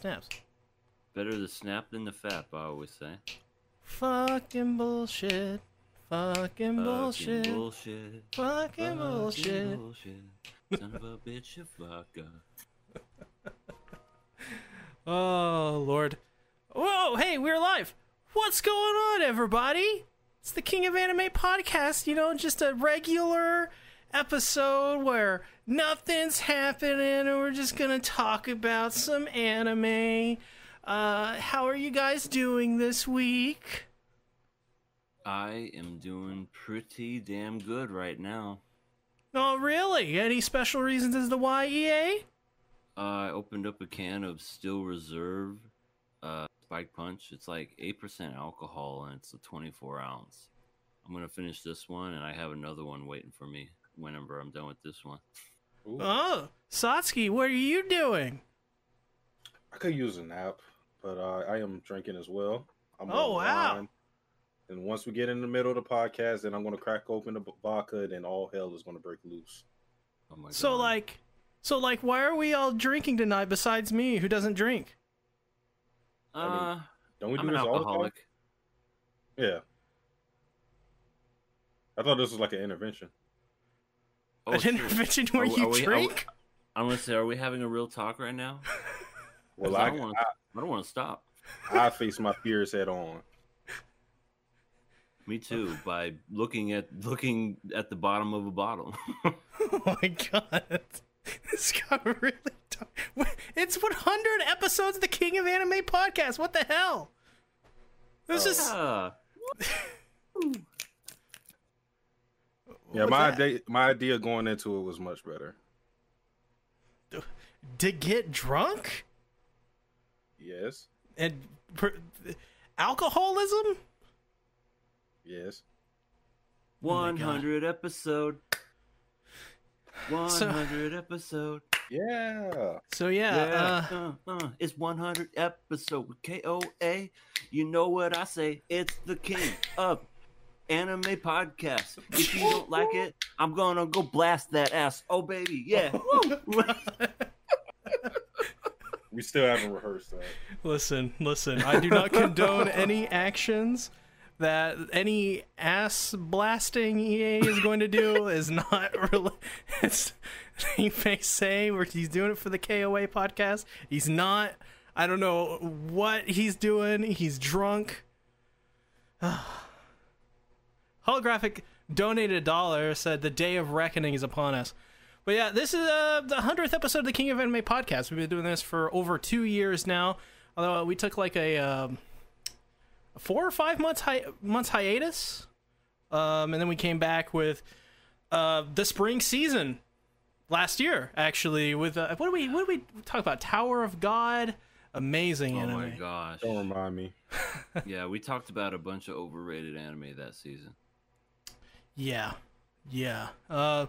snaps. Better the snap than the fap, I always say. Fucking bullshit. Fucking bullshit. Fucking bullshit. Fucking Fucking bullshit. bullshit. Son of a bitch, you fucker. Oh, Lord. Whoa, hey, we're live. What's going on, everybody? It's the King of Anime podcast, you know, just a regular episode where nothing's happening and we're just gonna talk about some anime. Uh, how are you guys doing this week? I am doing pretty damn good right now. Oh, really? Any special reasons as the YEA? Uh, I opened up a can of Steel Reserve uh, Spike Punch. It's like 8% alcohol and it's a 24 ounce. I'm going to finish this one and I have another one waiting for me whenever I'm done with this one. Ooh, Oh, Satsuki, what are you doing? I could use a nap, but uh, I am drinking as well. I'm Oh, wow. wine. And once we get in the middle of the podcast, then I'm going to crack open the vodka, and all hell is going to break loose. Oh my So, God. like, so like, why are we all drinking tonight besides me, who doesn't drink? uh, Don't we do I'm an this all the time? alcoholic. Yeah. I thought this was like an intervention. Oh, An shit. intervention where Are- you are we- are we- drink? I'm going to say, are we having a real talk right now? Well, 'Cause I I, don't want I, to. I don't want to stop. I face my fears head on. Me too. By looking at looking at the bottom of a bottle. oh my god, this got really. Dark. It's 100 episodes of the King of Anime podcast. What the hell? This Oh. is yeah. Yeah, what's my that? idea, my idea going into it was much better. to get drunk Yes, and per, alcoholism. yes. Oh my 100 episode. 100 episode. Yeah. So yeah, uh, uh, uh, it's 100 episode. KOA. You know what I say? It's the king of anime podcast. If you don't like it, I'm gonna go blast that ass. Oh baby, yeah. We still haven't rehearsed that. Listen, listen. I do not condone any actions that any ass blasting EA is going to do. Is not really. It's he may say where he's doing it for the KOA podcast. He's not. I don't know what he's doing. He's drunk. Holographic donated a dollar. Said the day of reckoning is upon us. But yeah, this is uh, the hundredth episode of the King of Anime podcast. We've been doing this for over two years now. Although we took like a, um, four or five months hi- months hiatus, um, and then we came back with uh, the spring season last year. Actually, with uh, what do we what do we talk about? Tower of God, amazing oh anime. my gosh. Don't remind me. Yeah, we talked about a bunch of overrated anime that season. Yeah, yeah. Uh,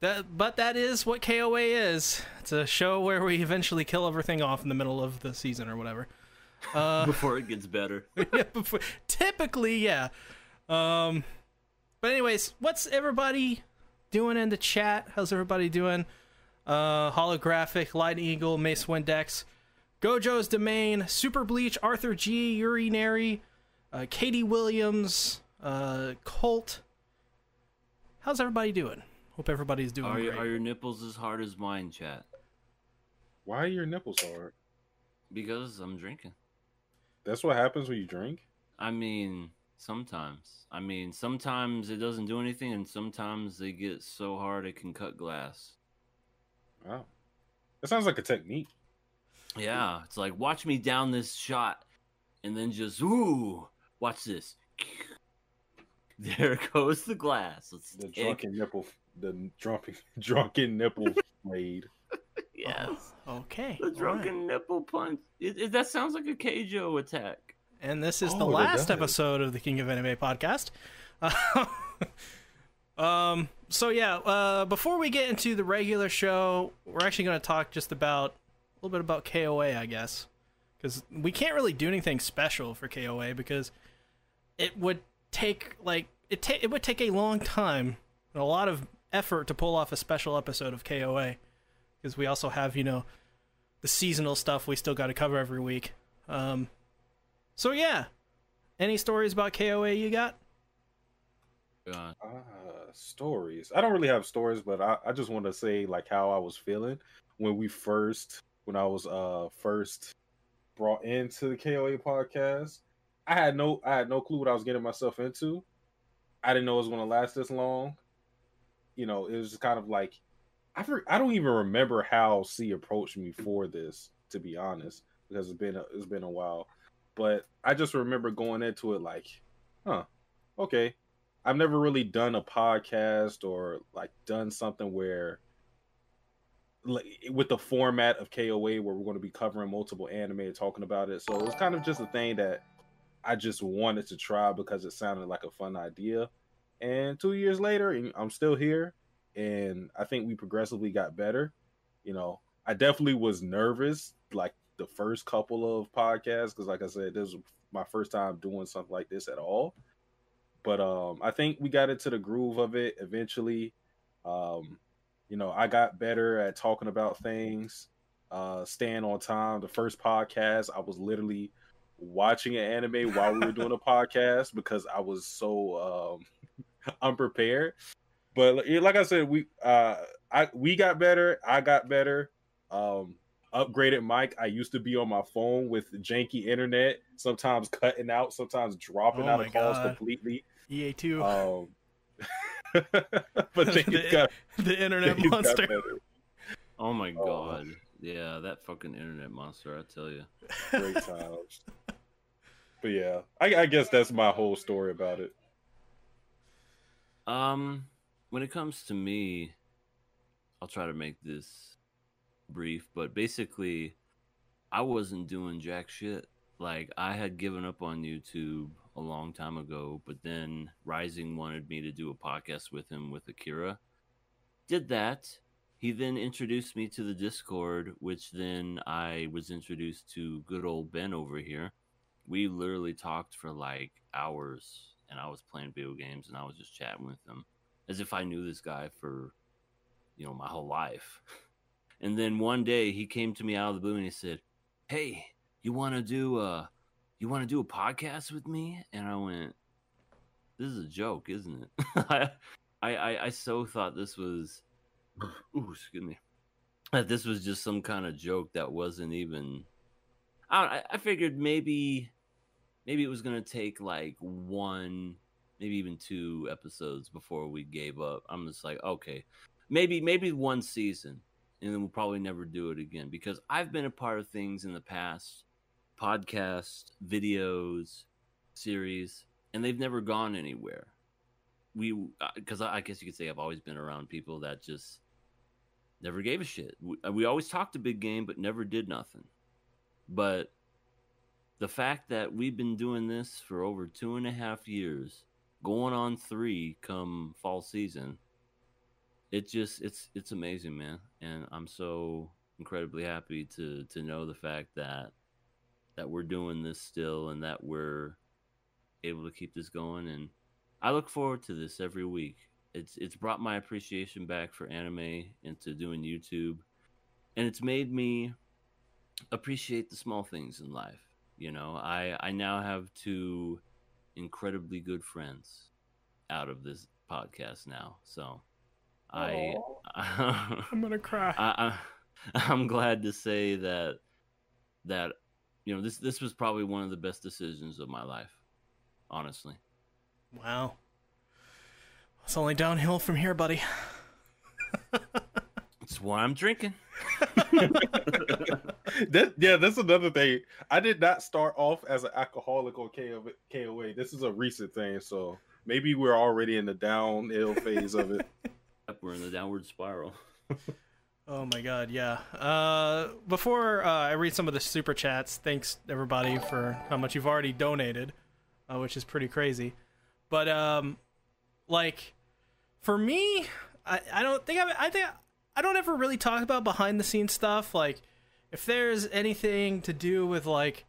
that but that is what KOA is. It's a show where we eventually kill everything off in the middle of the season or whatever. Uh, Before it gets better. yeah, before, typically, yeah. Um, but anyways, what's everybody doing in the chat? How's everybody doing? Uh, holographic, Light Eagle, Mace Windex, Gojo's Domain, Super Bleach, Arthur G, Urinary, uh, Katie Williams, uh, Colt. How's everybody doing? Hope everybody's doing Are, your- great. are your nipples as hard as mine, chat? Why are your nipples hard? Because I'm drinking. That's what happens when you drink. I mean, sometimes. I mean, sometimes it doesn't do anything, and sometimes they get so hard it can cut glass. Wow. That sounds like a technique. Yeah, it's like watch me down this shot, and then just ooh, watch this. There goes the glass. Let's The take- drunken nipple, the drunken drunken nipple blade. Yes, okay. the all right. drunken nipple punch. It, it, that sounds like a Keijo attack. And this is the Oh, that last episode of the King of Anime podcast. um, so yeah, uh, before we get into the regular show, we're actually going to talk just about a little bit about KOA, I guess, because we can't really do anything special for KOA because it would take like it ta- it would take a long time and a lot of effort to pull off a special episode of KOA because we also have you know the seasonal stuff we still got to cover every week. Um, so yeah, any stories about KOA you got? God. Uh, stories. I don't really have stories, but I, I just want to say like how I was feeling when we first when I was uh first brought into the KOA podcast. I had no I had no clue what I was getting myself into. I didn't know it was going to last this long. You know, it was just kind of like I for, I don't even remember how C approached me for this to be honest because it's been a, it's been a while. But I just remember going into it like, huh, okay, I've never really done a podcast or like done something where like with the format of KOA where we're going to be covering multiple anime and talking about it. So it was kind of just a thing that I just wanted to try because it sounded like a fun idea. And 2 years later, I'm still here and I think we progressively got better. You know, I definitely was nervous like the first couple of podcasts because like I said this was my first time doing something like this at all but um, I think we got into the groove of it eventually. Um, you know, I got better at talking about things, uh, staying on time. The first podcast, I was literally watching an anime while we were doing a podcast because I was so um, unprepared. But like I said, we uh, I we got better. I got better. Um, upgraded mic. I used to be on my phone with janky internet, sometimes cutting out, sometimes dropping Oh out my of calls God. completely. EA2, Um, but things The- got, the internet things monster. better. Oh my Oh. god. Yeah, that fucking internet monster, I tell you. Great times. But yeah, I, I guess that's my whole story about it. Um, when it comes to me, I'll try to make this brief, but basically, I wasn't doing jack shit. Like, I had given up on YouTube a long time ago, but then Rising wanted me to do a podcast with him with Akira. Did that. He then introduced me to the Discord, which then I was introduced to good old Ben over here. We literally talked for like hours, and I was playing video games and I was just chatting with him as if I knew this guy for, you know, my whole life. And then one day he came to me out of the blue and he said, "Hey, you want to do a, you want to do a podcast with me?" And I went, "This is a joke, isn't it?" I, I, I so thought this was, ooh, excuse me, that this was just some kind of joke that wasn't even. I, I- I figured maybe, maybe it was gonna take like one maybe even two episodes before we gave up. I'm just like, okay, maybe maybe one season, and then we'll probably never do it again because I've been a part of things in the past, podcast, videos, series, and they've never gone anywhere. We uh, because I, I guess you could say I've always been around people that just never gave a shit. We, uh, we always talked a big game, but never did nothing. But the fact that we've been doing this for over two and a half years going on three come fall season it just it's it's amazing man. And i'm so incredibly happy to to know the fact that that we're doing this still and that we're able to keep this going. And i look forward to this every week. It's it's brought my appreciation back for anime into doing youtube. And it's made me appreciate the small things in life you know i i now have two incredibly good friends out of this podcast now. So I, I'm gonna cry. I, I I'm glad to say that that you know this this was probably one of the best decisions of my life. Honestly. wow. It's only downhill from here, buddy. It's why I'm drinking. that, yeah, that's another thing. I did not start off as an alcoholic on KO, KOA. This is a recent thing, so maybe we're already in the downhill phase of it. Yep, We're in the downward spiral. Oh my god, yeah. Uh, before uh, I read some of the super chats, thanks everybody for how much you've already donated, uh, which is pretty crazy. But um, like for me, I, I don't think I I think I don't ever really talk about behind the scenes stuff. Like if there's anything to do with like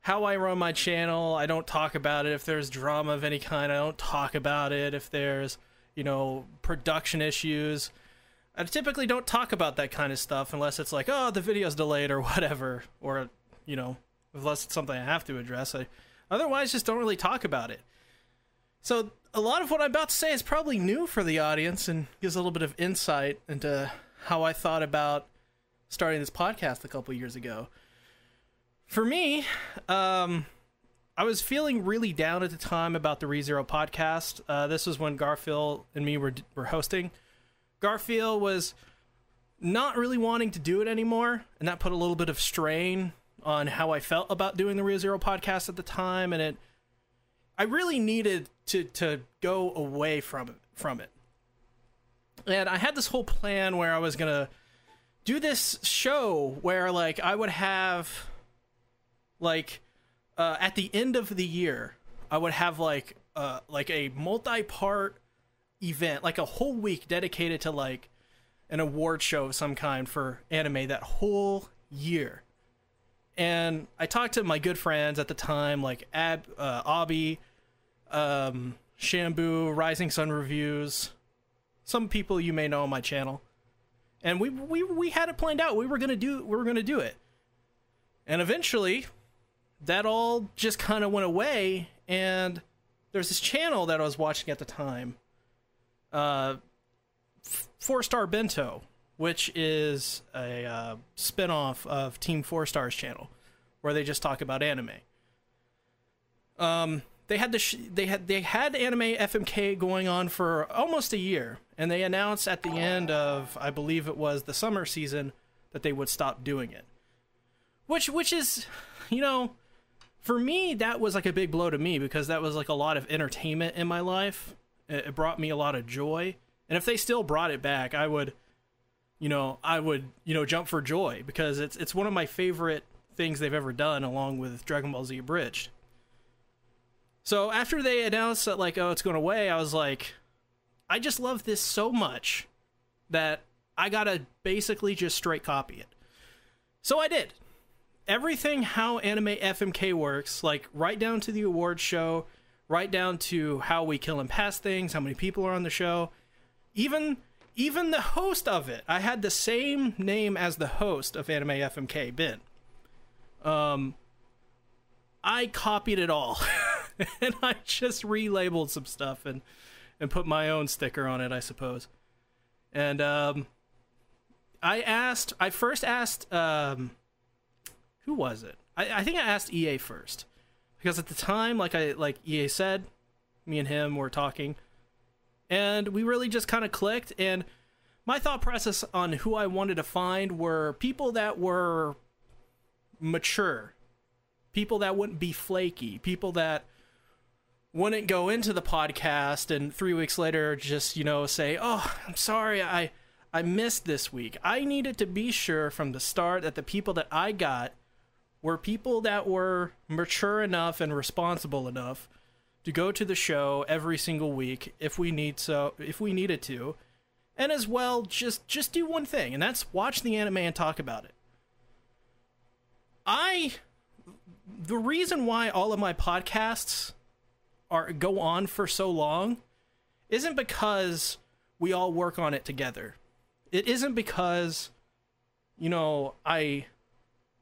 how I run my channel, I don't talk about it. If there's drama of any kind, I don't talk about it. If there's you know production issues. I typically don't talk about that kind of stuff unless it's like, oh, the video's delayed or whatever, or you know, unless it's something I have to address. I otherwise just don't really talk about it. So a lot of what I'm about to say is probably new for the audience and gives a little bit of insight into how I thought about starting this podcast a couple years ago. For me, um, I was feeling really down at the time about the ReZero podcast. Uh, this was when Garfield and me were were hosting. Garfield was not really wanting to do it anymore, and that put a little bit of strain on how I felt about doing the ReZero podcast at the time, and it I really needed to to go away from it from it. And I had this whole plan where I was gonna do this show where like I would have like uh, at the end of the year I would have like uh like a multi-part event, like a whole week dedicated to like an award show of some kind for anime that whole year. And I talked to my good friends at the time, like Ab, uh, Abby, um, Shambu, Rising Sun Reviews, some people you may know on my channel, and we we we had it planned out. We were gonna do we were gonna do it, and eventually, that all just kind of went away. And there's this channel that I was watching at the time, uh, Four Star Bento, which is a uh, spinoff of Team Four Stars channel, where they just talk about anime. Um, they had the sh- they had they had anime FMK going on for almost a year, and they announced at the end of I believe it was the summer season that they would stop doing it. Which which is, you know, for me that was like a big blow to me because that was like a lot of entertainment in my life. It, it brought me a lot of joy, and if they still brought it back, I would, you know, I would you know jump for joy because it's it's one of my favorite things they've ever done, along with Dragon Ball Z Abridged. So after they announced that like oh it's going away, I was like I just love this so much that I got to basically just straight copy it. So I did. Everything how anime FMK works, like right down to the award show, right down to how we kill and pass things, how many people are on the show, even even the host of it. I had the same name as the host of Anime FMK, Ben. Um I copied it all. and I just relabeled some stuff and and put my own sticker on it, I suppose. And um, I asked, I first asked, um, who was it? I, I think I asked EA first because at the time, like I like EA said, me and him were talking, and we really just kind of clicked. And my thought process on who I wanted to find were people that were mature, people that wouldn't be flaky, people that wouldn't go into the podcast and three weeks later just you know say oh i'm sorry i i missed this week. I needed to be sure from the start that the people that i got were people that were mature enough and responsible enough to go to the show every single week if we need so if we needed to. And as well just just do one thing and that's watch the anime and talk about it. I the reason why all of my podcasts are go on for so long isn't because we all work on it together. It isn't because you know, I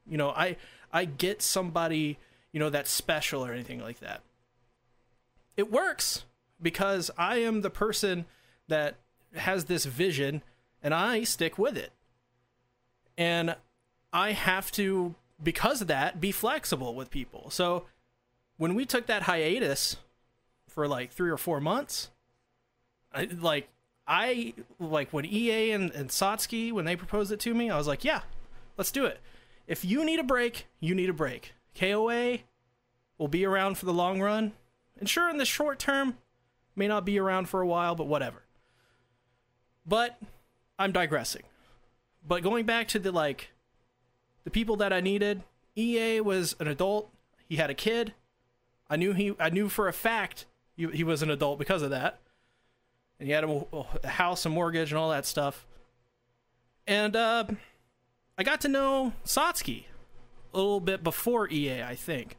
you know, I I get somebody, you know, that's special or anything like that. It works because I am the person that has this vision and I stick with it. And I have to because of that be flexible with people. So when we took that hiatus for like three or four months. I, like I like when EA and, and Satsuki when they proposed it to me, I was like, yeah, let's do it. If you need a break, you need a break. KOA will be around for the long run. And sure, in the short term, may not be around for a while, but whatever. But I'm digressing. But going back to the like the people that I needed, EA was an adult. He had a kid. I knew he I knew for a fact he, was an adult because of that. And he had a, a house, and mortgage, and all that stuff. And uh, I got to know Satsuki a little bit before EA, I think.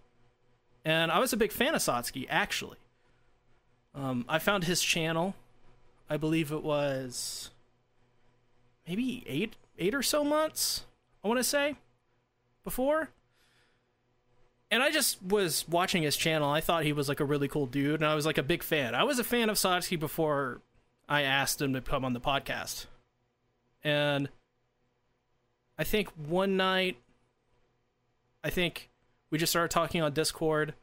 And I was a big fan of Satsuki, actually. Um, I found his channel. I believe it was maybe eight eight or so months. I want to say before. And I just was watching his channel. I thought he was like a really cool dude, and I was like a big fan. I was a fan of Satsuki before I asked him to come on the podcast. And I think one night, I think we just started talking on Discord,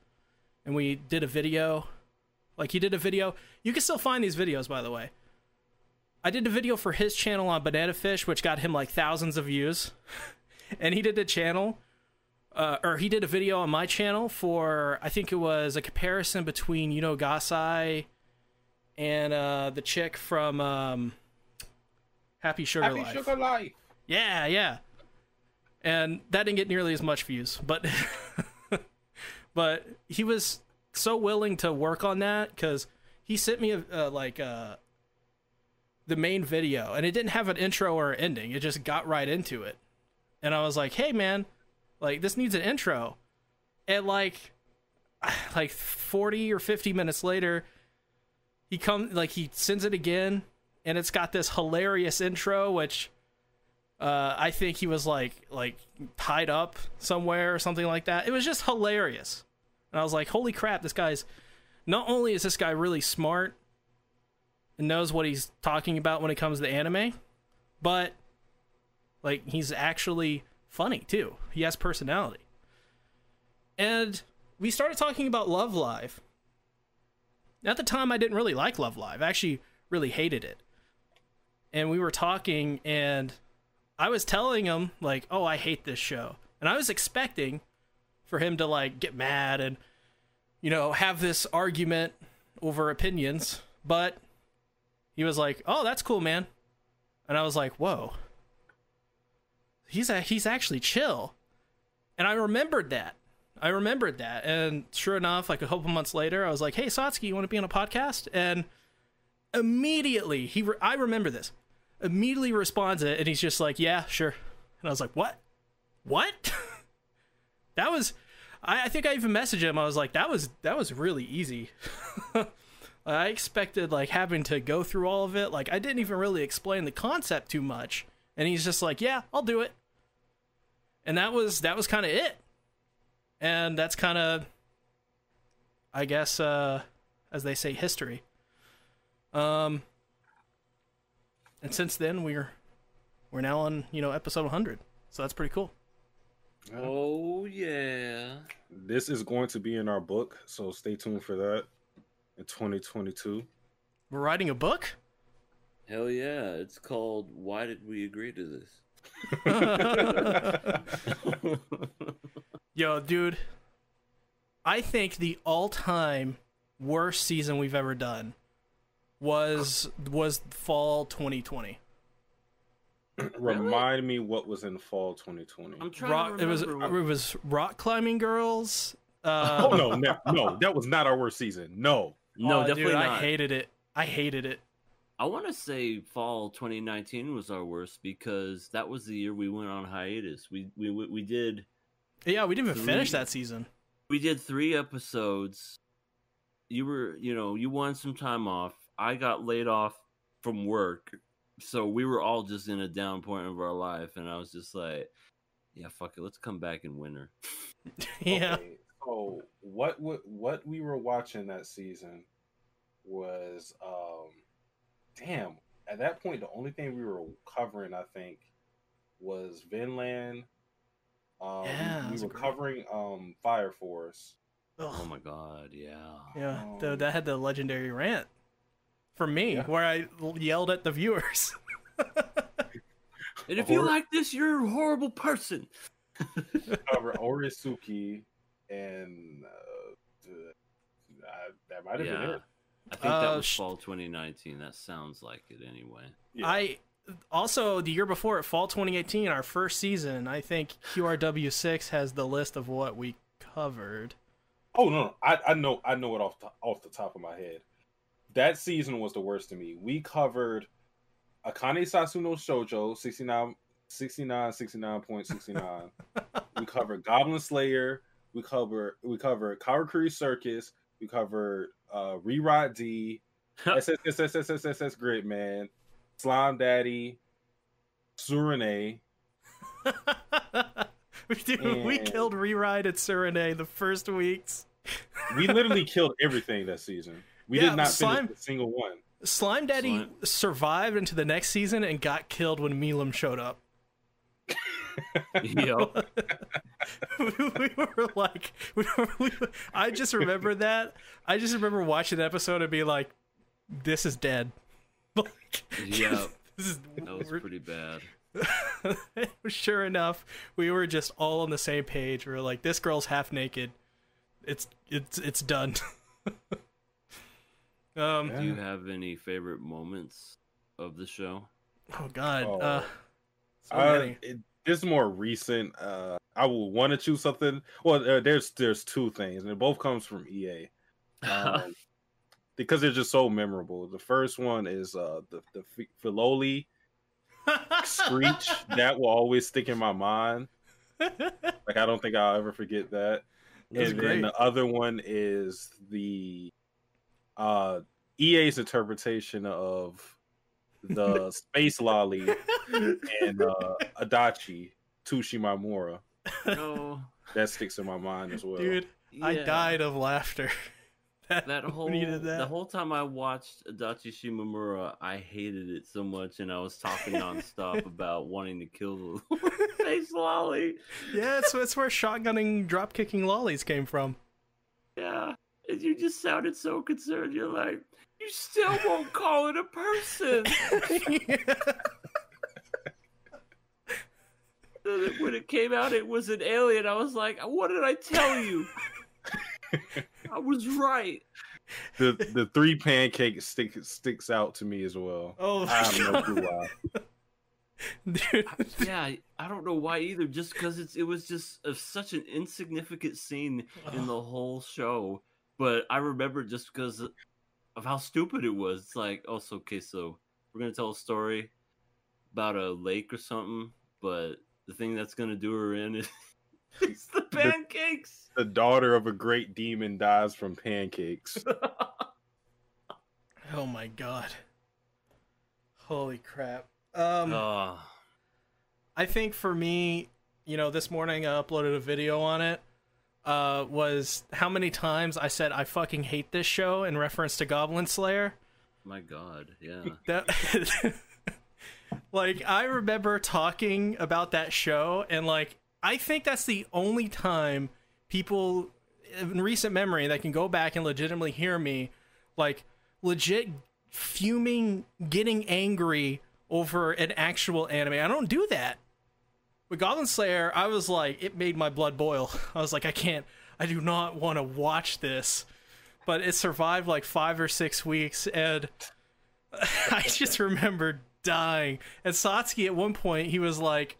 and we did a video. Like he did a video. You can still find these videos, by the way. I did a video for his channel on Banana Fish, which got him like thousands of views. and he did a channel, uh, or he did a video on my channel for, I think it was a comparison between Yuno Gasai and uh, the chick from um, Happy Sugar Life. Happy Life. Sugar Life. Yeah, yeah. And that didn't get nearly as much views, but but he was so willing to work on that because he sent me a, uh, like uh, the main video, and it didn't have an intro or an ending. It just got right into it, and I was like, "Hey, man, like this needs an intro." And like, like forty or fifty minutes later, he come like he sends it again, and it's got this hilarious intro, which uh, I think he was like like tied up somewhere or something like that. It was just hilarious, and I was like, "Holy crap! This guy's not only is this guy really smart and knows what he's talking about when it comes to anime, but like he's actually funny too. He has personality." And we started talking about Love Live. At the time, I didn't really like Love Live. I actually really hated it. And we were talking, and I was telling him like, "Oh, I hate this show," and I was expecting for him to like get mad and you know have this argument over opinions, but he was like, "Oh, that's cool, man," and I was like, "Whoa." He's a, he's actually chill, and I remembered that. I remembered that, and sure enough, like a couple months later, I was like, "Hey, Satsuki, you want to be on a podcast?" And immediately he, re- I remember this. Immediately responds it and he's just like yeah sure. And i was like what? What? That was I, I think i even messaged him. I was like that was that was really easy. I expected like having to go through all of it. Like i didn't even really explain the concept too much. And he's just like yeah i'll do it and that was that was kind of it and that's kind of i guess uh as they say history um and since then we're we're now on you know episode 100 so that's pretty cool Oh yeah. This is going to be in our book, so stay tuned for that in 2022. we're writing a book Hell yeah. It's called Why Did We Agree to This? yo dude i think the all-time worst season we've ever done was was fall 2020 Remind me what was in fall 2020. I'm trying rock to it was remember. it was rock climbing girls uh, oh no, no, no, that was not our worst season. No. no, oh, definitely dude, not. i hated it i hated it I want to say fall 2019 was our worst because that was the year we went on hiatus. We we we we did yeah we didn't even finish that season we did three episodes. You were, you know, you wanted some time off. I got laid off from work, so we were all just in a down point of our life, and I was just like, "Yeah, fuck it, let's come back in winter." yeah Okay, so what what what we were watching that season was um damn, at that point the only thing we were covering I think was Vinland. Um we- Yeah, we, were great. covering um Fire Force. Ugh. Oh my god, yeah. Yeah, Um, th- that had the legendary rant for me Yeah. where I yelled at the viewers. And if you like this, you're a horrible person. cover Oresuki and uh, uh, that might have been it. I think Uh, that was fall 2019. That sounds like it anyway. Yeah. I also the year before at fall 2018, our first season. I think QRW6 has the list of what we covered. Oh no, no, I, I know I know it off the, off the top of my head. That season was the worst to me. We covered Akane Sasuno Shoujo 69 69 69.69. we covered Goblin Slayer, we cover we covered Karakuri Circus, we covered uh Rerod D, SSSSSSS Grid Man, Slime Daddy, Surene. Dude, we killed Rewrite at Suriname the first weeks. We literally killed everything that season. We Yeah, did not slime- finish a single one. Slime Daddy Slime- survived into the next season and got killed when Milim showed up. Yep. we were like, we were, we I just remember that. I just remember watching the episode and be like, "This is dead." Like, Yep. this is That was pretty bad. sure enough, we were just all on the same page. We were like, "This girl's half naked. It's it's it's done." um. Yeah. Do you have any favorite moments of the show? Oh God. Oh. Uh. So Uh, many. it, this more recent. Uh, I would want to choose something. Well, uh, there's there's two things, and it both comes from EA. Um, because they're just so memorable. The first one is uh, the the F- Filoli screech that will always stick in my mind. Like I don't think I'll ever forget that. It's and great. then the other one is the uh EA's interpretation of the space lolly and uh Adachi to Shimamura. no. That sticks in my mind as well. Dude, I died of laughter. That whole when you did that. the whole time I watched Adachi Shimamura, I hated it so much, and I was talking nonstop about wanting to kill the face lolly. yeah, it's, it's where shotgunning, drop kicking lollies came from. Yeah, and you just sounded so concerned. You're like, you still won't call it a person. So when it came out, it was an alien. I was like, what did I tell you? I was right. The the three pancake stick sticks out to me as well. oh, I have no God. clue why. dude. Yeah, I don't know why either. Just because it's it was just a, such an insignificant scene in the whole show, but I remember just because of how stupid it was. It's like, oh, so okay, so we're gonna tell a story about a lake or something, but the thing that's gonna do her in is it's the pancakes. The daughter of a great demon dies from pancakes. Oh my god. Holy crap. Um, oh, I think for me, you know, this morning I uploaded a video on it. Uh, was how many times I said I fucking hate this show in reference to Goblin Slayer. my god, yeah. That like I remember talking about that show and like I think that's the only time people in recent memory that can go back and legitimately hear me like legit fuming getting angry over an actual anime. I don't do that. With Goblin Slayer, I was like it made my blood boil. I was like I can't I do not want to watch this. But it survived like 5 or 6 weeks and I just remember dying. And Satsuki at one point he was like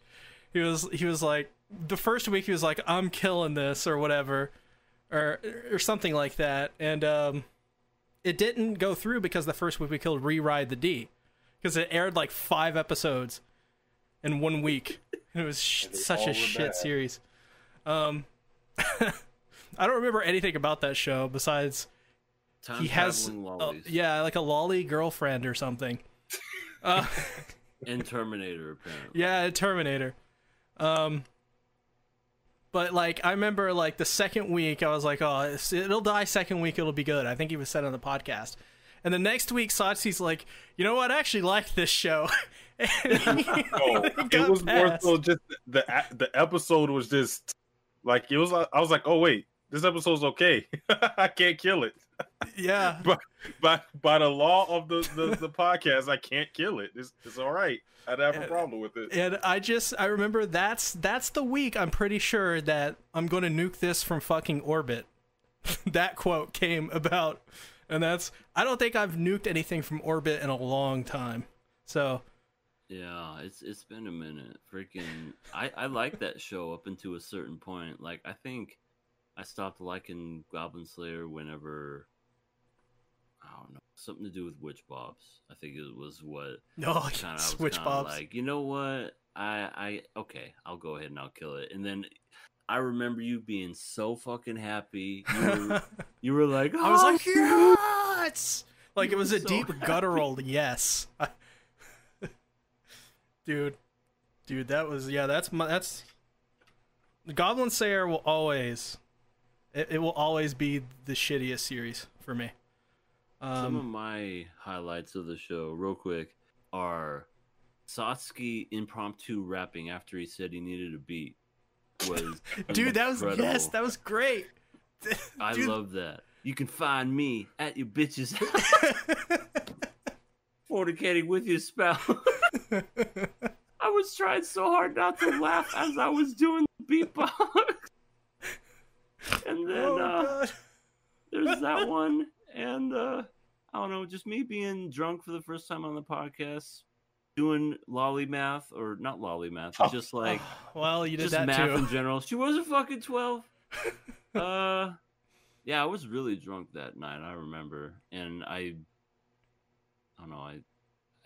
he was he was like the first week he was like I'm killing this or whatever or or something like that and um it didn't go through because the first week we killed Reride the D because it aired like 5 episodes in one week. It was sh- such a shit bad. series. Um I don't remember anything about that show besides Time he has uh, yeah like a lolly girlfriend or something uh, and Terminator apparently. yeah terminator um but like i remember like the second week i was like oh it'll die second week it'll be good i think he was said on the podcast and the next week Sachi's like you know what i actually like this show And Oh, it got was more so just the the episode was just like it was. I was like, oh wait, this episode's okay. I can't kill it. yeah but By by the law of the the, the podcast, I can't kill it. It's, it's all right. I don't have a problem with it. and I just I remember that's that's the week I'm pretty sure that I'm going to nuke this from fucking orbit. that quote came about, and that's I don't think I've nuked anything from orbit in a long time. So Yeah, it's it's been a minute. Freaking, I I like that show up until a certain point. Like I think I stopped liking Goblin Slayer whenever I don't know something to do with Witch Bobs. I think it was what oh, no switch kinda bobs. Like you know what, I I okay, I'll go ahead and I'll kill it. And then I remember you being so fucking happy. You were, you were like, I was "Oh, like shit!" yes, like it You was a so deep happy. guttural yes, dude. Dude, that was yeah. That's my that's. The Goblin Slayer will always, it, it will always be the shittiest series for me. Some of Um, my highlights of the show, real quick, are Satsuki impromptu rapping after he said he needed a beat. Was dude, that was yes, that was great. I Dude, love that. You can find me at your bitches fornicating with your spouse. I was trying so hard not to laugh as I was doing the beatbox. And then oh uh, there's that one, and uh, I don't know, just me being drunk for the first time on the podcast, doing lolly math or not lolly math, Oh. just like well, you did just that math too. in general. She wasn't fucking twelve. uh, yeah, I was really drunk that night. I remember, and I, I don't know, I,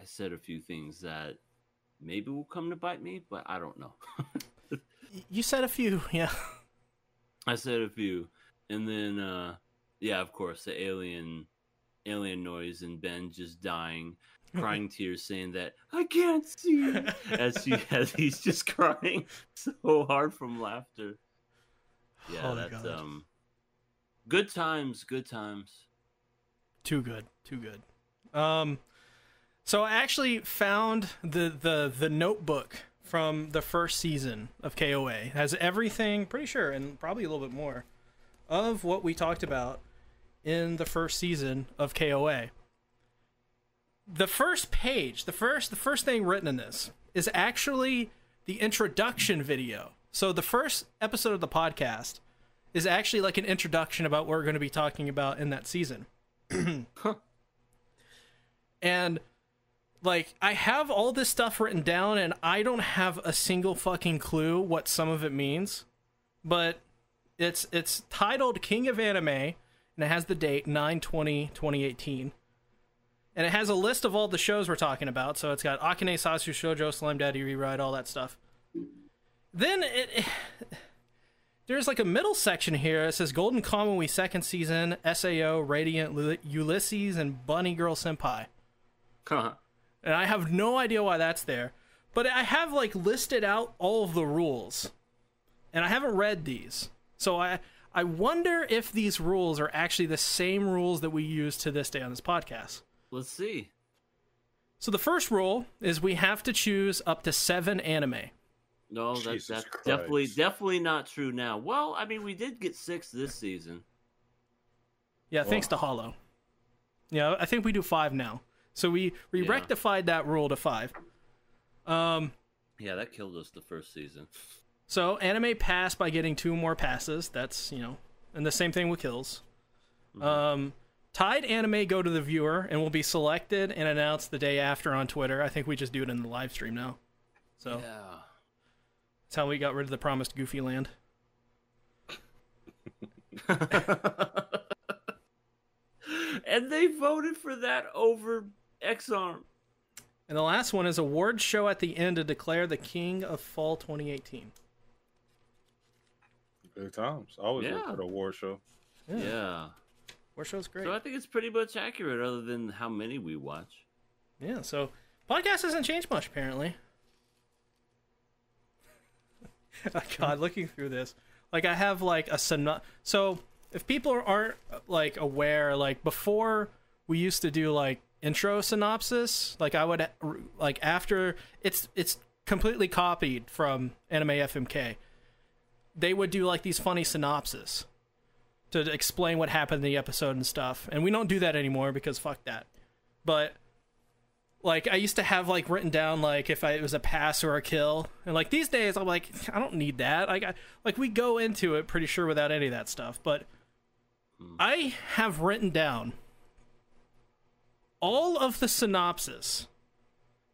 I said a few things that maybe will come to bite me, but I don't know. You said a few, yeah. I said a few, and then uh, yeah, of course, the alien, alien noise, and Ben just dying, crying tears, saying that I can't see as he as he's just crying so hard from laughter. Yeah, Oh that's God. um, good times, good times. Too good, too good. Um, so I actually found the the the notebook from the first season of KOA. It has everything, pretty sure, and probably a little bit more, of what we talked about in the first season of KOA. The first page, the first the first thing written in this is actually the introduction video. So the first episode of the podcast is actually like an introduction about what we're going to be talking about in that season. and like I have all this stuff written down and I don't have a single fucking clue what some of it means. But it's it's titled King of Anime and it has the date 9/20/2018. And it has a list of all the shows we're talking about. So it's got Akane Satsu Shoujo, Slime Daddy Rewrite, all that stuff. Then it there's like a middle section here. It says Golden Kamuy second season, SAO, Radiant, Ulysses, and Bunny Girl Senpai. Huh. And I have no idea why that's there. But I have like listed out all of the rules. And I haven't read these. So I I wonder if these rules are actually the same rules that we use to this day on this podcast. Let's see. So the first rule is we have to choose up to 7 anime. No, that's Jesus that's Christ. definitely definitely not true now. Well, I mean, we did get six this season. Yeah, thanks to Hollow. Yeah, I think we do 5 now. So we we Yeah. rectified that rule to 5. Um Yeah, that killed us the first season. So anime pass by getting two more passes. That's you know, and the same thing with kills. Um, tied anime go to the viewer and will be selected and announced the day after on Twitter. I think we just do it in the live stream now. So Yeah. That's how we got rid of the promised Goofy Land. and they voted for that over Ex-Arm. And the last one is award show at the end to declare the king of fall 2018. Good times. I always look Yeah. for the award show. Yeah. Award show's great. So I think it's pretty much accurate, other than how many we watch. Yeah, so podcast hasn't changed much apparently. oh God, looking through this, like I have like a syno- So if people aren't like aware, like before we used to do like intro synopsis, like I would like after it's it's completely copied from Anime FMK. They would do like these funny synopsis to explain what happened in the episode and stuff, and we don't do that anymore because fuck that. But like I used to have like written down like if I, it was a pass or a kill, and like these days I'm like I don't need that. Like I, like we go into it pretty sure without any of that stuff, but hmm. I have written down all of the synopsis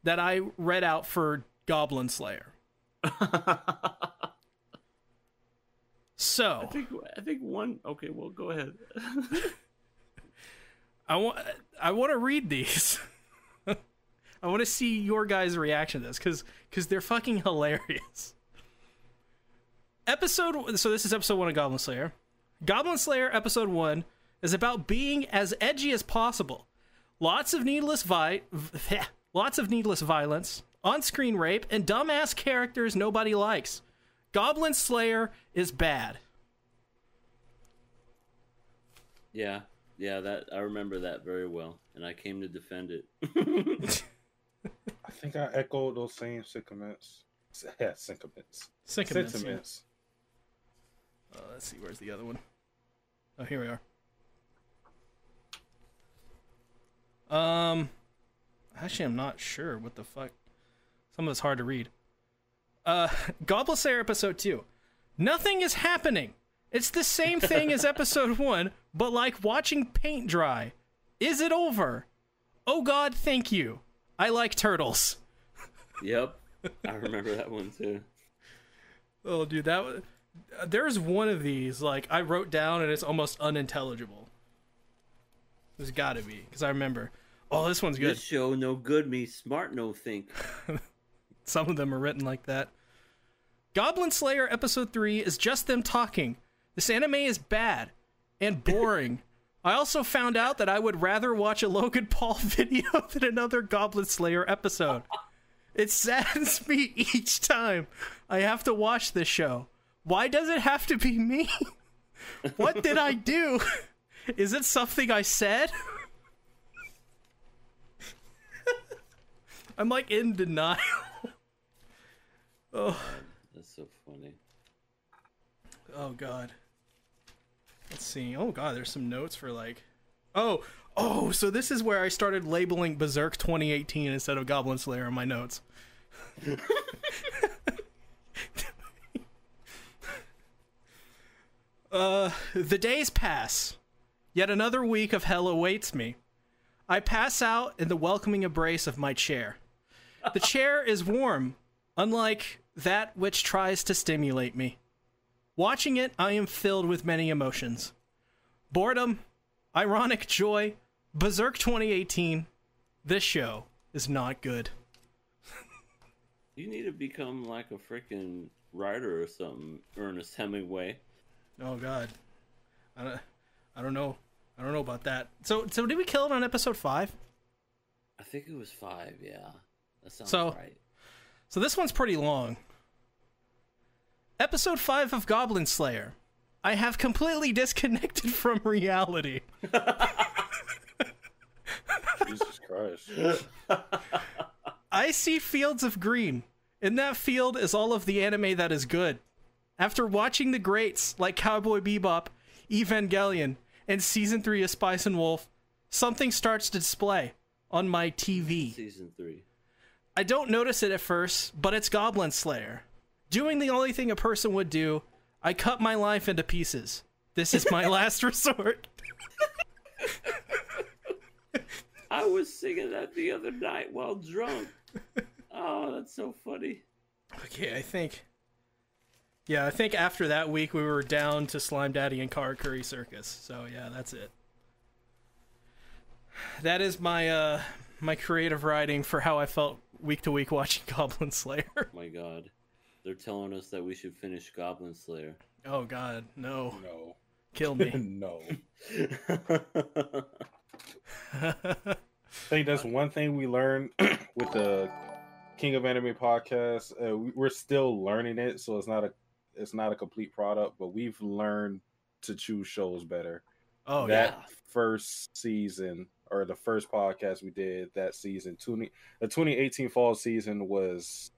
that I read out for Goblin Slayer. So I think I think one. Okay, well, go ahead. I want I want to read these. I want to see your guys' reaction to this because because they're fucking hilarious. Episode so this is episode one of Goblin Slayer. Goblin Slayer episode one is about being as edgy as possible. Lots of needless vi- lots of needless violence, on screen rape, and dumbass characters nobody likes. Goblin Slayer is bad. Yeah, yeah, that I remember that very well, and I came to defend it. I think I echoed those same sentiments. Yeah, sentiments. Sentiments. yeah. Sentiments. Uh, let's see, where's the other one? Oh, here we are. Um, actually, I'm not sure what the fuck. Some of it's hard to read. Uh, Goblin Slayer episode two. Nothing is happening. It's the same thing as episode one, but like watching paint dry. Is it over? Oh God, thank you. I like turtles. yep, I remember that one too. Oh, dude, that was. There's one of these like I wrote down and it's almost unintelligible. There's got to be because I remember. Oh, this one's good. This show no good, me smart no think. Some of them are written like that. Goblin Slayer episode 3 is just them talking. This anime is bad and boring. I also found out that I would rather watch a Logan Paul video than another Goblin Slayer episode. It saddens me each time I have to watch this show. Why does it have to be me? what did I do? Is it something I said? I'm like in denial. oh, That's so funny. oh god. Let's see. Oh god, there's some notes for like Oh, oh, so this is where I started labeling Berserk 2018 instead of Goblin Slayer in my notes. uh, the days pass. Yet another week of hell awaits me. I pass out in the welcoming embrace of my chair. The chair is warm, unlike that which tries to stimulate me. Watching it, I am filled with many emotions boredom, ironic joy, Berserk 2018. This show is not good. You need to become like a freaking writer or something, Ernest Hemingway. Oh God, I don't, I don't know, I don't know about that. So, so did we kill it on episode five? I think it was five. Yeah, that sounds So- right. So this one's pretty long. Episode 5 of Goblin Slayer. I have completely disconnected from reality. Jesus Christ. I see fields of green. In that field is all of the anime that is good. After watching the greats like Cowboy Bebop, Evangelion, and season 3 of Spice and Wolf, something starts to display on my TV. Season three. I don't notice it at first, but it's Goblin Slayer. Doing the only thing a person would do, I cut my life into pieces. This is my last resort. I was singing that the other night while drunk. Oh, that's so funny. Okay, I think. Yeah, I think after that week we were down to Slime Daddy and Karakuri Circus. So yeah, that's it. That is my uh my creative writing for how I felt week to week watching Goblin Slayer. Oh My God, they're telling us that we should finish Goblin Slayer. Oh god, no. No. Kill me. no. I think that's one thing we learned with the King of Anime podcast. Uh, we, we're still learning it, so it's not a it's not a complete product, but we've learned to choose shows better. Oh that yeah. first season or the first podcast we did that season, 20, the 2018 fall season was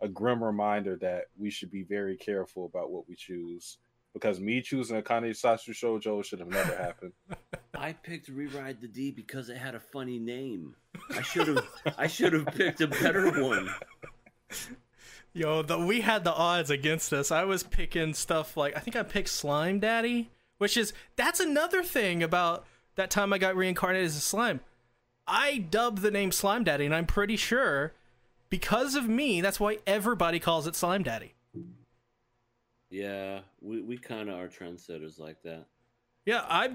a grim reminder that we should be very careful about what we choose. Because me choosing a Kane Satsu Shoujo should have never happened. I picked Rewrite the D because it had a funny name. I should have. I should have picked a better one. Yo, the, we had the odds against us. I was picking stuff like I think I picked Slime Daddy, which is that's another thing about that time I got reincarnated as a slime. I dubbed the name Slime Daddy, and I'm pretty sure because of me, that's why everybody calls it Slime Daddy. Yeah, we, we kind of are trendsetters like that. Yeah, I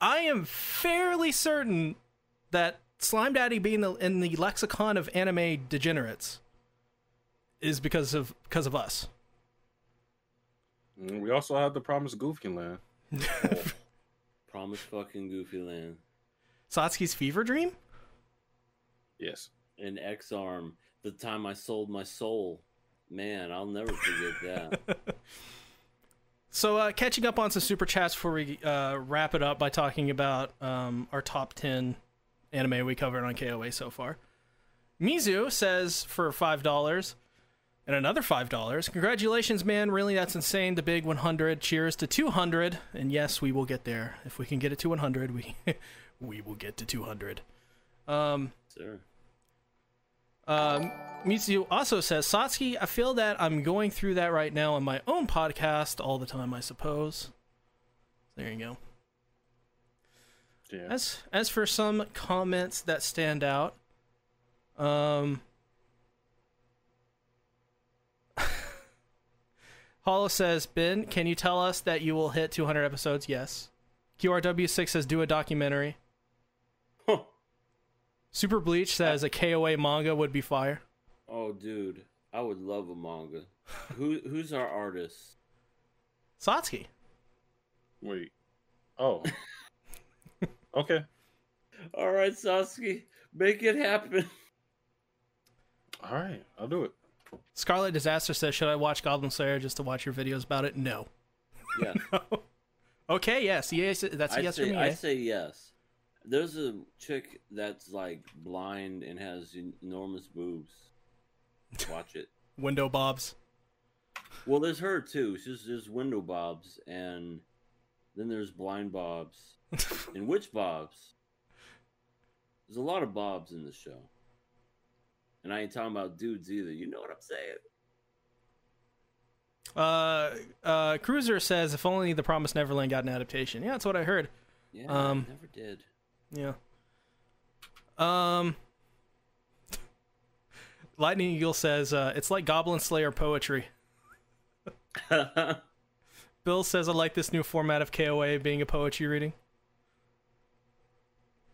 I am fairly certain that Slime Daddy being the, in the lexicon of anime degenerates is because of because of us. Mm, we also have the Promised Goofy Land. Promise fucking Goofy Land Satsuki's fever dream. Yes. An Ex-Arm. The time I sold my soul. Man, I'll never forget that. So, uh, catching up on some super chats before we uh, wrap it up by talking about um, our top 10 anime we covered on KOA so far. Mizu says for $5 and another $5. Congratulations, man. Really, that's insane. The big 100. Cheers to 200. And yes, we will get there. If we can get it to 100, we we will get to 200. Um, Sir. Um, Mitsu also says, Satsuki, I feel that I'm going through that right now on my own podcast all the time, I suppose. There you go. Yeah. As as for some comments that stand out, um, Hollow says, Ben, can you tell us that you will hit 200 episodes? Yes. QRW6 says, do a documentary. Huh. Super Bleach says a KOA manga would be fire. Oh, dude, I would love a manga. Who who's our artist? Satsuki. Wait. Oh. okay. All right, Satsuki, make it happen. All right. I'll do it. Scarlet Disaster says, should I watch Goblin Slayer just to watch your videos about it? No. Yeah, Okay, yes. yes that's a I yes say for me. I eh? say yes. There's a chick that's like blind and has enormous boobs. Watch it. Window Bobs. Well, there's her too. She's there's window bobs, and then there's blind bobs and witch bobs. There's a lot of bobs in the show, and I ain't talking about dudes either. You know what I'm saying? Uh, uh, Cruiser says, if only The Promised Neverland got an adaptation. Yeah, that's what I heard. Yeah, Um, never did. Yeah. Um. Lightning Eagle says uh, it's like Goblin Slayer poetry. Bill says I like this new format of KOA being a poetry reading.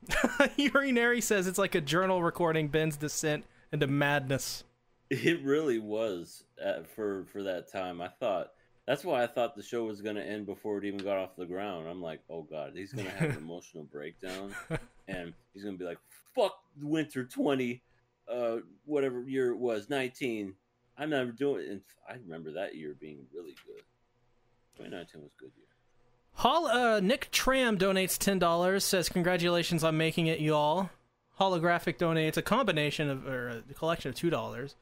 Urinary says it's like a journal recording Ben's descent into madness. It really was uh, for for that time. I thought that's why I thought the show was going to end before it even got off the ground. I'm like, oh god, he's going to have an emotional breakdown, and he's going to be like, "Fuck winter 20, uh, whatever year it was, 19. I'm never doing." And I remember that year being really good. 2019 was a good year. Hol- uh, Nick Tram donates ten dollars. Says congratulations on making it, y'all. Holographic donates a combination of or a collection of two dollars.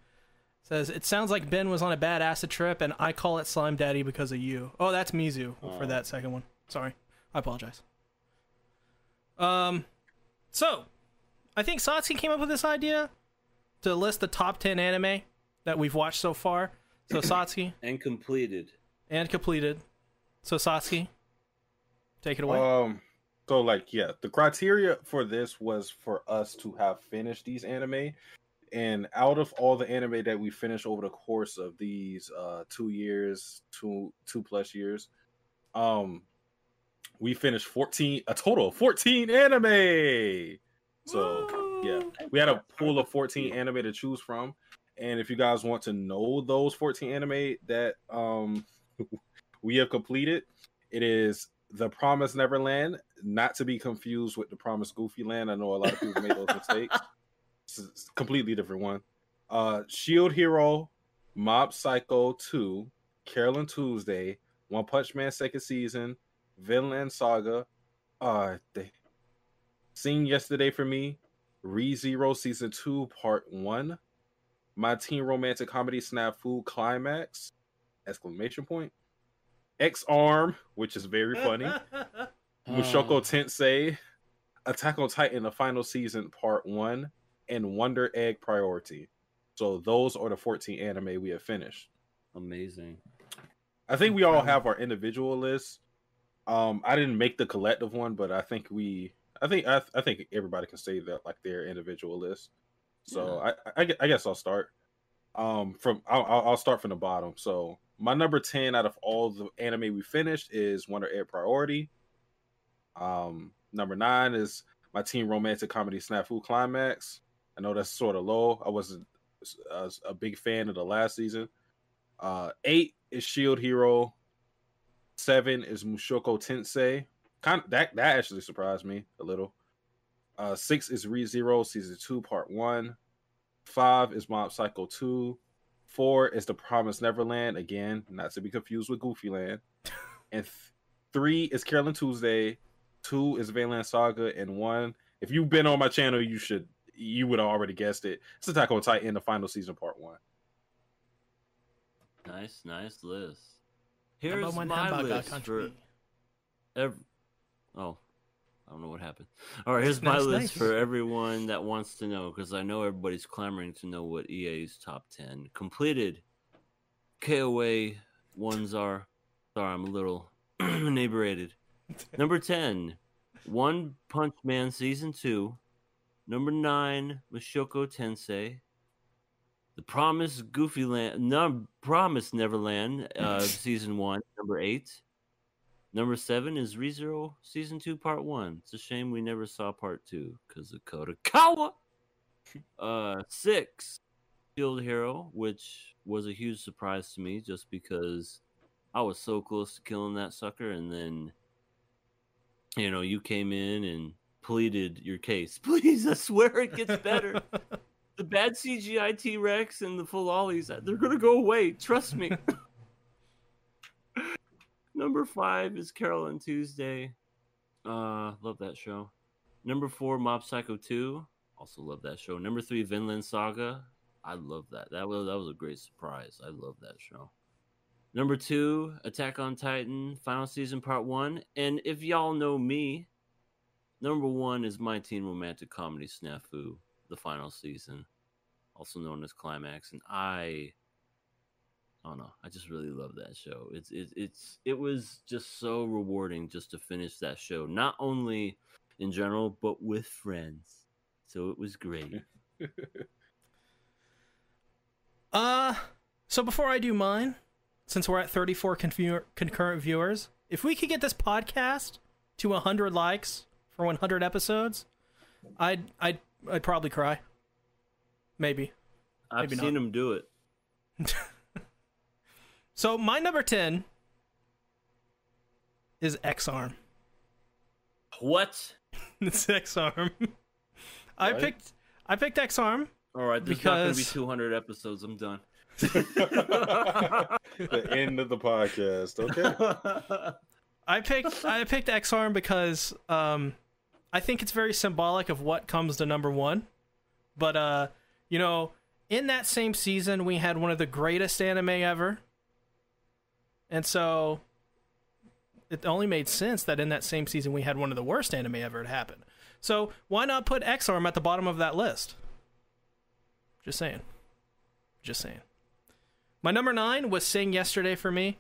Says it sounds like Ben was on a bad acid trip, and I call it Slime Daddy because of you. Oh, that's Mizu for Oh. that second one. Sorry, I apologize. Um, so I think Satsuki came up with this idea to list the top ten anime that we've watched so far. So Satsuki And completed. and completed. So Satsuki, take it away. Um. So like, yeah, the criteria for this was for us to have finished these anime, and out of all the anime that we finished over the course of these uh two years, two two plus years, um, we finished fourteen, a total of fourteen anime. So yeah, we had a pool of 14 anime to choose from. And if you guys want to know those 14 anime that um we have completed it is the promised neverland not to be confused with the promised goofy land. I know a lot of people made those mistakes completely different one. Uh shield hero mob psycho 2 carol and tuesday one punch man second season vinland saga. Uh they seen yesterday for me Re Zero Season 2 Part 1, My Teen Romantic Comedy Snafu Climax, exclamation point, Ex-Arm, which is very funny, Mushoku Tensei, Attack on Titan, the final season Part 1, and Wonder Egg Priority. So those are the 14 anime we have finished. Amazing. I think we all have our individual lists. Um, I didn't make the collective one, but I think we, I think, I, I think everybody can say that like their individual list. So I, I, I guess I'll start. Um, from I'll, I'll I'll start from the bottom. So my number ten out of all the anime we finished is Wonder Egg Priority. Um, number nine is my teen romantic comedy Snafu Climax. I know that's sort of low. I wasn't a, a big fan of the last season. Uh, eight is Shield Hero. Seven is Mushoku Tensei. Kind that that actually surprised me a little. Uh, six is Re Zero Season Two Part One. Five is Mob Psycho 2. Four is The Promised Neverland. Again, not to be confused with Goofy Land. And th- three is Carol and Tuesday. Two is Vinland Saga. And one, if you've been on my channel, you should you would have already guessed it. It's Attack on Titan, the final season, part one. Nice, nice list. Here's one my list for every. Oh, I don't know what happened. All right, here's my Nice, list nice. for everyone that wants to know because I know everybody's clamoring to know what EA's top ten completed. KOA ones are. Sorry, I'm a little inebriated. Number ten, One Punch Man season two. Number nine, Mushoku Tensei. The Promise Goofy Land, no, Promise Neverland, uh, season one, number eight. Number seven is ReZero season two, part one. It's a shame we never saw part two because of Kadokawa. Uh, six, Shield Hero, which was a huge surprise to me just because I was so close to killing that sucker, and then you know you came in and pleaded your case. Please, I swear it gets better. the bad CGI T Rex and the Filolials, they're gonna go away. Trust me. Number five is Carol and Tuesday. Uh, love that show. Number four, Mob Psycho 2. Also love that show. Number three, Vinland Saga. I love that. That was that was a great surprise. I love that show. Number two, Attack on Titan, final season part one. And if y'all know me, number one is my teen romantic comedy Snafu, the final season, also known as Climax. And I I don't know. I just really love that show. It's it, it's it was just so rewarding just to finish that show, not only in general but with friends. So it was great. Uh, so before I do mine, since we're at 34 confu- concurrent viewers, if we could get this podcast to 100 likes for 100 episodes, I'd I'd I'd probably cry. Maybe. I've Maybe seen not. him do it. So my number 10 is Ex-Arm. What? it's Ex-Arm. I What? picked I picked Ex-Arm All right, there's not going to be Because- 200 episodes. I'm done. the end of the podcast. Okay. I picked I picked Ex-Arm because um I think it's very symbolic of what comes to number one. But uh, you know, in that same season we had one of the greatest anime ever. And so it only made sense that in that same season we had one of the worst anime ever to happen. So why not put Ex-Arm at the bottom of that list? Just saying. Just saying. My number nine was Sing Yesterday for me.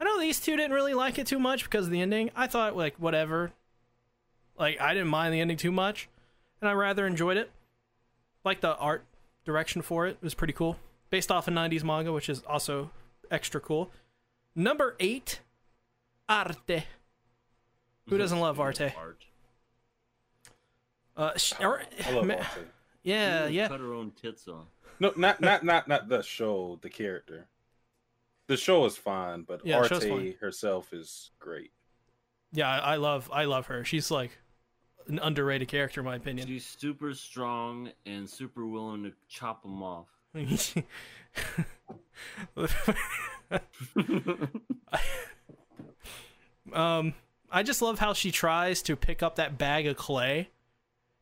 I know these two didn't really like it too much because of the ending. I thought like whatever. Like I didn't mind the ending too much, and I rather enjoyed it. Like the art direction for it was pretty cool, based off a '90s manga, which is also extra cool. Number eight, Arte. Who doesn't love Arte? Art. Uh, sh- or- I love ma- Arte. yeah, She yeah. Cut her own tits off. No, not not not not the show, the character. The show is fine, but Yeah, Arte fine. herself is great. Yeah, I I love I love her. She's like an underrated character in my opinion. She's super strong and super willing to chop them off. um, I just love how she tries to pick up that bag of clay,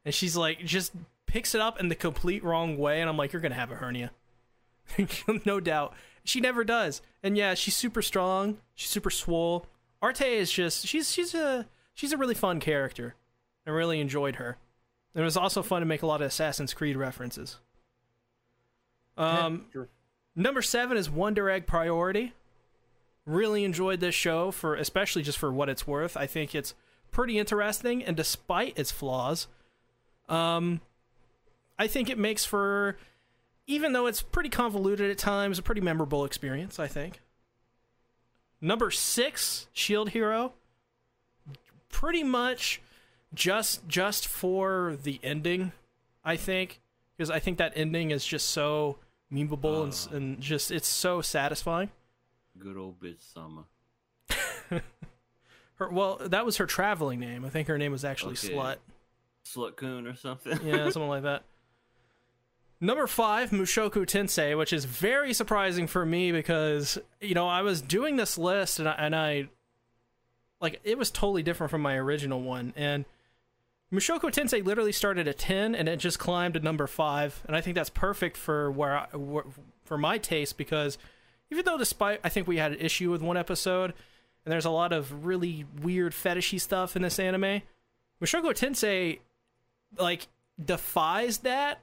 and she's like, just picks it up in the complete wrong way, and I'm like, you're gonna have a hernia, no doubt. She never does, and yeah, she's super strong. She's super swole. Arte is just she's she's a she's a really fun character. I really enjoyed her. It was also fun to make a lot of Assassin's Creed references. Um, Sure. Number seven is Wonder Egg Priority. Really enjoyed this show for especially just for what it's worth. I think it's pretty interesting, and despite its flaws, um, I think it makes for, even though it's pretty convoluted at times, a pretty memorable experience. I think. Number six, Shield Hero. Pretty much, just just for the ending, I think, because I think that ending is just so memeable and, Ah. and just it's so satisfying. Good old bitch summer. Her well, that was her traveling name. I think her name was actually Okay. Slut. Slut coon or something. Yeah, something like that. Number five, Mushoku Tensei, which is very surprising for me because you know I was doing this list and I, and I like it was totally different from my original one and Mushoku Tensei literally started at ten and it just climbed to number five and I think that's perfect for where, I, where for my taste because even though despite I think we had an issue with one episode and there's a lot of really weird fetishy stuff in this anime, Mushoku Tensei like defies that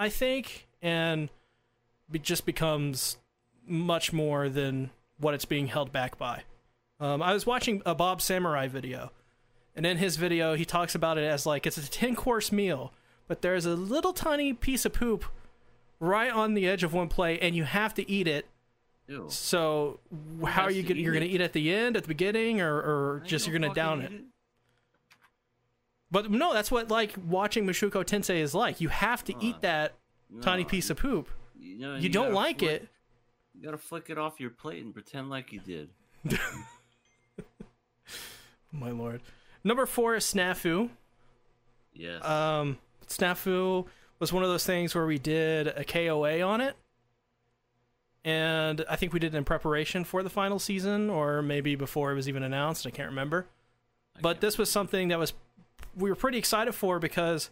I think, and it just becomes much more than what it's being held back by. Um, I was watching a Bob Samurai video, and in his video, he talks about it as like it's a 10 course meal, but there's a little tiny piece of poop right on the edge of one plate, and you have to eat it. Ew. So, how are you gonna, you're going to it? eat at the end, at the beginning, or, or just you're going to down fucking it? But no, that's what like watching Mushoku Tensei is like. You have to Uh, eat that tiny No, piece of poop. You, know, You, don't like flick- it. You gotta flick it off your plate and pretend like you did. My lord. Number four is Snafu. Yes. Um, Snafu was one of those things where we did a KOA on it. And I think we did it in preparation for the final season, or maybe before it was even announced. I can't remember. I But can't this was something that was we were pretty excited for because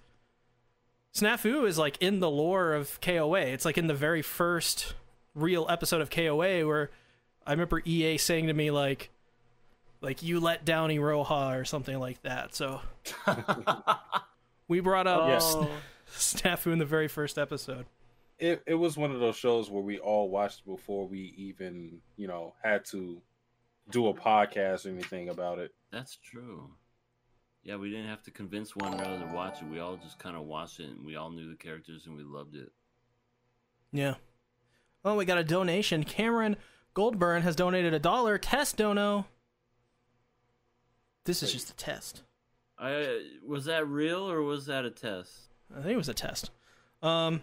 Snafu is like in the lore of KOA. It's like in the very first real episode of KOA where I remember EA saying to me like like you let down Iroha or something like that. So we brought up Yes. Oh, Snafu in the very first episode. It it was one of those shows where we all watched before we even you know had to do a podcast or anything about it. That's true. Yeah, we didn't have to convince one another to watch it. We all just kind of watched it, and we all knew the characters, and we loved it. Yeah. Oh, we got a donation. Cameron Goldburn has donated a dollar. Test dono. This is just a test. I was that real or was that a test? I think it was a test. Um,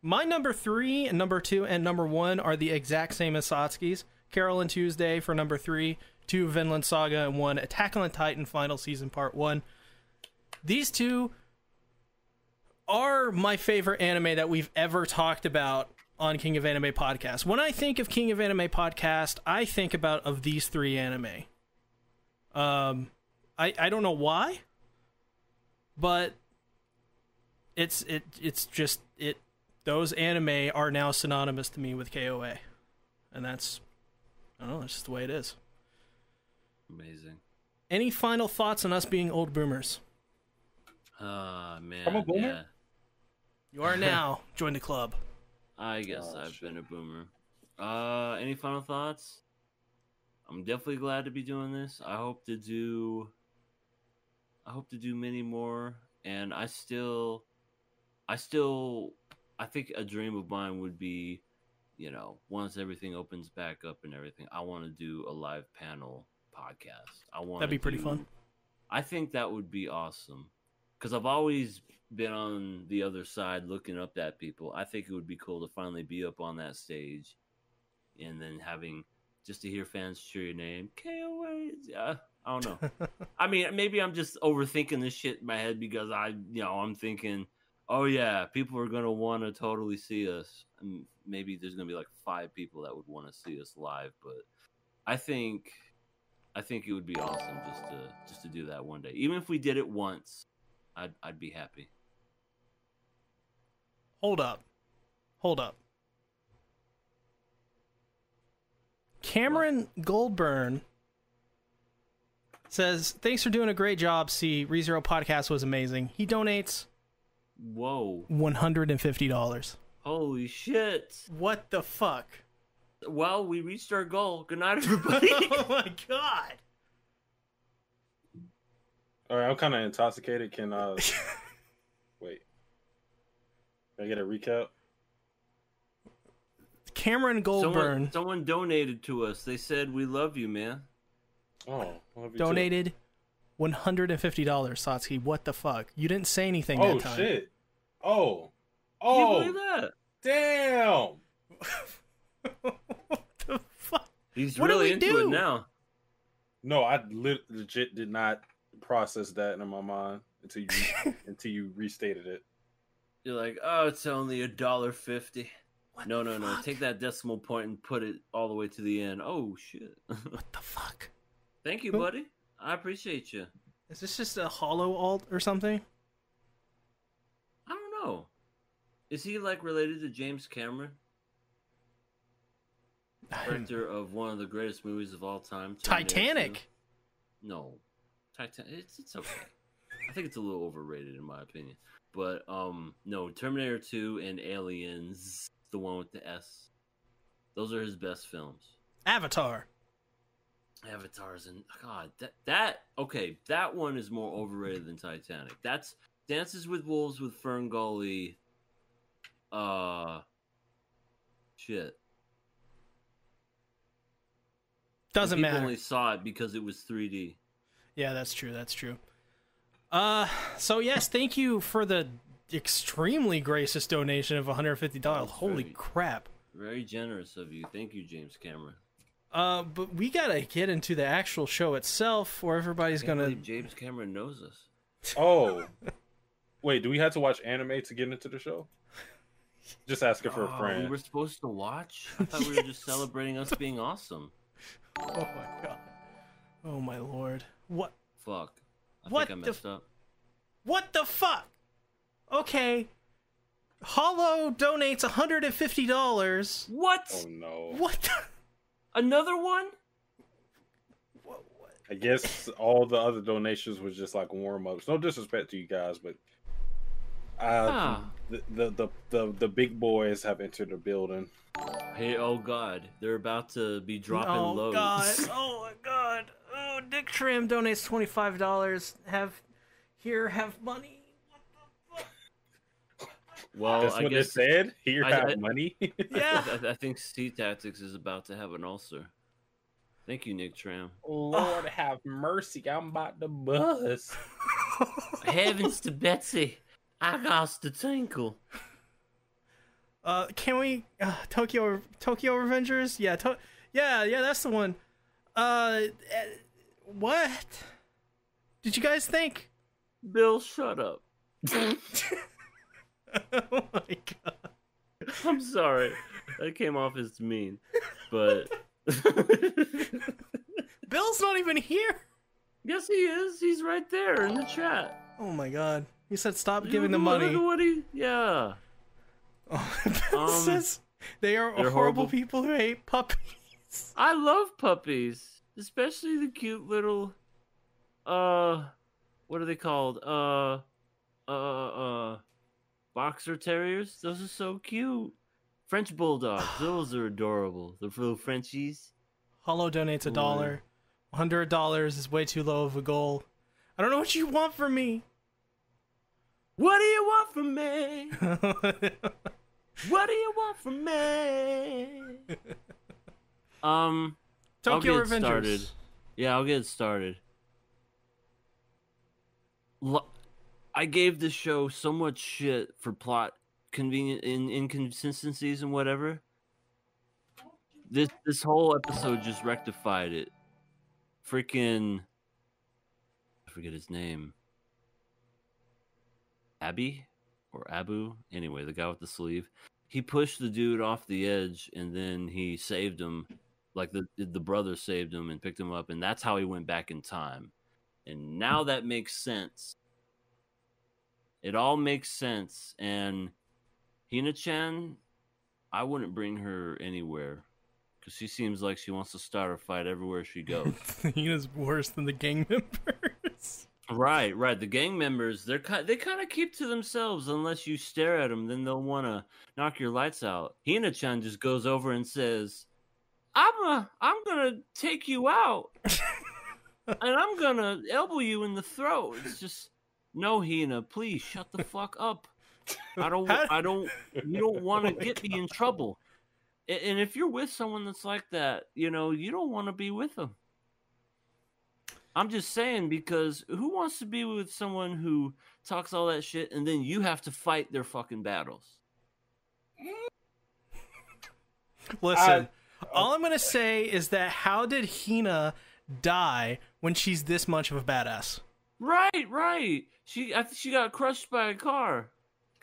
my number three and number two and number one are the exact same as Satsuki's. Carol and Tuesday for number three, two Vinland Saga, and one Attack on Titan Final Season Part One. These two are my favorite anime that we've ever talked about on King of Anime podcast. When I think of King of Anime podcast, I think about of these three anime. Um, I I don't know why, but it's it it's just it those anime are now synonymous to me with KOA, and that's I don't know. That's just the way it is. Amazing. Any final thoughts on us being old boomers? Ah man. I'm a boomer? Yeah. You are now. Join the club. I guess Oh, I've been a boomer. Uh, any final thoughts? I'm definitely glad to be doing this. I hope to do. I hope to do many more, and I still, I still, I think a dream of mine would be, you know, once everything opens back up and everything, I want to do a live panel podcast. I want That'd be pretty fun. I think that would be awesome because I've always been on the other side looking up at people. I think it would be cool to finally be up on that stage and then having just to hear fans cheer your name. KOA. Uh, I don't know. I mean, maybe I'm just overthinking this shit in my head because I, you know, I'm thinking, oh yeah, people are gonna want to totally see us. And maybe there's gonna be like five people that would want to see us live, but I think, I think it would be awesome just to just to do that one day. Even if we did it once, I'd I'd be happy. Hold up. Hold up. Cameron Goldburn says, Thanks for doing a great job, See, ReZero podcast was amazing. He donates Whoa! $150. Holy shit! What the fuck? Well, we reached our goal. Good night, everybody. oh my god. All right, I'm kind of intoxicated. Can uh wait? Can I get a recap? Cameron Goldburn someone, someone donated to us. They said we love you, man. Oh, I love you too. donated $150, Satsuki. What the fuck? You didn't say anything Oh that time. Oh shit! Oh, Can you oh, believe that? damn! what the fuck? He's What do really we into do? it now. No, I lit legit did not process that in my mind until you until you restated it. You're like, oh, it's only a dollar fifty. What No, the no, no. Take that decimal point and put it all the way to the end. Oh shit. What the fuck? Thank you, buddy. I appreciate you. Is this just a hollow alt or something? I don't know. Is he like related to James Cameron, director of one of the greatest movies of all time, Titanic. No, Titanic. It's it's okay. I think it's a little overrated in my opinion. But um, no, Terminator Two and Aliens, the one with the S. Those are his best films. Avatar. Avatars and God, that that okay, that one is more overrated than Titanic. That's Dances with Wolves with Fern Gully. Uh, shit. Doesn't matter. Only saw it because it was 3D. Yeah, that's true. That's true. Uh, so yes, thank you for the extremely gracious donation of $150. Oh, Holy very- crap. Very generous of you. Thank you, James Cameron. Uh, but we gotta get into the actual show itself, where everybody's Can't gonna. James Cameron knows us. Oh, wait. Do we have to watch anime to get into the show? Just asking for a Oh, friend. we were supposed to watch. I thought we were just celebrating us being awesome. Oh my god. Oh my lord. What? Fuck. I What think I the messed up. What the fuck? Okay. Hollow donates $150. What? Oh no. What? The... Another one? what- what? I guess all the other donations was just like warm ups. No disrespect to you guys, but uh, Ah. the, the the the the big boys have entered the building. Hey, oh god, they're about to be dropping loads. oh loads. god. Oh my god. Oh, Dick Trim donates $25. Have here have money. Well, That's I what guess it said. Here I- have I- money. Yeah. I, I think SeaTactics is about to have an ulcer. Thank you, Nick Tram. Lord have mercy, I'm about to bust. Heavens to Betsy, I got the tinkle. Uh, can we uh, Tokyo Tokyo Revengers? Yeah, to- yeah, yeah, that's the one. Uh, eh, what did you guys think? Bill, shut up. oh my god! I'm sorry. That came off as mean, but Bill's not even here. yes, he is. He's right there in the chat. Oh my god! He said stop giving the money. what he- yeah. Oh, Bill Um, says they are horrible, horrible. people who hate puppies. I love puppies, especially the cute little, uh, what are they called? Uh, uh, uh, boxer terriers. Those are so cute. French bulldogs. Those are adorable. The little Frenchies. Hollow donates a dollar. Hundred dollars is way too low of a goal. I don't know what you want from me. What do you want from me? What do you want from me? Um, Tokyo I'll get Revengers. started. Yeah, I'll get started. Lo- I gave the show so much shit for plot convenient in inconsistencies and whatever. This this whole episode just rectified it. Freaking I forget his name. Abby or Abu. Anyway, the guy with the sleeve. He pushed the dude off the edge and then he saved him like the the brother saved him and picked him up and that's how he went back in time. And now that makes sense. It all makes sense and Hina-chan I wouldn't bring her anywhere cuz she seems like she wants to start a fight everywhere she goes. Hina's worse than the gang members. Right, right. The gang members, they're ki- they kind of keep to themselves unless you stare at them. Then they'll want to knock your lights out. Hina-chan just goes over and says, "I'm a, I'm gonna take you out, and I'm gonna elbow you in the throat." It's just no, Hina, please shut the fuck up. I don't, I don't, you don't want to get me in trouble. And if you're with someone that's like that, you know, you don't want to be with them. I'm just saying because who wants to be with someone who talks all that shit and then you have to fight their fucking battles? Listen, all I'm gonna say is that how did Hina die when she's this much of a badass? Right, right. She I think she got crushed by a car.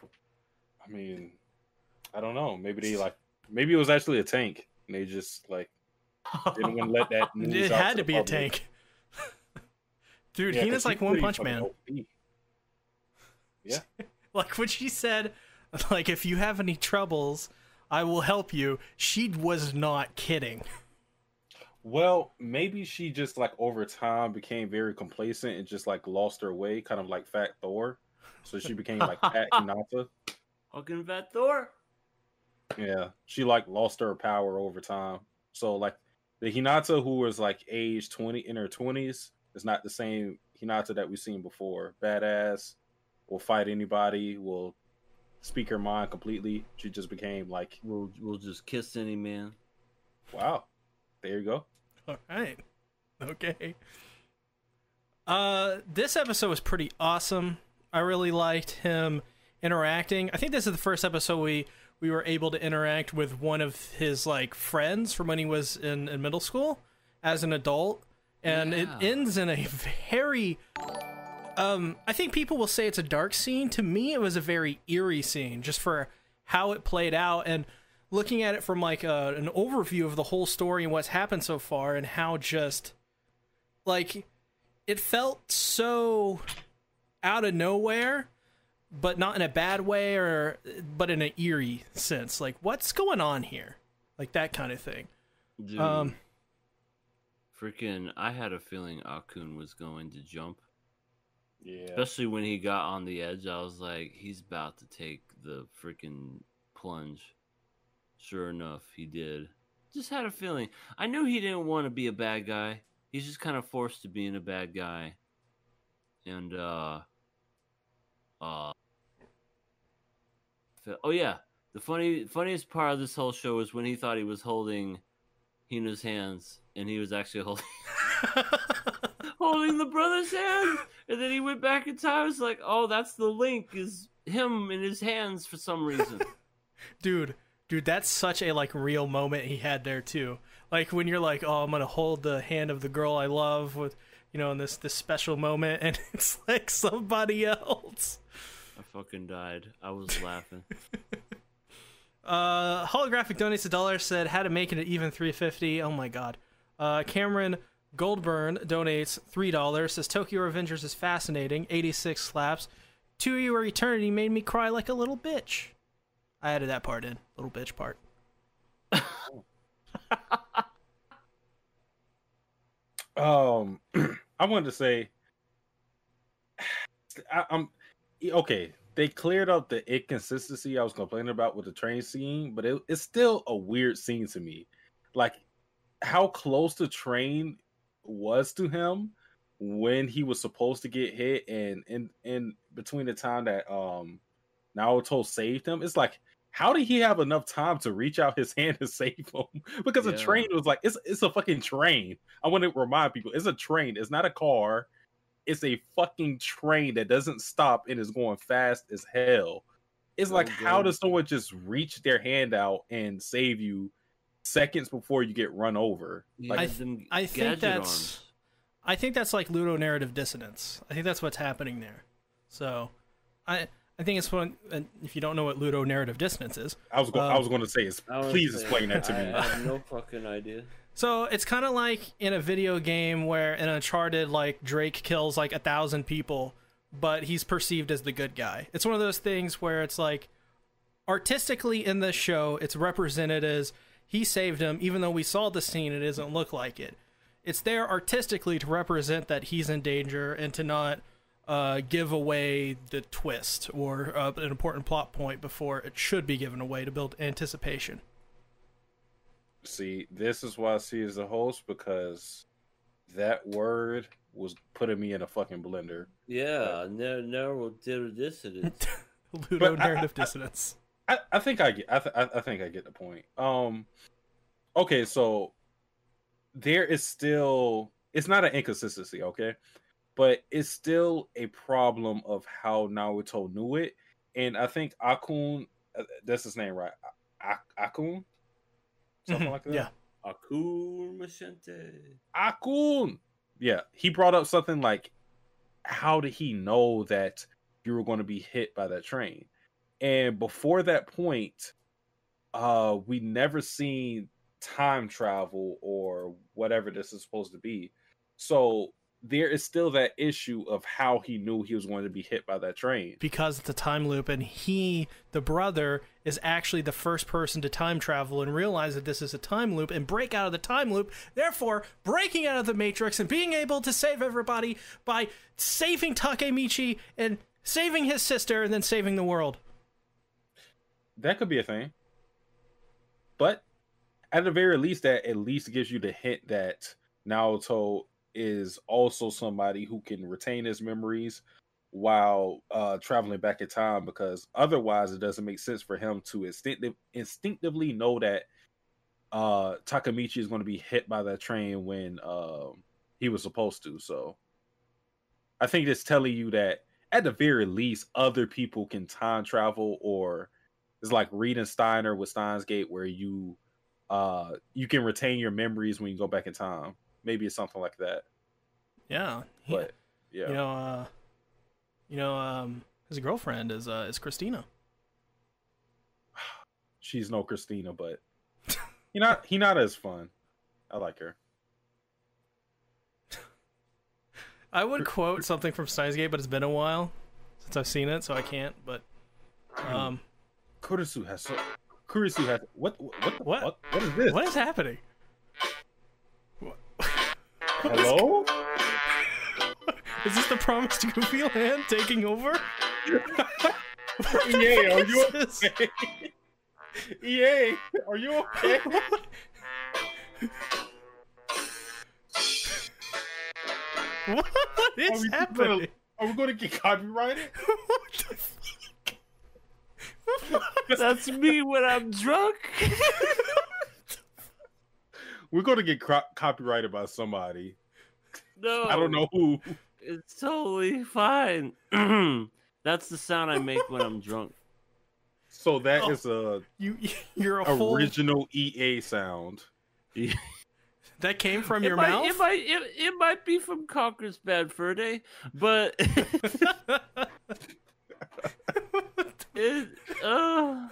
I mean, I don't know. Maybe they like maybe it was actually a tank and they just like didn't want to let that news It out had to to the be a tank. Dude, Yeah, 'cause Hina's like One Punch Man. OP. Like when she said, like, if you have any troubles, I will help you. She was not kidding. Well, maybe she just like over time became very complacent and just like lost her way, kind of like Fat Thor. So she became like Fat Hinata. Fucking Vet Thor. Yeah, she like lost her power over time. So like the Hinata who was like age twenty in her twenties is not the same Hinata that we've seen before. Badass, will fight anybody, will speak her mind completely. She just became like, We'll we'll just kiss any man. wow, there you go. All right. Okay. Uh, this episode was pretty awesome. I really liked him interacting. I think this is the first episode we we were able to interact with one of his like friends from when he was in, in middle school as an adult, and it ends in a very um I think people will say it's a dark scene. To me, it was a very eerie scene, just for how it played out and looking at it from like a, an overview of the whole story and what's happened so far and how just like it felt so out of nowhere but not in a bad way or but in an eerie sense like what's going on here like that kind of thing Dude, um freaking! I had a feeling Akun was going to jump, Yeah, especially when he got on the edge. I was like, he's about to take the freaking plunge. Sure enough, he did. Just had a feeling. I knew he didn't want to be a bad guy. He's just kind of forced to being a bad guy. And uh uh Oh yeah, the funny funniest part of this whole show is when he thought he was holding Hina's hands and he was actually holding holding the brother's hand. And then he went back in time. It's like, oh, that's the link is him in his hands for some reason. dude dude that's such a like real moment he had there too. Like when you're like oh i'm gonna hold the hand of the girl i love with you know in this this special moment and it's like somebody else. I fucking died. I was laughing. uh holographic donates a dollar said how to make it an even 350 oh my god. Uh cameron goldburn donates three dollars says tokyo revengers is fascinating. 86 slaps. To your eternity made me cry like a little bitch i added that part in little bitch part Um, I wanted to say, I, I'm okay. They cleared up the inconsistency I was complaining about with the train scene, but it, it's still a weird scene to me. Like how close the train was to him when he was supposed to get hit, and in in between the time that um Naoto saved him, it's like. How did he have enough time to reach out his hand to save him? Because the Yeah. train was like, it's it's a fucking train. I want to remind people it's a train. It's not a car. It's a fucking train that doesn't stop and is going fast as hell. It's Go, like, how does someone just reach their hand out and save you seconds before you get run over? Like, I- them I think that's arms. I think that's like ludo narrative dissonance. I think that's what's happening there. So, I I think it's when and if you don't know what ludo narrative dissonance is, I was go- I Um, was going to say, is please saying, explain that to I, me. I have no fucking idea. so it's kind of like in a video game where in Uncharted, like Drake kills like a thousand people, but he's perceived as the good guy. It's one of those things where it's like artistically in this show, it's represented as he saved him, even though we saw the scene, it doesn't look like it. It's there artistically to represent that he's in danger and to not uh, give away the twist or uh, an important plot point before it should be given away to build anticipation. See, this is why I see as a host because that word was putting me in a fucking blender. Yeah, no, no, did this. Ludo narrative I- dissonance. I, I think I get I, th- I I think I get the point. Um okay, so there is still it's not an inconsistency, okay? But it's still a problem of how Naoto knew it. And I think Akun uh, that's his name, right? Akun? Something Mhm, like that. Yeah. Akun Machente. Akun. Yeah, he brought up something like, "How did he know that you were going to be hit by that train?" And before that point, uh, we never seen time travel or whatever this is supposed to be. So there is still that issue of how he knew he was going to be hit by that train. because it's a time loop and he the brother is actually the first person to time travel and realize that this is a time loop and break out of the time loop therefore breaking out of the matrix and being able to save everybody by saving takemichi and saving his sister and then saving the world That could be a thing. But at the very least, that at least gives you the hint that Naoto is also somebody who can retain his memories while uh, traveling back in time because otherwise it doesn't make sense for him to instinctive, instinctively know that uh, Takemichi is going to be hit by that train when um, he was supposed to. So I think it's telling you that at the very least, other people can time travel or it's like reading Steiner with Steins Gate where you uh you can retain your memories when you go back in time. Maybe it's something like that. yeah But yeah. you know uh you know um his girlfriend is uh is christina She's no Christina, but he not he not as fun. I like her. i would quote something from steins gate but it's been a while since i've seen it so i can't but um Kurisu has so Kurisu has what what the What? fuck? What is this? what is happening What- Hello? Is this the promised Goofy Land taking over? EA, are you this- okay? EA, are you okay? What, what Are we happening? gonna- Are we going to get copyrighted? what the fuck? That's me when I'm drunk. We're going to get cro- copyrighted by somebody. no, I don't know who. It's totally fine. That's the sound I make when I'm drunk. So that Oh. is a You, you're a full. original EA sound. That came from it your might, mouth. It might, it, it might be from Conker's Bad Fur Day, but it, uh,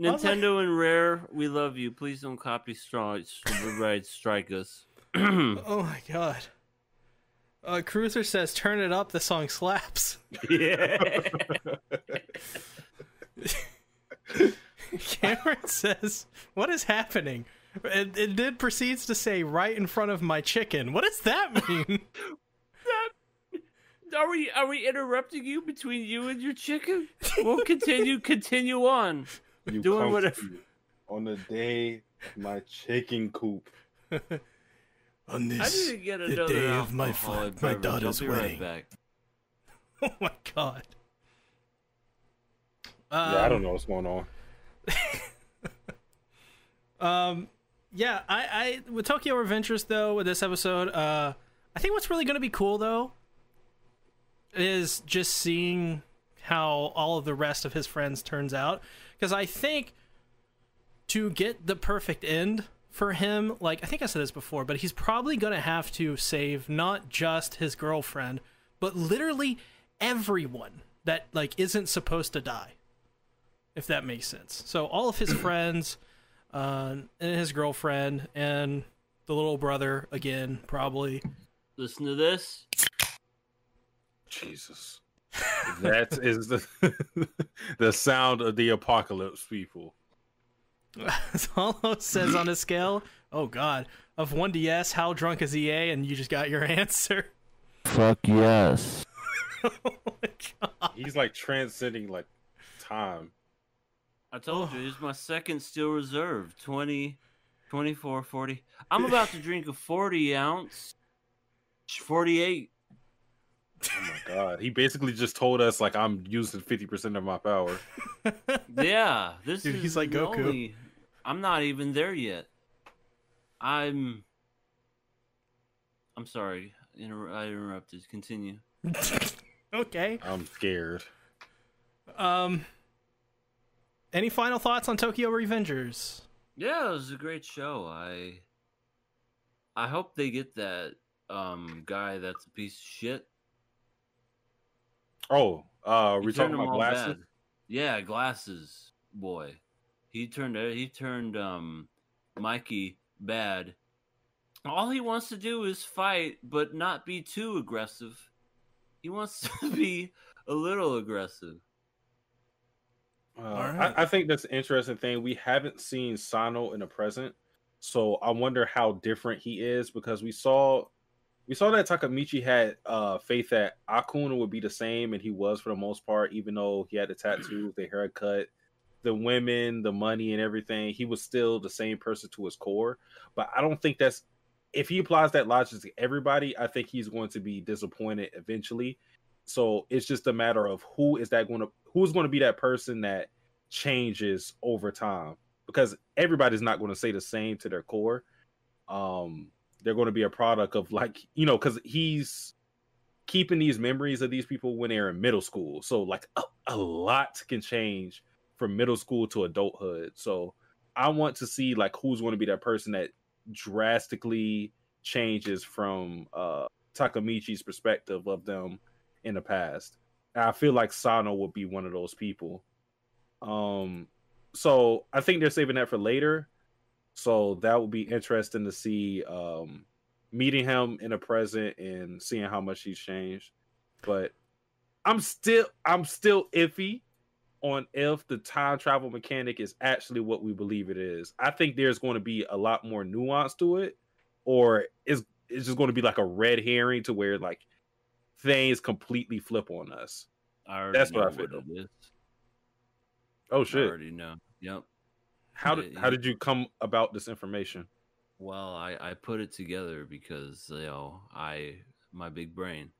Nintendo and Rare, we love you. Please don't copy strike, right, strike us. oh my god. Uh, Cruiser says, "Turn it up. The song slaps." yeah. Cameron says, "What is happening?" And it then proceeds to say, "Right in front of my chicken." What does that mean? Are we are we interrupting you between you and your chicken? We'll continue continue on. You Doing come whatever- to on the day of my chicken coop. On I this, need to get the another day of my alcoholic fi- my beverage. I'll daughter's be right wedding. back. oh my god. yeah, I Um, don't know what's going on. Um, yeah, I, I with Tokyo Adventures though with this episode, uh, I think what's really going to be cool though is just seeing how all of the rest of his friends turns out because I think to get the perfect end for him, like I think I said this before, but he's probably going to have to save not just his girlfriend, but literally everyone that like isn't supposed to die. If that makes sense. So all of his friends uh, and his girlfriend and the little brother again, probably. Listen to this. Jesus. That is the the sound of the apocalypse, people. Hollow says on a scale, oh god, of one to yes, how drunk is EA? And you just got your answer. Fuck yes. oh my god. He's like transcending like time. I told you, he's my second steel reserve. 20, 24, 40. I'm about to drink a 40 ounce. 48. Oh my god. He basically just told us like I'm using fifty percent of my power. Yeah, this Dude, is he's like the Goku. only- I'm not even there yet. I'm. I'm sorry. Inter- I interrupted. Continue. okay. I'm scared. Um. Any final thoughts on Tokyo Revengers? Yeah, it was a great show. I. I hope they get that um guy that's a piece of shit. Oh, uh He we turned talking about all glasses? bad. Yeah, glasses boy. He turned he turned um Mikey bad. All he wants to do is fight, but not be too aggressive. He wants to be a little aggressive. Uh, Alright. I, I think that's an interesting thing. We haven't seen Sano in the present, so I wonder how different he is because we saw we saw that Takemichi had uh, faith that Akuna would be the same, and he was for the most part, even though he had the tattoos, the haircut, the women, the money, and everything. He was still the same person to his core. But I don't think that's if he applies that logic to everybody, I think he's going to be disappointed eventually. So it's just a matter of who is that going to who's going to be that person that changes over time because everybody's not going to say the same to their core. Um, they're going to be a product of like you know because he's keeping these memories of these people when they're in middle school. So like a, a lot can change from middle school to adulthood. So I want to see like who's going to be that person that drastically changes from uh Takemichi's perspective of them in the past. And I feel like Sano would be one of those people. Um so I think they're saving that for later. So that would be interesting to see um meeting him in the present and seeing how much he's changed. But I'm still I'm still iffy on if the time travel mechanic is actually what we believe it is. I think there's going to be a lot more nuance to it, or is it's just going to be like a red herring to where like things completely flip on us. I That's what I feel. Oh I shit! already know. Yep. How did how did you come about this information? Well, I, I put it together because you know I my big brain.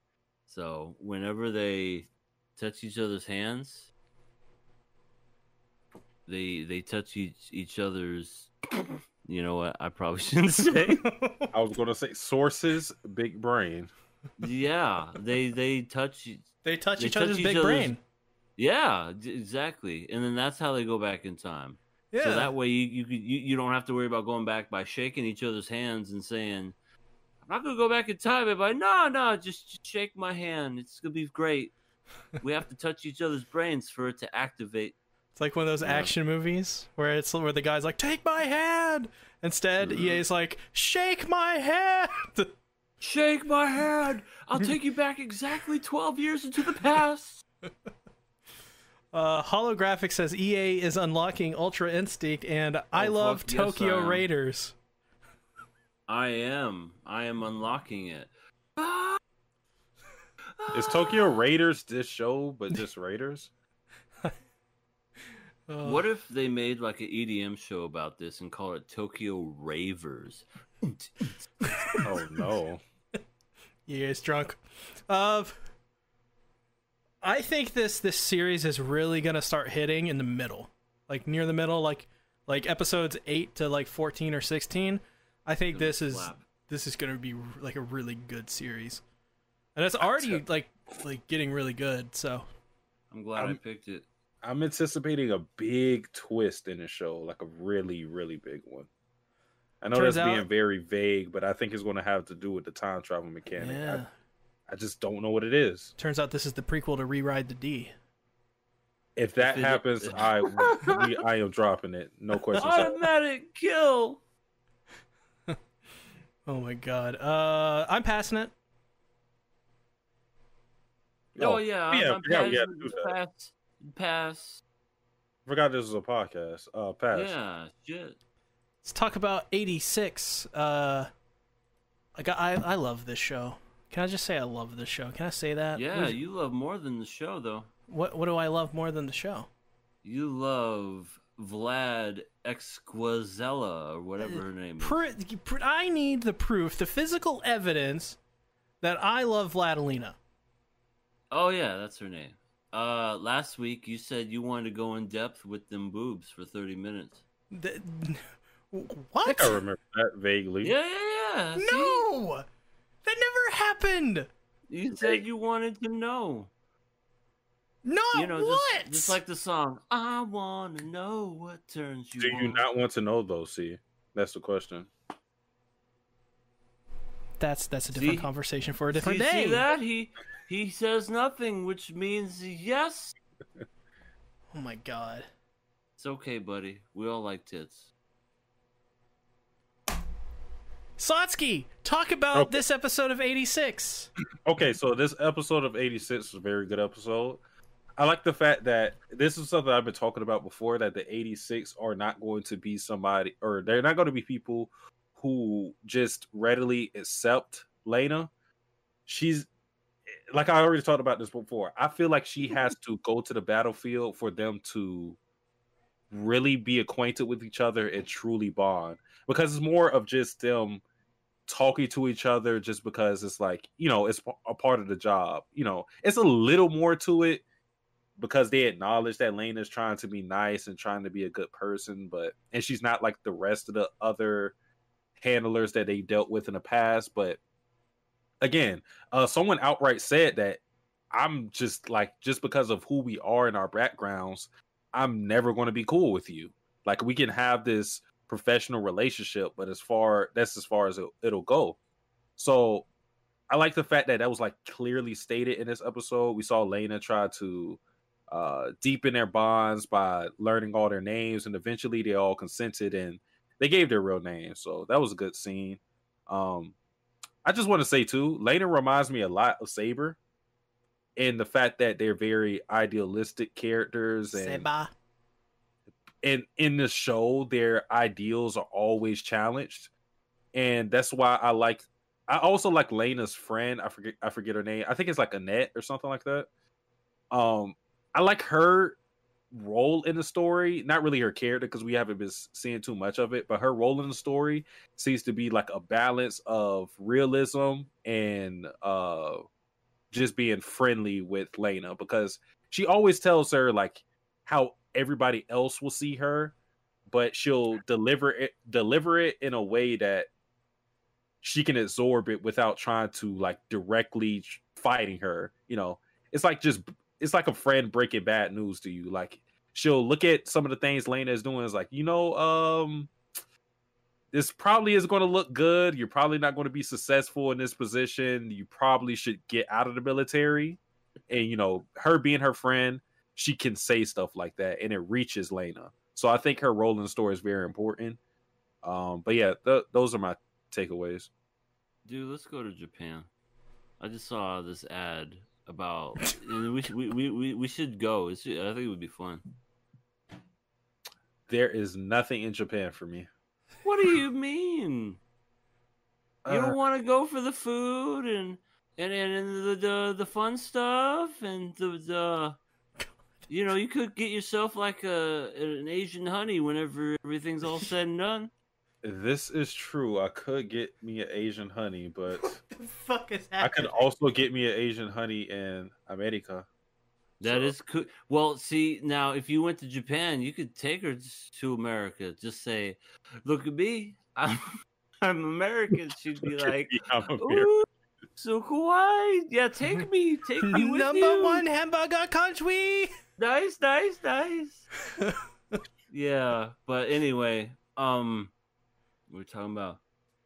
So whenever they touch each other's hands, they they touch each each other's. You know what? I probably shouldn't say. I was going to say sources, big brain. yeah, they they touch. they touch They each touch other's each big other's- brain. Yeah, exactly. And then that's how they go back in time. Yeah. So that way you you, you you don't have to worry about going back by shaking each other's hands and saying, "I'm not gonna go back in time." I no no just, just shake my hand, it's gonna be great. we have to touch each other's brains for it to activate. It's like one of those Yeah. action movies where it's where the guy's like, "Take my hand." Instead, Mhm. EA's like, "Shake my hand." Shake my hand. I'll take you back exactly twelve years into the past. Uh, Holographic says EA is unlocking Ultra Instinct and I Oh, love fuck yes, Tokyo I. Raiders. I am. I am unlocking it. Is Tokyo Raiders this show, but just Raiders? Uh, What if they made like an EDM show about this and call it Tokyo Ravers? Oh no! EA's drunk. Uh, I think this this series is really gonna start hitting in the middle, like near the middle, like like episodes eight to like fourteen or sixteen. I think this is slap. this is gonna be like a really good series, and it's already like like getting really good. So I'm glad I I'm- picked it. I'm anticipating a big twist in the show, like a really, really big one. I know Turns that's being very vague, but I think it's going to have to do with the time travel mechanic. yeah, I, I just don't know what it is. turns out this is the prequel to Rewrite the D. If that If it- happens, I we, I am dropping it. No questions. asked. Automatic kill. Oh my god. Uh, I'm passing it. Oh, yeah, I'm, yeah, I'm yeah, we pass, had to do that. pass, pass. Forgot this was a podcast. Uh, pass. Yeah, shit. Let's talk about 86. Uh, like I, I love this show. Can I just say I love this show? Can I say that? Yeah, What, is- you love more than the show, though. what what do I love more than the show? You love Vlad Exquazella or whatever her name is. Pr- pr- I need the proof, the physical evidence that I love Vladilena. Oh yeah, that's her name. Uh, last week you said you wanted to go in depth with them boobs for thirty minutes. The- I what? think I remember that vaguely. Yeah, yeah, yeah. See? No, that never happened. you said you wanted to know. No, You know, what? just, just like the song. I wanna know what turns you Do you not want to know though? See, that's the question. that's that's a different See? conversation for a See, different see day. that he he says nothing, which means yes. Oh my god. It's okay, buddy. We all like tits. Satsuki, talk about Okay. this episode of 86. Okay, so this episode of 86 is a very good episode. I like the fact that this is something I've been talking about before that the 86 are not going to be somebody or they're not going to be people who just readily accept Lena. She's like I already talked about this before. I feel like she has to go to the battlefield for them to really be acquainted with each other and truly bond because it's more of just them talking to each other just because it's like you know it's a part of the job you know it's a little more to it because they acknowledge that Lena's trying to be nice and trying to be a good person but and she's not like the rest of the other handlers that they dealt with in the past but again uh someone outright said that i'm just like just because of who we are in our backgrounds i'm never going to be cool with you. Like we can have this professional relationship but as far that's as far as it, it'll go. So i like the fact that that was like clearly stated in this episode. We saw lena try to uh deepen their bonds by learning all their names and eventually they all consented and they gave their real names so that was a good scene. Um i just want to say too lena reminds me a lot of saber in the fact that they're very idealistic characters and. And in the show their ideals are always challenged. And that's why i like i also like lena's friend. I forget i forget her name. I think it's like annette or something like that. Um i like her role in the story not really her character because we haven't been seeing too much of it but her role in the story seems to be like a balance of realism and uh just being friendly with lena because she always tells her like how everybody else will see her, but she'll deliver it deliver it in a way that she can absorb it without trying to like directly fighting her. You know, it's like just it's like a friend breaking bad news to you. Like she'll look at some of the things Lena is doing is like, you know, um this probably is going to look good. You're probably not going to be successful in this position. You probably should get out of the military. And you know, her being her friend, she can say stuff like that and it reaches Lena. So I think her role in the story is very important. Um, but yeah, th- those are my takeaways. Dude, let's go to Japan. I just saw this ad about we, should- we, we, we, should go. I think it would be fun. There is nothing in Japan for me. What do you mean? You Uh, don't want to go for the food and and and, and the, the the fun stuff and the the you know you could get yourself like a an Asian honey whenever everything's all said and done. this is true. I could get me an Asian honey, but the fuck is I could also get me an Asian honey in America. That So- is cool. Well, see now, if you went to Japan, you could take her to America. Just say, "Look at me, I'm, I'm American." She'd be like, I'm American. "Ooh, so kawaii! Yeah, take me, take me with Number you." one hamburger country. nice, nice, nice. yeah, but anyway, um, we're talking about.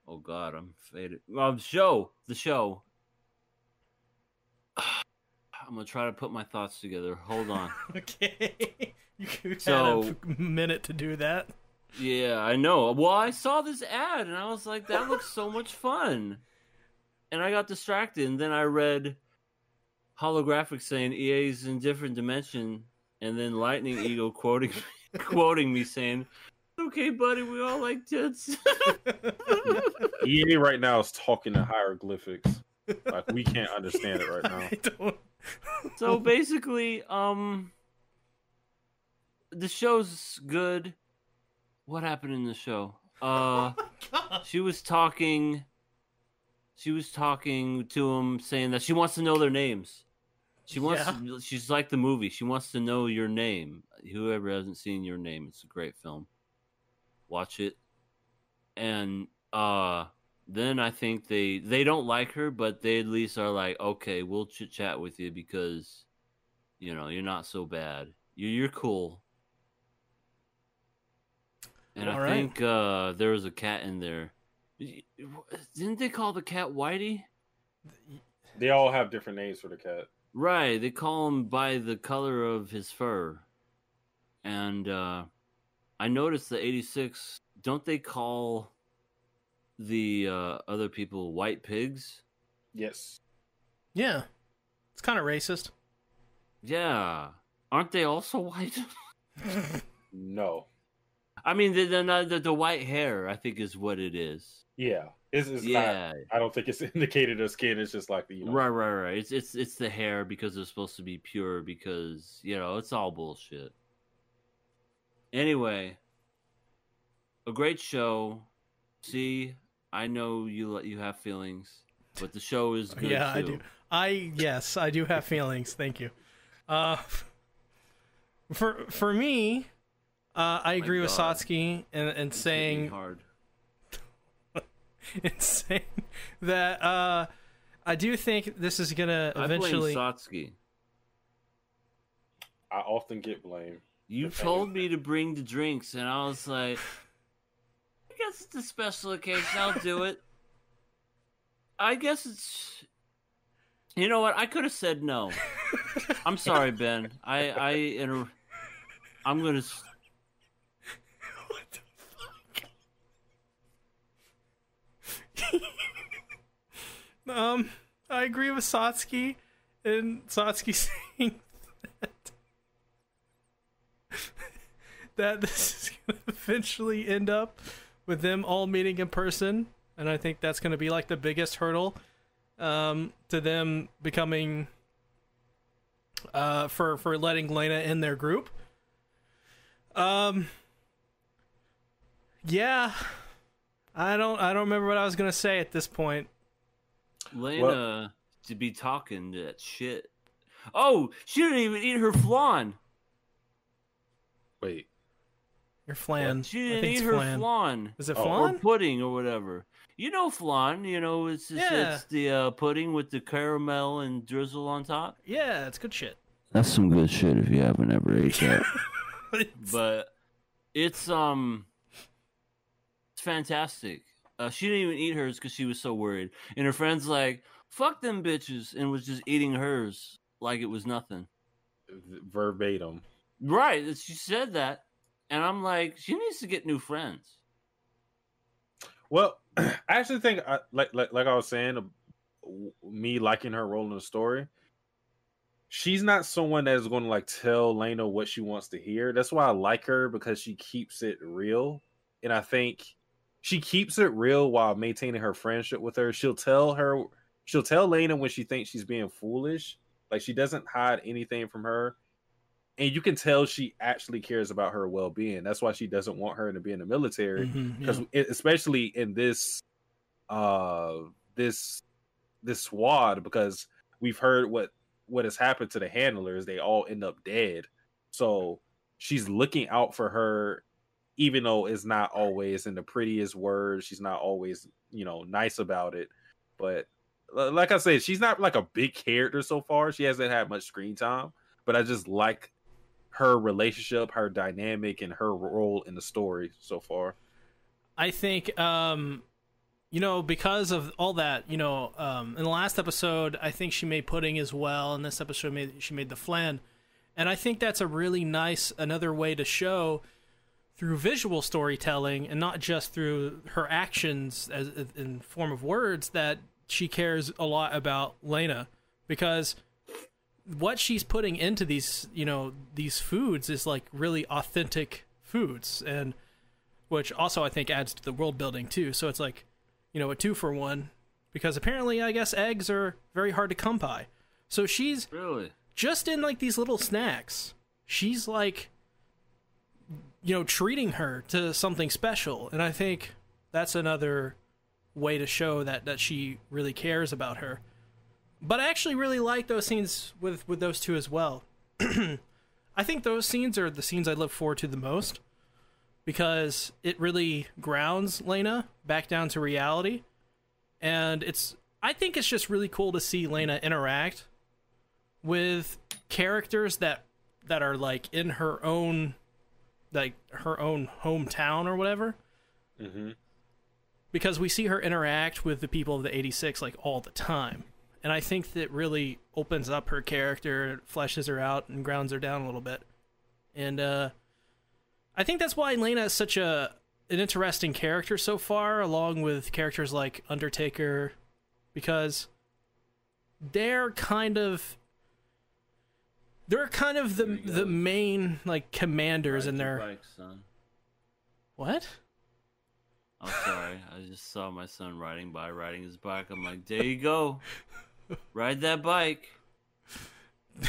Oh God, I'm faded. Um, show the show. I'm gonna try to put my thoughts together. Hold on. okay. You had So- a minute to do that. Yeah, I know. Well, I saw this ad and I was like, that looks so much fun. And I got distracted and then I read holographic saying EA's in different dimension and then Lightning Eagle quoting quoting me saying, "Okay, buddy, we all like tits." EA right now is talking in hieroglyphics. Like we can't understand it right now. So basically, um the show's good. What happened in the show? Uh God. she was talking she was talking to him saying that she wants to know their names. She wants Yeah. she's like the movie. She wants to know your name. Whoever hasn't seen your name it's a great film. Watch it. And uh then i think they they don't like her but they at least are like okay we'll chit chat with you because you know you're not so bad. You're, you're cool. And All i right. think uh there was a cat in there didn't they call the cat whitey They all have different names for the cat. right they call him by the color of his fur and uh, I noticed the 86. Don't they call the uh, other people white pigs? Yes. Yeah, it's kind of racist. Yeah, aren't they also white? No. I mean, the, the the the white hair, I think, is what it is. Yeah. It's, it's yeah, not. I don't think it's indicated as skin. It's just like the you know. right, right, right. It's it's it's the hair because they're supposed to be pure because you know it's all bullshit. Anyway, a great show. See, I know you you have feelings, but the show is good. yeah, I do. I yes, I do have feelings. Thank you. Uh, for for me, uh, I agree with Satsuki and in, in It's hitting me saying hard. in saying that uh, I do think this is gonna eventually. I blame Satsuki. I often get blamed. You told me to bring the drinks, and I was like, I guess it's a special occasion. I'll do it. I guess it's. You know what? I could have said no. I'm sorry, Ben. I I inter- I'm gonna. s- What the fuck? um, I agree with Satsuki and Satsuki saying that that this is going to eventually end up with them all meeting in person, and I think that's going to be like the biggest hurdle um, to them becoming uh, for for letting Lena in their group. Um. Yeah, I don't. I don't remember what I was gonna say at this point. Lena to be talking that shit. Oh, she didn't even eat her flan. Wait. Your flan. She I didn't eat her flan. flan. Is it Oh, or or flan? pudding or whatever. You know flan, you know it's it's, Yeah. it's the uh, pudding with the caramel and drizzle on top. Yeah, it's good shit. That's some good shit if you haven't ever ate that. But it's um it's fantastic. Uh, she didn't even eat hers because she was so worried, and her friends like fuck them bitches, and was just eating hers like it was nothing. Verbatim. Right? She said that, and I'm like, she needs to get new friends. Well, I actually think, I, like, like like I was saying, uh, me liking her role in the story. She's not someone that's going to like tell Lena what she wants to hear. That's why I like her because she keeps it real, and I think she keeps it real while maintaining her friendship with her. She'll tell her, she'll tell Lena when she thinks she's being foolish. Like she doesn't hide anything from her, and you can tell she actually cares about her well being. That's why she doesn't want her to be in the military because yeah. especially in this uh this this squad because we've heard what what has happened to the handlers they all end up dead so she's looking out for her even though it's not always in the prettiest words she's not always you know nice about it. But like i said she's not like a big character so far. She hasn't had much screen time. But i just like her relationship her dynamic and her role in the story so far. I think, um, you know, because of all that, you know, um, in the last episode, I think she made pudding as well. In this episode, made, she made the flan, and I think that's a really nice another way to show through visual storytelling and not just through her actions as in form of words that she cares a lot about Lena because what she's putting into these you know these foods is like really authentic foods and which also I think adds to the world building too. So it's like, you know, a two for one because apparently I guess eggs are very hard to come by. So she's Really? just in like these little snacks. She's like you know, treating her to something special. And I think that's another way to show that that she really cares about her. But I actually really like those scenes with with those two as well. I think those scenes are the scenes I look forward to the most because it really grounds Lena back down to reality. And it's I think it's just really cool to see Lena interact with characters that that are like in her own like her own hometown or whatever. Mm-hmm. because we see her interact with the people of the 86 like all the time. And i think that really opens up her character fleshes her out and grounds her down a little bit. And uh I think that's why Lena is such a an interesting character so far, along with characters like Undertaker, because they're kind of they're kind of the the main like commanders in Ride your their bike, son. what? I'm sorry. I just saw my son riding by, riding his bike. I'm like, there you go. Ride that bike.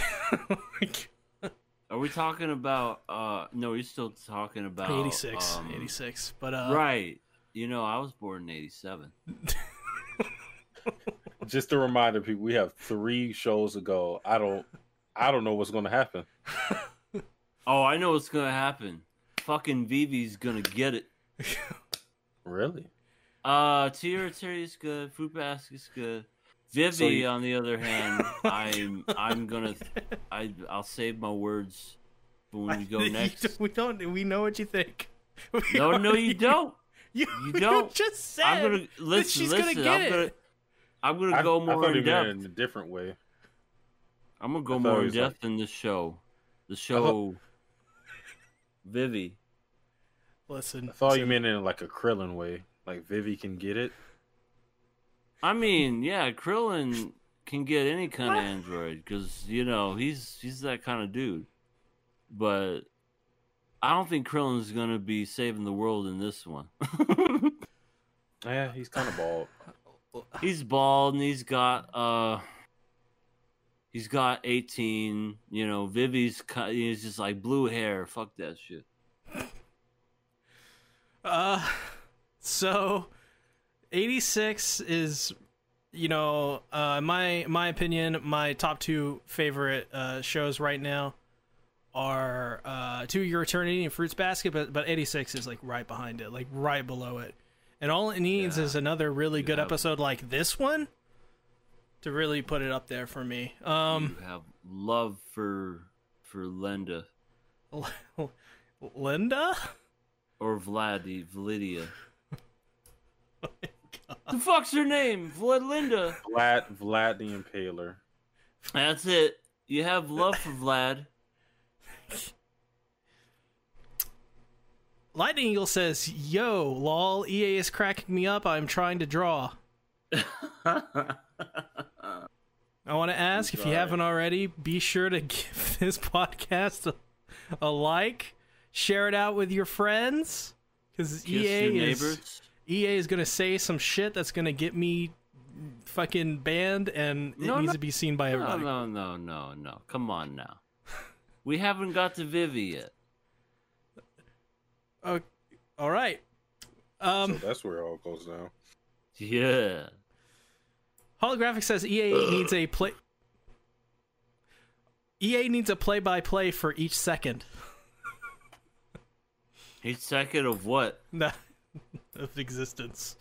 Are we talking about? uh No, you're still talking about 86, um, 86. But uh, Right. You know, I was born in '87. Just a reminder, people, we have three shows to go. I don't, I don't know what's going to happen. Oh, I know what's gonna happen. Fucking Vivy's gonna get it. Really? Uh, Tira Terry's good. Fruit Basket's good. Vivy, So you- on the other hand, I'm I'm gonna I I'll save my words for when we go You next. don't- we don't. We know what you think. We No, no, you don't. You, You don't. just said I'm gonna listen. she's listen. gonna get I'm it. gonna I'm gonna I, go I more thought in he meant it depth. in a different way. I'm gonna go more he in was like- depth in this show. The show. Vivy. Listen, I thought you meant in like a Krillin way, like Vivy can get it. I mean, yeah, Krillin can get any kind of android because you know he's he's that kind of dude. But I don't think Krillin's gonna be saving the world in this one. Yeah, he's kind of bald. he's bald and he's got uh, he's got eighteen. You know, Vivy's he's just like blue hair. Fuck that shit. Uh, so, eighty six is, you know, uh, my my opinion, my top two favorite uh shows right now are uh To Your Eternity and Fruits Basket, but but eighty six is like right behind it, like right below it, and all it needs Yeah. is another really good Yeah. episode like this one to really put it up there for me. Um, you have love for for Linda Linda. or Vladi Validia. the fuck's her name? Vlad Linda. Vlad, Vlad the Impaler. That's it. You have love for Vlad. Lightning Eagle says, "Yo, lol, EA is cracking me up. I'm trying to draw. I want to ask if you haven't already, be sure to give this podcast a, a like, share it out with your friends, because EA is. EA is gonna say some shit that's gonna get me fucking banned, and it No, needs no. to be seen by No, everybody. no, no, no, no. Come on now. We haven't got to Vivy yet. Oh, all right. Um, so that's where it all goes down. Yeah. Holographic says EA needs a play. EA needs a play-by-play for each second Each second of what? of existence.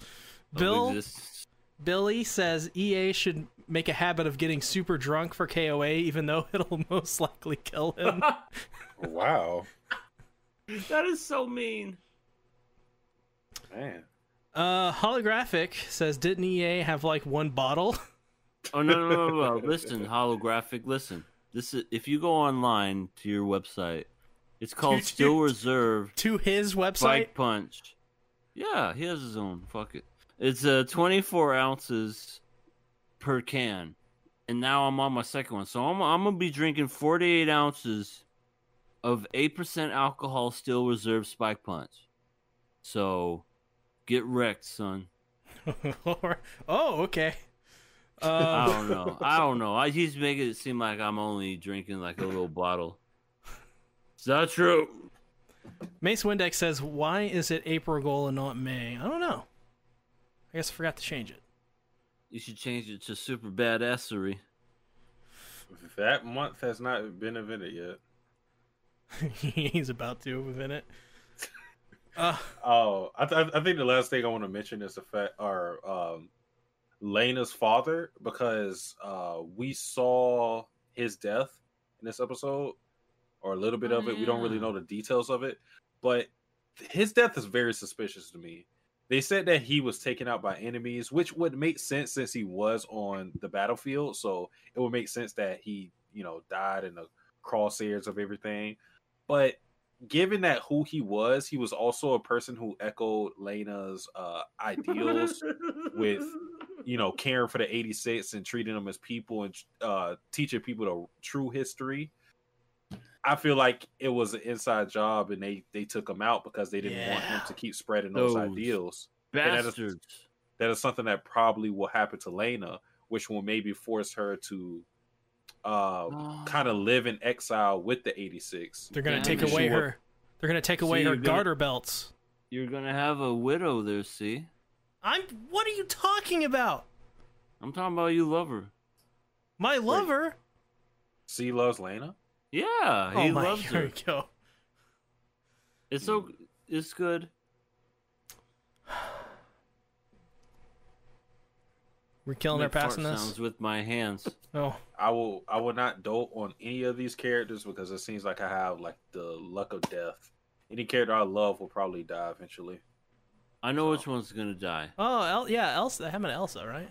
Of Bill existence. Billy says EA should make a habit of getting super drunk for KOA, even though it'll most likely kill him. Wow, That is so mean. man. Uh, Holographic says, didn't EA have like one bottle? Oh no no no no! Listen, holographic. Listen, this is if you go online to your website, it's called Dude, Steel. Reserve to his website? Spike Punch. Yeah, he has his own. Fuck it. It's uh 24 ounces per can, and now I'm on my second one. So I'm I'm gonna be drinking 48 ounces of eight percent alcohol Steel Reserve Spike Punch. So get wrecked, son. oh, okay. I Uh, don't know. I don't know. I he's making it seem like I'm only drinking like a little bottle. Is that true? Mace Windex says, why is it April Goal and not May? I don't know. I guess I forgot to change it. You should change it to super badassery. That month has not been invented yet. He's about to within it. Uh, Oh, I, th- I think the last thing I want to mention is the fact, or um, Lena's father, because uh, we saw his death in this episode, or a little bit Oh, of it. We don't really know the details of it, but his death is very suspicious to me. They said that he was taken out by enemies, which would make sense since he was on the battlefield. So it would make sense that he, you know, died in the crosshairs of everything. But given that who he was, he was also a person who echoed Lena's uh, ideals with, you know, caring for the 86 and treating them as people and uh, teaching people the true history. I feel like it was an inside job, and they they took him out because they didn't want him to keep spreading those, Those ideals. that is- Bastards. That is something that probably will happen to Lena, which will maybe force her to uh, kind of live in exile with the 86. They're gonna Yeah, take away sure. her. They're gonna take away See, her you're gonna- garter belts. You're gonna have a widow there, see? I'm. What are you talking about? I'm talking about you love her. My lover. C loves Lena. Yeah, he oh my. loves Here her. we go. It's so it's good. We're killing her Make fart passing this. sounds with my hands. Oh, I will I will not dote on any of these characters because it seems like I have like the luck of death. Any character I love will probably die eventually. I know which one's gonna die. oh, El- yeah, Elsa. I have an Elsa, right?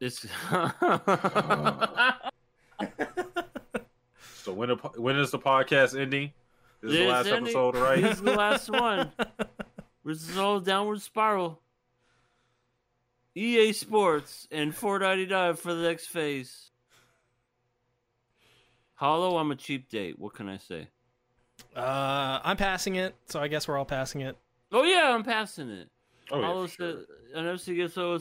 It's So when the, when is the podcast ending? This is the last ending. episode, right? This is the last one. This is all downward spiral. EA Sports and 4.99 for the next phase. Hollow, I'm a cheap date. What can I say? Uh, I'm passing it, so I guess we're all passing it. Oh yeah, I'm passing it. Oh, yeah, Hollow for sure. said, and FC gets so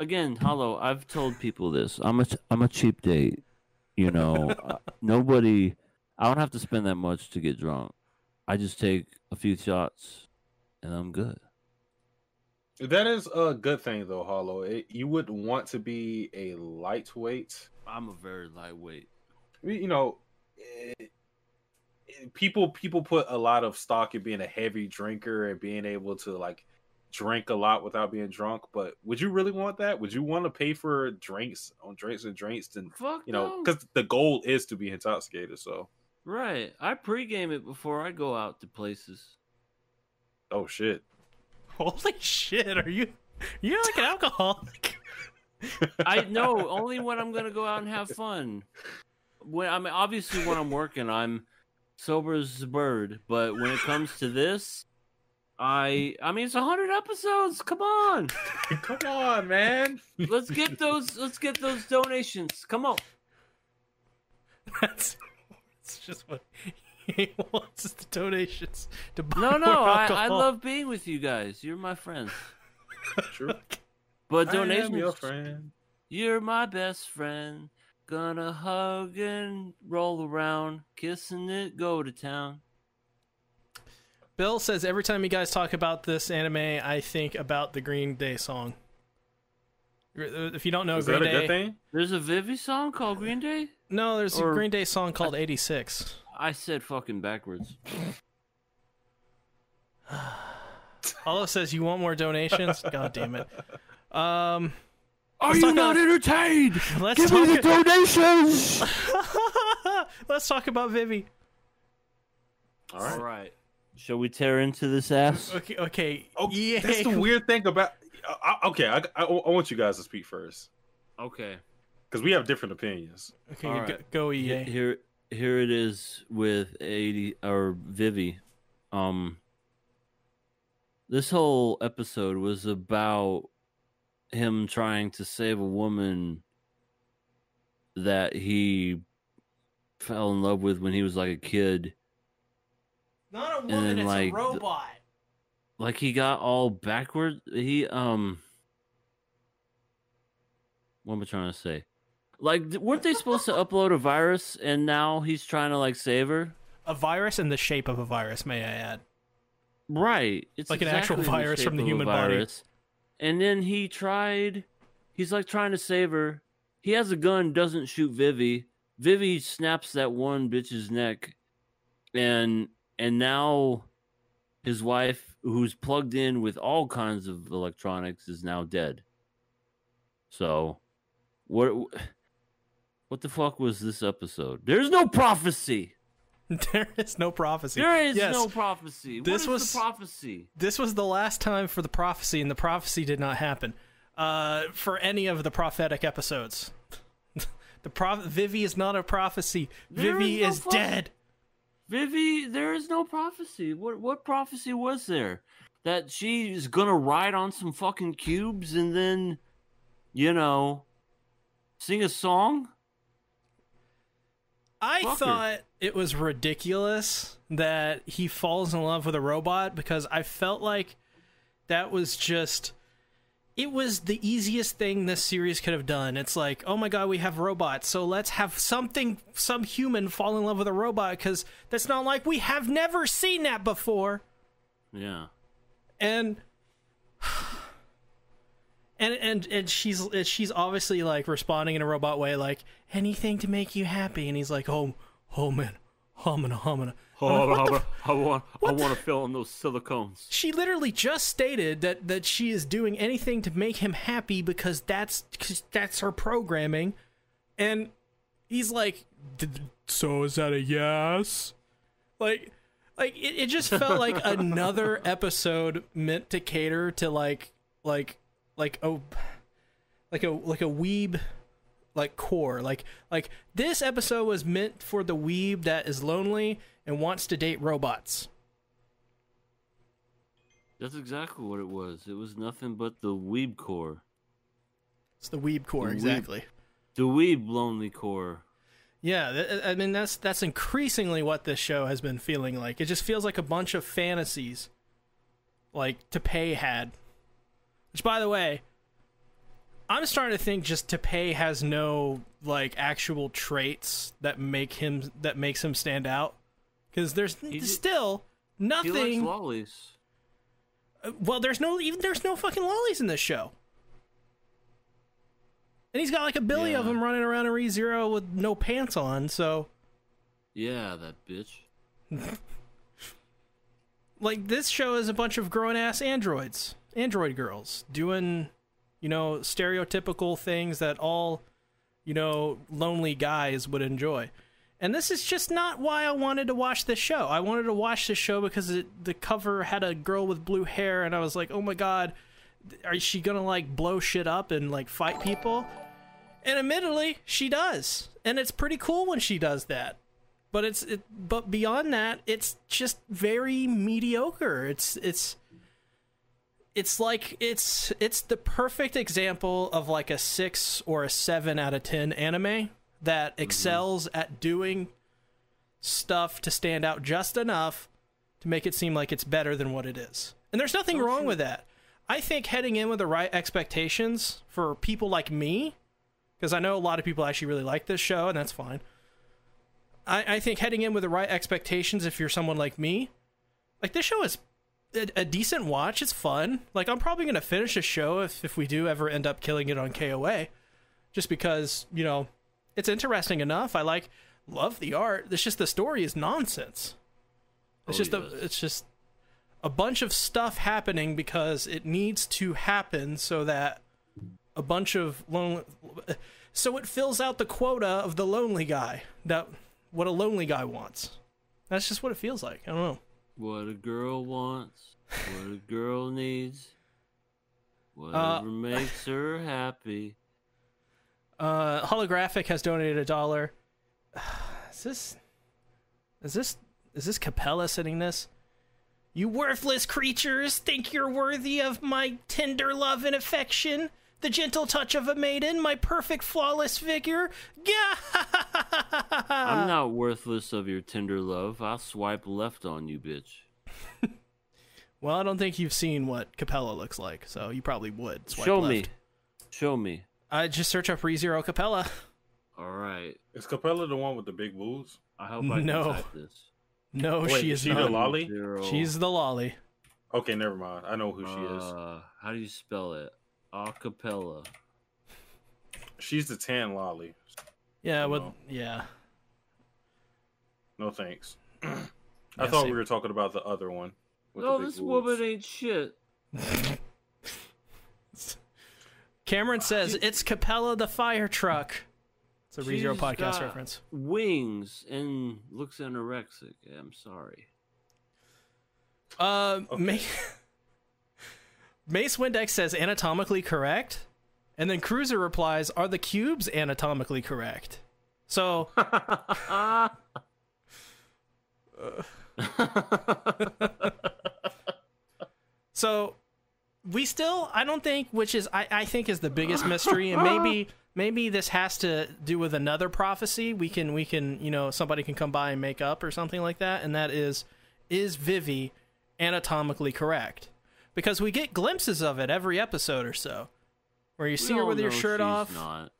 again. Hollow, I've told people this. I'm a I'm a cheap date. You know, uh, nobody. I don't have to spend that much to get drunk. I just take a few shots, and I'm good. That is a good thing, though, Hollow. It, you would want to be a lightweight. I'm a very lightweight. You know, it, it- people people put a lot of stock in being a heavy drinker and being able to like drink a lot without being drunk. But would you really want that? Would you want to pay for drinks on drinks and drinks and Fuck you know no. because the goal is to be intoxicated? So Right. I pregame it before I go out to places. oh shit. Holy shit! Are you? You're like an alcoholic. I know only when I'm gonna go out and have fun. When I mean, obviously when I'm working, I'm sober as a bird. But when it comes to this, I I mean it's hundred episodes. Come on, Come on, man. let's get those let's get those donations. Come on. That's. It's just what he wants the donations to buy No, no, more I, I love being with you guys. You're my friends. True. But I am donations, your friend. you're my best friend. Gonna hug and roll around, kissing it, go to town. Bill says every time you guys talk about this anime, I think about the Green Day song. Uh, if you don't know Is Green that a Day, good thing? There's a Vivy song called Green Day. no, there's Or- a Green Day song called '86. I said fucking backwards. Hollow says you want more donations. God damn it. Um, Are you not about- entertained? let's Give me the donations. let's talk about Vivy. All right. All right. Shall we tear into this ass? Okay, okay. Oh, yeah. that's the weird thing about. I, I- okay, I, I, I want you guys to speak first Okay. because we have different opinions. Okay, All go, go EA. Here, here it is with eighty or Vivy. Um, this whole episode was about him trying to save a woman that he fell in love with when he was like a kid. Not a woman, then, it's a like, the- robot. Like he got all backward. He um, what am I trying to say? Like, weren't they supposed to upload a virus, and now he's trying to like save her? A virus in the shape of a virus, may I add. Right. It's Like an actual exactly in the virus from the human body. virus. And then he tried. He's like trying to save her. He has a gun, doesn't shoot Vivy. Vivy snaps that one bitch's neck, and and now his wife, who's plugged in with all kinds of electronics, is now dead. So, what? What the fuck was this episode? There's no prophecy. There is no prophecy. There is yes, no prophecy. This was- the prophecy? this was the last time for the prophecy, and the prophecy did not happen uh, for any of the prophetic episodes. the prof- Vivy is not a prophecy. There Vivy is no is fuck- dead. Vivy, there is no prophecy. What what prophecy was there? That she's gonna ride on some fucking cubes and then, you know, sing a song? I Fucker. thought it was ridiculous that he falls in love with a robot because I felt like that was just it was the easiest thing this series could have done. It's like, oh my god, we have robots, so let's have something, some human fall in love with a robot because that's not like we have never seen that before. Yeah. And and and and she's and she's obviously like responding in a robot way, like anything to make you happy. And he's like, oh, oh man, homina, homina. I'm like, the I want I want to fill in those silicones. she literally just stated that that she is doing anything to make him happy because that's cause that's her programming and he's like "D- so is that a yes like like it, it just felt like another episode meant to cater to like like like a like a like a weeb like core like like this episode was meant for the weeb that is lonely and wants to date robots That's exactly what it was. It was nothing but the weeb core. It's the weeb core, The weeb- exactly. The weeb lonely core. Yeah, th- I mean that's that's increasingly what this show has been feeling like. It just feels like a bunch of fantasies, like Tapei had. Which, by the way, I'm starting to think just Tapei has no like actual traits that make him that makes him stand out. Because there's still He likes nothing. lollies. Uh, well, there's no even there's no fucking lollies in this show. And he's got like a billion of Yeah. them running around in ReZero with no pants on, so Yeah, that bitch. like this show is a bunch of grown ass androids, android girls doing, you know, stereotypical things that all, you know, lonely guys would enjoy. And this is just not why I wanted to watch this show. I wanted to watch this show because it, the cover had a girl with blue hair, and I was like, oh my god, is she gonna like blow shit up and like fight people? And admittedly, she does, and it's pretty cool when she does that but it's it, but beyond that it's just very mediocre it's it's it's like it's it's the perfect example of like a 6 or a 7 out of 10 anime that mm-hmm. excels at doing stuff to stand out just enough to make it seem like it's better than what it is. And there's nothing Don't wrong you- with that. I think heading in with the right expectations for people like me because i know a lot of people actually really like this show and that's fine. I, I think heading in with the right expectations, if you're someone like me, like this show is a, a decent watch. It's fun. Like I'm probably gonna finish a show if if we do ever end up killing it on KOA, just because you know it's interesting enough. I like love the art. It's just the story is nonsense. It's Oh, just a it's just a bunch of stuff happening because it needs to happen so that a bunch of lonely so it fills out the quota of the lonely guy that what a lonely guy wants that's just what it feels like i don't know What a girl wants, what a girl needs, whatever Uh, makes her happy. uh holographic has donated a dollar. Is this is this is this capella sending this? You worthless creatures think you're worthy of my tender love and affection the gentle touch of a maiden my perfect flawless figure Gah! I'm not worthless of your tender love. I'll swipe left on you, bitch. Well, I don't think you've seen what Capella looks like, so you probably would. Swipe Show left. me. Show me. I just search up ReZero Capella. All right. Is Capella the one with the big boobs? I hope I No. can type this. No, Wait, she is not. is she the lolly? Zero, She's the lolly. Okay, never mind. I know who she is. uh, How do you spell it? Acapella. She's the tan lolly. Yeah, Oh, with no. yeah. No thanks. I Yeah, thought see- we were talking about the other one. with No, this boobs. woman ain't shit. Cameron says it's Capella the fire truck. It's a ReZero podcast got reference. Wings and looks anorexic. I'm sorry. Uh, Okay. Ma- Mace Windex says anatomically correct, and then Cruiser replies, "Are the cubes anatomically correct?" So. so we still i don't think which is I, I think is the biggest mystery and maybe maybe this has to do with another prophecy we can we can you know somebody can come by and make up or something like that and that is is Vivy anatomically correct because we get glimpses of it every episode or so, where you see her with your shirt she's off. Not.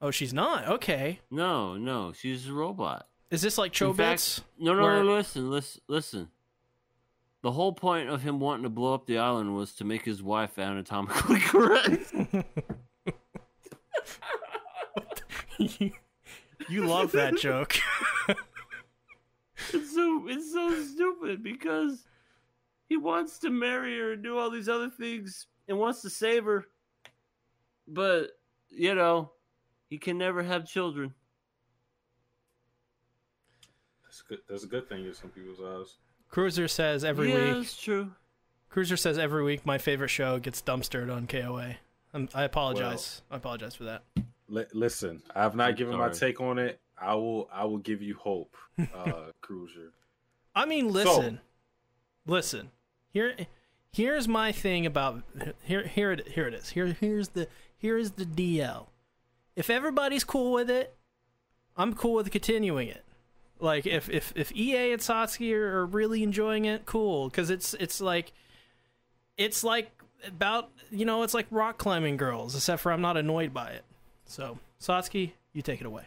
Oh, she's not. Okay, No, no, she's a robot. is this like fact- Chobits? No, no, where- no. Listen, listen, listen. The whole point of him wanting to blow up the island was to make his wife anatomically correct. you love that joke. it's so it's so stupid because he wants to marry her and do all these other things and wants to save her, but you know he can never have children. That's good. That's a good thing in some people's eyes. Cruiser says every yeah, week. it's true. Cruiser says every week my favorite show gets dumpstered on KOA. I'm, I apologize. I apologize for that. Li- listen, I've not I'm given my take on it. I will. I will give you hope, uh, Cruiser. I mean, listen, listen. Here, here's my thing about here. Here it. Here it is. Here, here's the. Here is the DL. If everybody's cool with it, I'm cool with continuing it. Like if if if EA and Satsuki are, are really enjoying it, cool. Because it's it's like, it's like about you know it's like rock climbing girls, except for I'm not annoyed by it. So Satsuki, you take it away.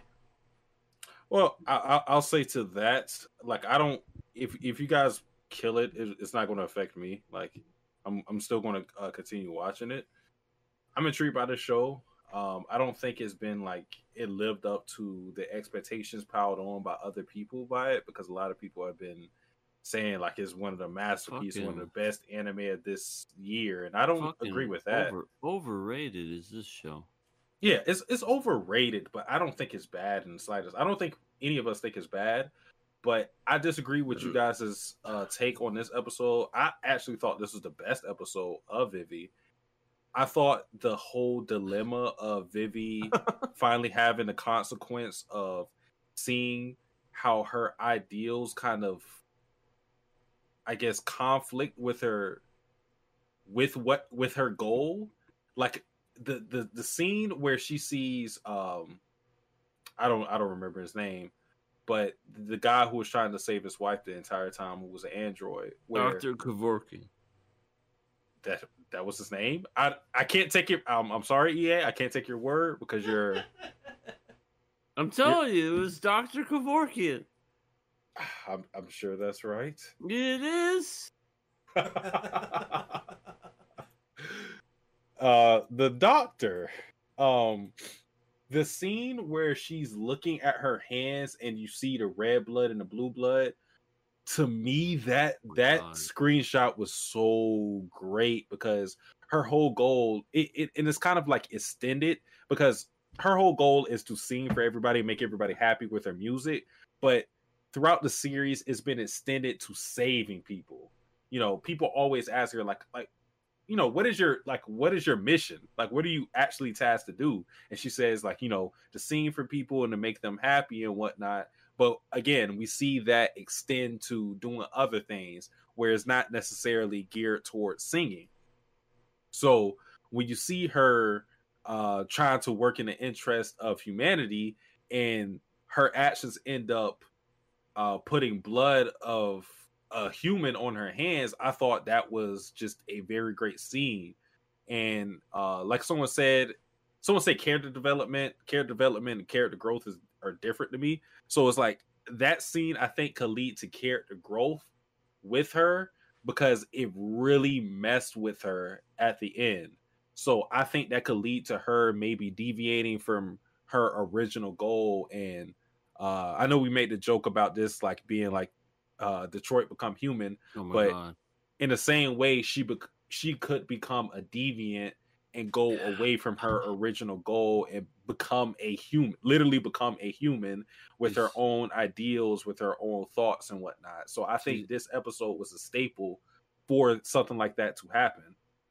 Well, I, I, I'll say to that, like I don't. If if you guys kill it, it it's not going to affect me. Like I'm I'm still going to uh, continue watching it. I'm intrigued by the show. Um, I don't think it's been like it lived up to the expectations piled on by other people by it because a lot of people have been saying like it's one of the masterpieces, one of the best anime of this year, and I don't agree with that. Over, overrated is this show? Yeah, it's it's overrated, but I don't think it's bad in the slightest. I don't think any of us think it's bad, but I disagree with you guys' uh, take on this episode. I actually thought this was the best episode of Vivy. I thought the whole dilemma of Vivy finally having the consequence of seeing how her ideals kind of, I guess, conflict with her, with what with her goal, like the the the scene where she sees um I don't I don't remember his name, but the guy who was trying to save his wife the entire time who was an android. Where Doctor Kevorkian. that that was his name. I I can't take your um, I'm sorry EA, I can't take your word because you're I'm telling you, it was Doctor Kevorkian. I'm I'm sure that's right. It is. uh the doctor um the scene where she's looking at her hands and you see the red blood and the blue blood to me that Oh, that God. screenshot was so great because her whole goal it, it and it's kind of like extended because her whole goal is to sing for everybody make everybody happy with her music but throughout the series it's been extended to saving people you know people always ask her like like you know what is your like what is your mission? Like what are you actually tasked to do? And she says like you know to sing for people and to make them happy and whatnot. But again we see that extend to doing other things where it's not necessarily geared towards singing. So when you see her uh trying to work in the interest of humanity and her actions end up uh putting blood of a human on her hands i thought that was just a very great scene. And uh like someone said someone said character development character development and character growth is are different to me. So it's like that scene i think could lead to character growth with her because it really messed with her at the end. So i think that could lead to her maybe deviating from her original goal and uh i know we made the joke about this like being like uh detroit become human Oh But- god. in the same way she bec- she could become a deviant and go away from her original goal and become a human literally become a human with her own ideals with her own thoughts and whatnot so i think this episode was a staple for something like that to happen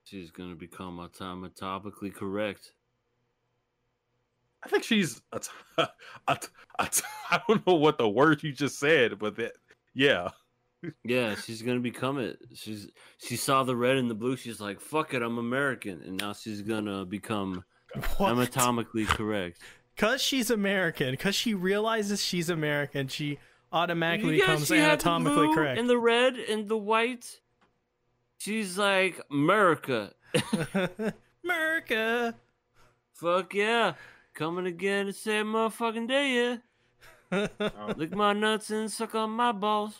She's gonna become anatomically correct. i think she's a a a i don't know what the word you just said but that yeah Yeah, she's gonna become it. She's she saw the red and the blue. She's like, "Fuck it, I'm American," and now she's gonna become What? anatomically correct. Cause she's American, cause she realizes she's American, she automatically Yeah, becomes she had the anatomically blue correct. And the red and the white. She's like America. America. Fuck yeah, coming again to save motherfucking day. Yeah, Um, lick my nuts and suck on my balls.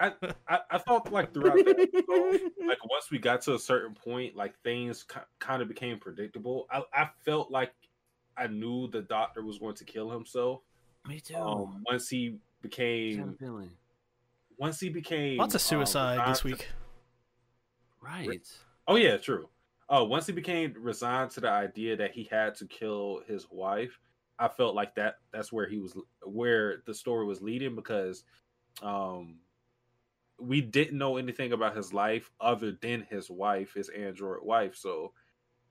I, I I thought like throughout the episode, like once we got to a certain point, like things ki- kind of became predictable. I I felt like I knew the doctor was going to kill himself. Me too. Um, once he became, once he became Lots of um, suicide resigned this to- week. Right. Oh yeah, true. Oh, once he became resigned to the idea that he had to kill his wife, I felt like that that's where he was where the story was leading because um we didn't know anything about his life other than his wife, his android wife. So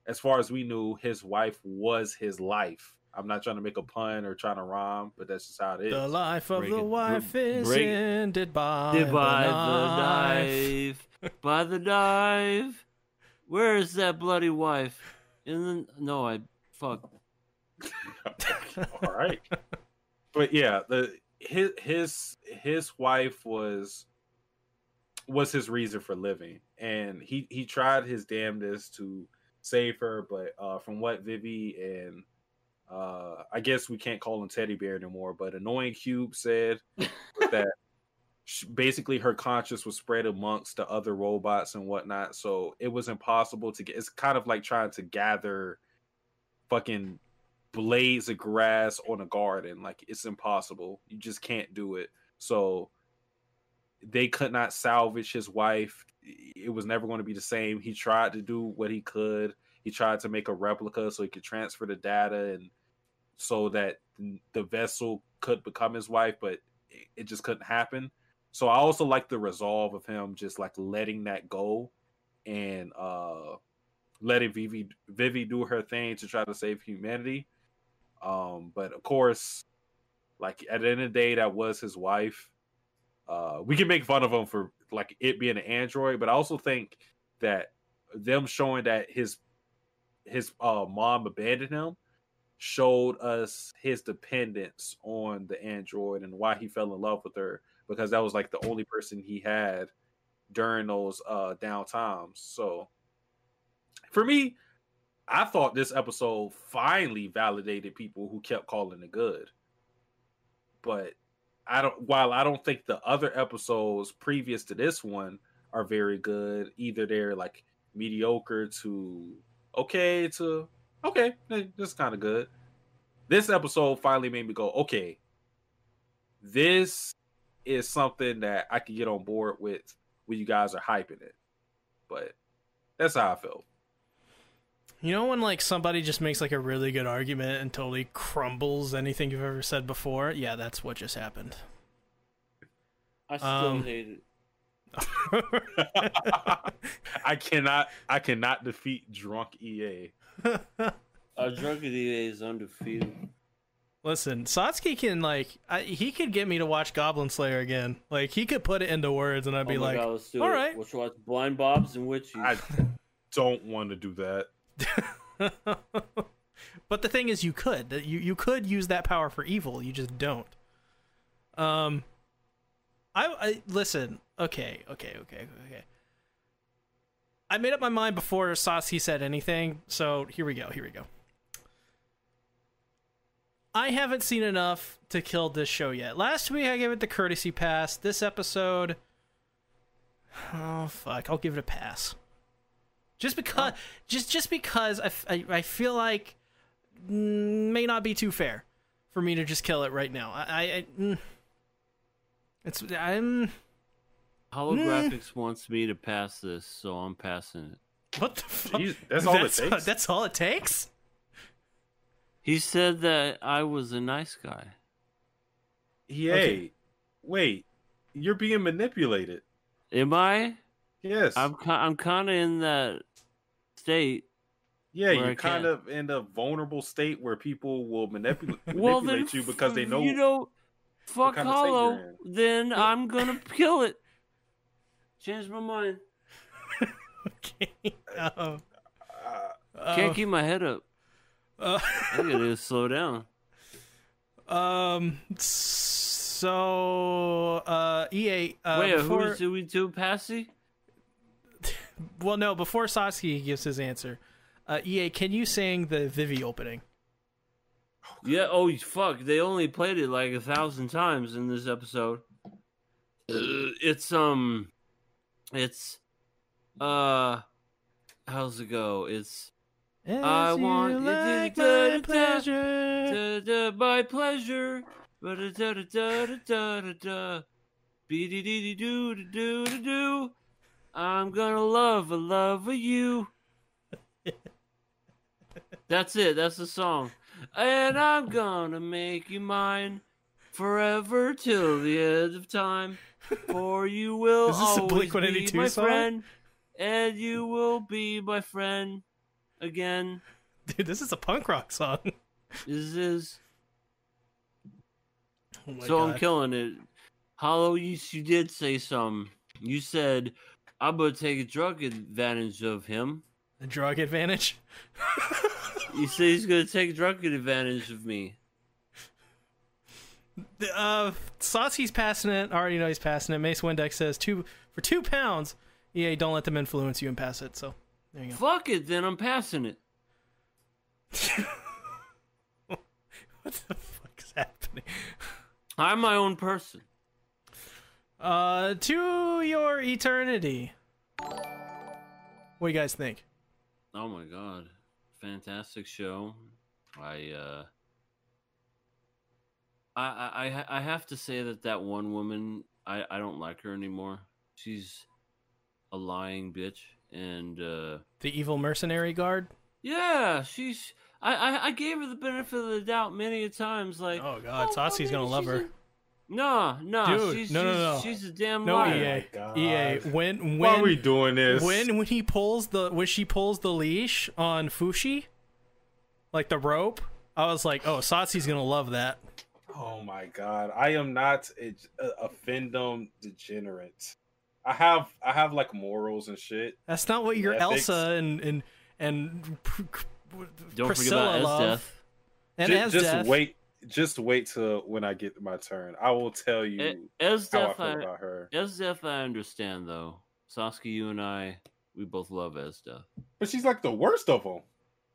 as far as we knew, his wife was his life. I'm not trying to make a pun or trying to rhyme, but that's just how it is. The life of Break the it- wife break- is break- ended by, Did the by the knife. knife, by the knife. Where is that bloody wife? In the no, I fuck. All right. But yeah, the his his his wife was was his reason for living, and he he tried his damnedest to save her, but uh, from what Vivy and uh, I guess we can't call him Teddy Bear anymore, but annoying Cube said that basically her conscience was spread amongst the other robots and whatnot, so it was impossible to get. It's kind of like trying to gather fucking blades of grass on a garden. Like it's impossible. You just can't do it. So they could not salvage his wife. It was never going to be the same. He tried to do what he could. He tried to make a replica so he could transfer the data and so that the vessel could become his wife, but it- just couldn't happen. So I also like the resolve of him just like letting that go and uh letting Vivy Vivy do her thing to try to save humanity. Um, but of course, like at the end of the day, that was his wife. Uh, we can make fun of him for like it being an android, but I also think that them showing that his his uh, mom abandoned him showed us his dependence on the android and why he fell in love with her because that was like the only person he had during those uh down times. So for me, I thought this episode finally validated people who kept calling it good. But I don't while I don't think the other episodes previous to this one are very good, either they're like mediocre to okay to okay, eh, this is kind of good. This episode finally made me go, okay, this is something that I can get on board with when you guys are hyping it. But that's how I felt. You know when like somebody just makes like a really good argument and totally crumbles anything you've ever said before? Yeah, that's what just happened. I still Um, hate it. I cannot I cannot defeat drunk EA. Our drunk EA is undefeated. Listen, Satsuki can like I, he could get me to watch Goblin Slayer again. Like he could put it into words and I'd be oh my like, God, let's do all it. right. Let's watch Blind Bobs and Witches. I don't want to do that. but the thing is, you could you you could use that power for evil. You just don't. Um, I, I listen. Okay, okay, okay, okay. I made up my mind before Satsuki said anything, so here we go. Here we go. I haven't seen enough to kill this show yet. Last week I gave it the courtesy pass. This episode, oh fuck, I'll give it a pass. Just because, just just because I, f- I- I feel like mm, may not be too fair for me to just kill it right now. I, I, I mm, it's I'm Holographics wants me to pass this, so I'm passing it. what the fuck? Jeez, that's all it takes? That's all it takes. He said that I was a nice guy. EA, Okay. wait, you're being manipulated. Am I? Yes. I'm I'm kind of in that state. yeah, you're I kind of in a vulnerable state where people will manipulate Well, manipulate you because they know you know. Fuck Hollow. Then I'm gonna kill it. Changed my mind. okay. Um, Uh, Can't keep my head up. uh, I gotta slow down. um. So, uh, EA. Uh, Wait, before, who's do we do, Passy? well, no, before Satsuki gives his answer, uh, EA, can you sing the Vivy opening? Yeah. Oh fuck! They only played it like a thousand times in this episode. Uh, it's um, it's uh, how's it go? It's As I want like my pleasure, da, da, my pleasure, da da da da da da da, be. I'm gonna love a love of you. That's it. That's the song. And I'm gonna make you mine forever till the end of time. For you will Is this a always be my song? friend, and you will be my friend again. Dude, this is a punk rock song. This is Oh my so I'm killing it. Hollow, you, you did say some. You said I'm gonna take a drug advantage of him. A drug advantage. You say he's gonna take a drug advantage of me. The, Uh, Satsuki's passing it. I already know he's passing it. Mace Windex says two for two pounds. EA, don't let them influence you and pass it. So there you go. Fuck it, then I'm passing it. What the fuck is happening? I'm my own person. Uh, to your eternity. What do you guys think? Oh my god, fantastic show. I uh, I I I have to say that that one woman, I I don't like her anymore. She's a lying bitch, and uh, The evil mercenary guard. yeah, she's. I, I I gave her the benefit of the doubt many a times. Like, Oh god, Satsuki's maybe gonna love her. A- No, no, Dude, she's, no, no, no. she's a damn No, liar. EA, God. EA. When why are we doing this? when when he pulls the when she pulls the leash on Fushi, like the rope, I was like, oh, Satsuki's gonna love that. Oh my god, I am not a, a fandom degenerate. I have I have like morals and shit. That's not what your Ethics. Elsa and and and Pr- Don't Priscilla forget about love. Esdeath. And Ju- as just death. wait, just wait till when I get my turn. I will tell you E- how I feel I, about her. Esdeath, I understand though. Satsuki, you and I, we both love Esdeath. But she's like the worst of them.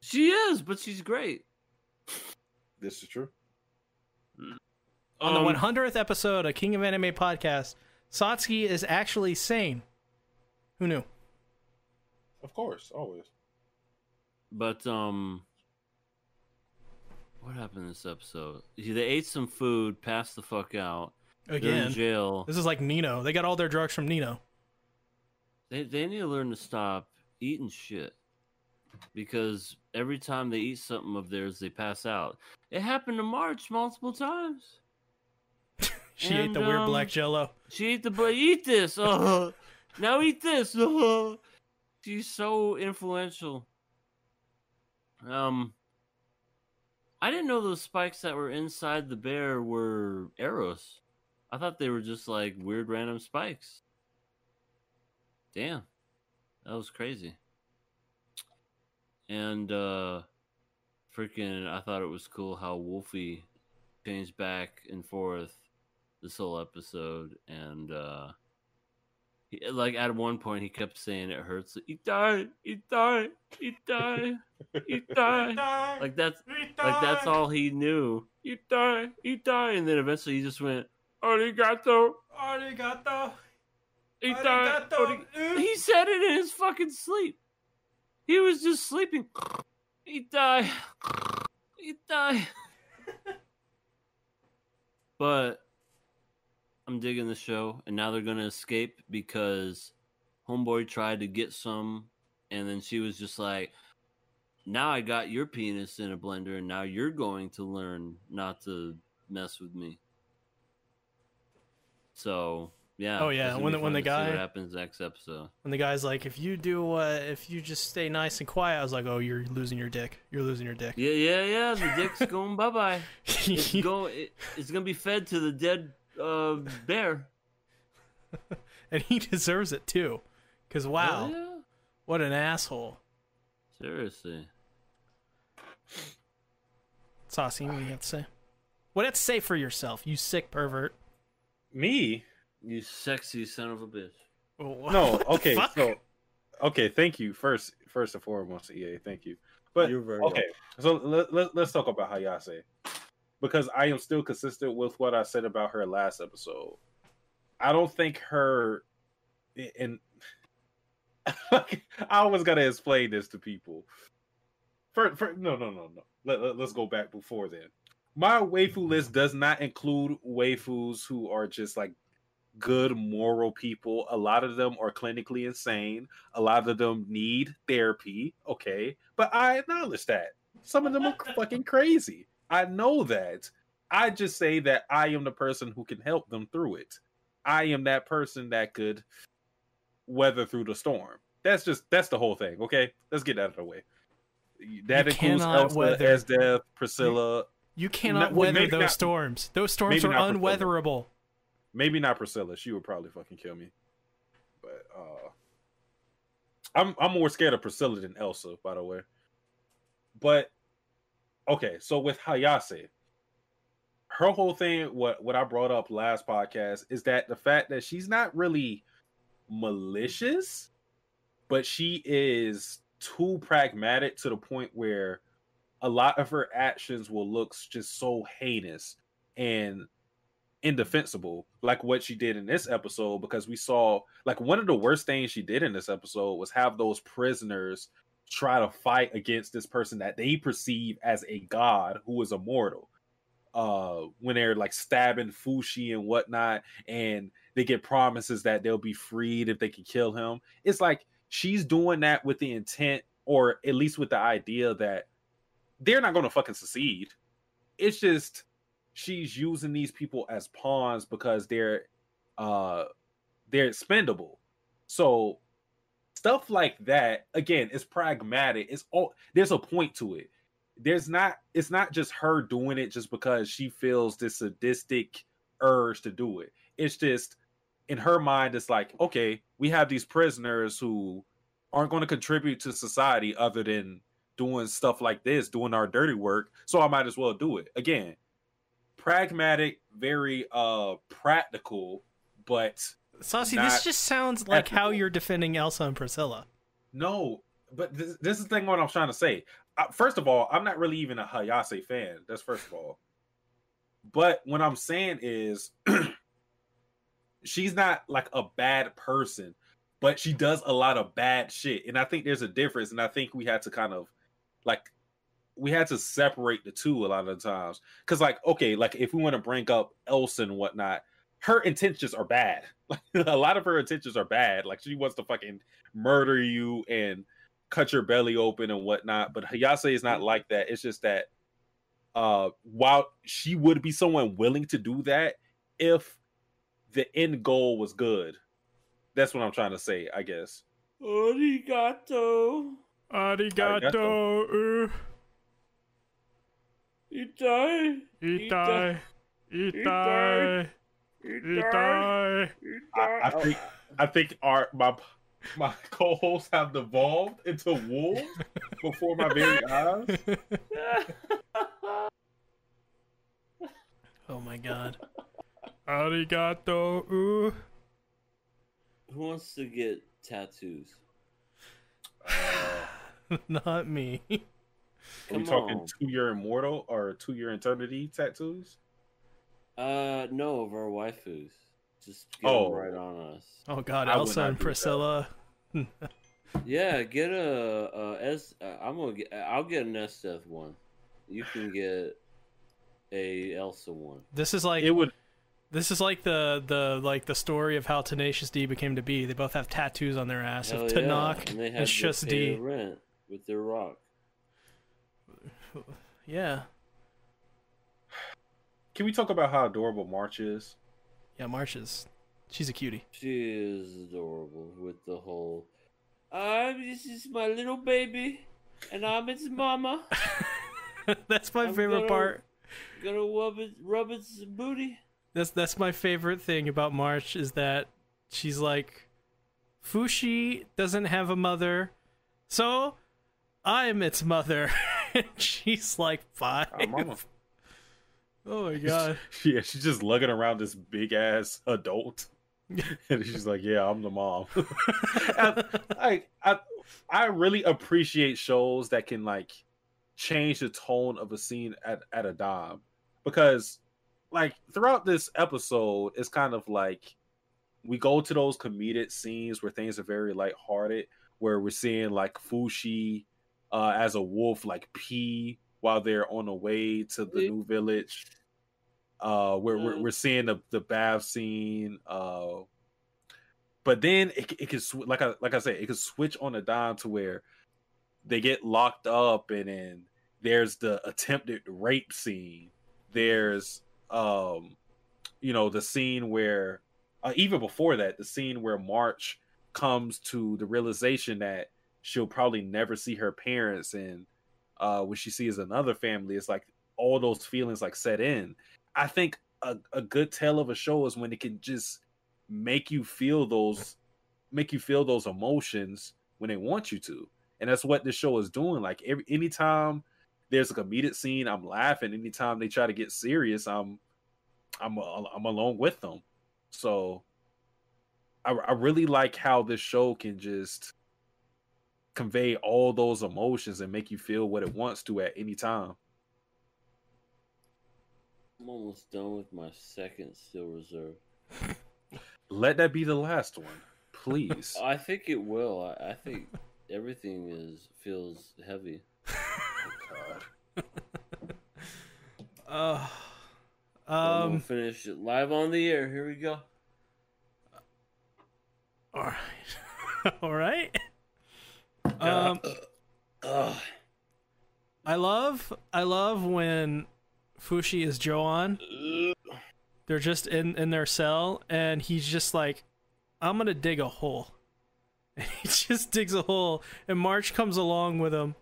She is, but she's great. This is true. On the Um, 100th episode of King of Anime podcast, Satsuki is actually sane. Who knew? Of course, always. But um, what happened in this episode? They ate some food, passed the fuck out. Again, jail. this is like Nino. They got all their drugs from Nino. They they need to learn to stop eating shit because every time they eat something of theirs, they pass out. It happened to March multiple times. She ate the And, weird um, black jello. She ate the but eat this. Uh, now eat this. Uh, she's so influential. Um, I didn't know those spikes that were inside the bear were arrows. I thought they were just like weird random spikes. Damn, that was crazy. And uh, freaking, I thought it was cool how Wolfie changed back and forth this whole episode and uh he, like at one point he kept saying it hurts. He died. He died. He died. He died. Like that's like that's all he knew. He died. He died. And then eventually he just went arigato. Arigato. he died. Arigato. Ari-" he said it in his fucking sleep. He was just sleeping. He died. He died. But I'm digging the show, and now they're gonna escape because homeboy tried to get some, and then she was just like, "Now I got your penis in a blender, and now you're going to learn not to mess with me." So yeah. Oh, yeah, when the- when the guy- what happens next episode. And the guy's like, if you do, uh, if you just stay nice and quiet, I was like, oh, you're losing your dick. You're losing your dick. Yeah, yeah, yeah. The dick's going bye bye. It's go. It, it's gonna be fed to the dead uh, bear. and he deserves it too. Cause wow, Hell yeah. what an asshole. Seriously. Saucy, what do you have to say? What do you have to say for yourself, you sick pervert? Me? You sexy son of a bitch. Oh, No. Okay. So, okay. Thank you first. First and foremost, EA. Thank you. But You're very okay. So let, let, let's talk about Hayase because I am still consistent with what I said about her last episode. I don't think her and I always got to explain this to people. For, for, no, no, no, no. Let, let, let's go back before then. My waifu mm-hmm. list does not include waifus who are just like good moral people. A lot of them are clinically insane. A lot of them need therapy. Okay. But I acknowledge that. Some of them are fucking crazy. I know that. I just say that I am the person who can help them through it. I am that person that could weather through the storm. That's just that's the whole thing. Okay, let's get that out of the way. That You includes Elsa, weather- Esdeath, Priscilla. You cannot well, weather those not- storms. Those storms are not unweatherable. Maybe not Priscilla. She would probably fucking kill me. But uh I'm I'm more scared of Priscilla than Elsa, by the way. But okay, so with Hayase, her whole thing, what what I brought up last podcast, is that the fact that she's not really malicious, but she is too pragmatic to the point where a lot of her actions will look just so heinous and indefensible like what she did in this episode because we saw like one of the worst things she did in this episode was have those prisoners try to fight against this person that they perceive as a god who is immortal. Uh when they're like stabbing fushi and whatnot and they get promises that they'll be freed if they can kill him. It's like she's doing that with the intent or at least with the idea that they're not going to fucking succeed. It's just she's using these people as pawns because they're uh they're expendable. So stuff like that again is pragmatic. It's all there's a point to it. There's not it's not just her doing it just because she feels this sadistic urge to do it. It's just in her mind it's like okay we have these prisoners who aren't going to contribute to society other than doing stuff like this doing our dirty work so i might as well do it. Again pragmatic very uh practical but Saucy, this just sounds like how you're defending Elsa and Priscilla. No, but this, this is the thing what I'm trying to say. Uh, first of all, I'm not really even a Hayase fan. That's first of all. But what I'm saying is she's not like a bad person, but she does a lot of bad shit. And I think there's a difference. And I think we had to kind of like we had to separate the two a lot of the times. Cause like, okay, like if we want to bring up Elsa and whatnot, her intentions are bad. Like a lot of her intentions are bad. Like she wants to fucking murder you and cut your belly open and whatnot. But Hayase is not like that. It's just that uh while she would be someone willing to do that if the end goal was good. That's what I'm trying to say, I guess. Arigato. Arigato. uh, Itai. Itai. Itai. Itai. I, I think I think our my my co-hosts have devolved into wolves before my very eyes. Oh my god. Arigato. uh. Who wants to get tattoos? Not me. Are we Come talking on. two year immortal or to your eternity tattoos? Uh, no, of our waifus. Just get Oh. them right on us. Oh god, I Elsa and. Priscilla. Yeah, get a, a S. Uh, I'm gonna get. I'll get an Esdeath one. You can get a Elsa one. This is like It would this is like the the like the story of how Tenacious D became to be. They both have tattoos on their ass Hell of yeah. Tanakh and they had and to Shus D. rent with their rock. Yeah, can we talk about how adorable March is? yeah. Marsha's she's a cutie. She is adorable with the whole. Uh, this is my little baby, and I'm its mama. that's my I'm favorite gonna- part. Gonna rub it, rub its booty. That's that's my favorite thing about March is that she's like, Fushi doesn't have a mother, so I'm its mother. and she's like five. Mama. Oh my god. Yeah, she's just lugging around this big ass adult, and she's like, "Yeah, I'm the mom." I, I, I, I really appreciate shows that can like change the tone of a scene at at a dime, because like throughout this episode, it's kind of like we go to those comedic scenes where things are very lighthearted, where we're seeing like Fushi uh, as a wolf like pee while they're on the way to the new village. Uh, where we're, Mm. we're seeing the the bath scene. Uh, but then it, it can sw- like I like I said, it can switch on a dime to where they get locked up, and then there's the attempted rape scene. There's um, you know, the scene where uh, even before that, the scene where March comes to the realization that she'll probably never see her parents, and uh, when she sees another family, it's like all those feelings like set in. I think a, a good tale of a show is when it can just make you feel those make you feel those emotions when they want you to. And that's what this show is doing. Like every anytime there's a comedic scene, I'm laughing. Anytime they try to get serious, I'm I'm I'm along with them. So I, I really like how this show can just convey all those emotions and make you feel what it wants to at any time. I'm almost done with my second Steel Reserve. Let that be the last one, please. I think it will. I, I think everything is feels heavy. God. Uh, So I'm gonna um. finish it live on the air. Here we go. All right. all right. Um. Ugh. I love. I love when Fushi is Joan. They're just in in their cell, and he's just like, "I'm gonna dig a hole." And he just digs a hole, and March comes along with him.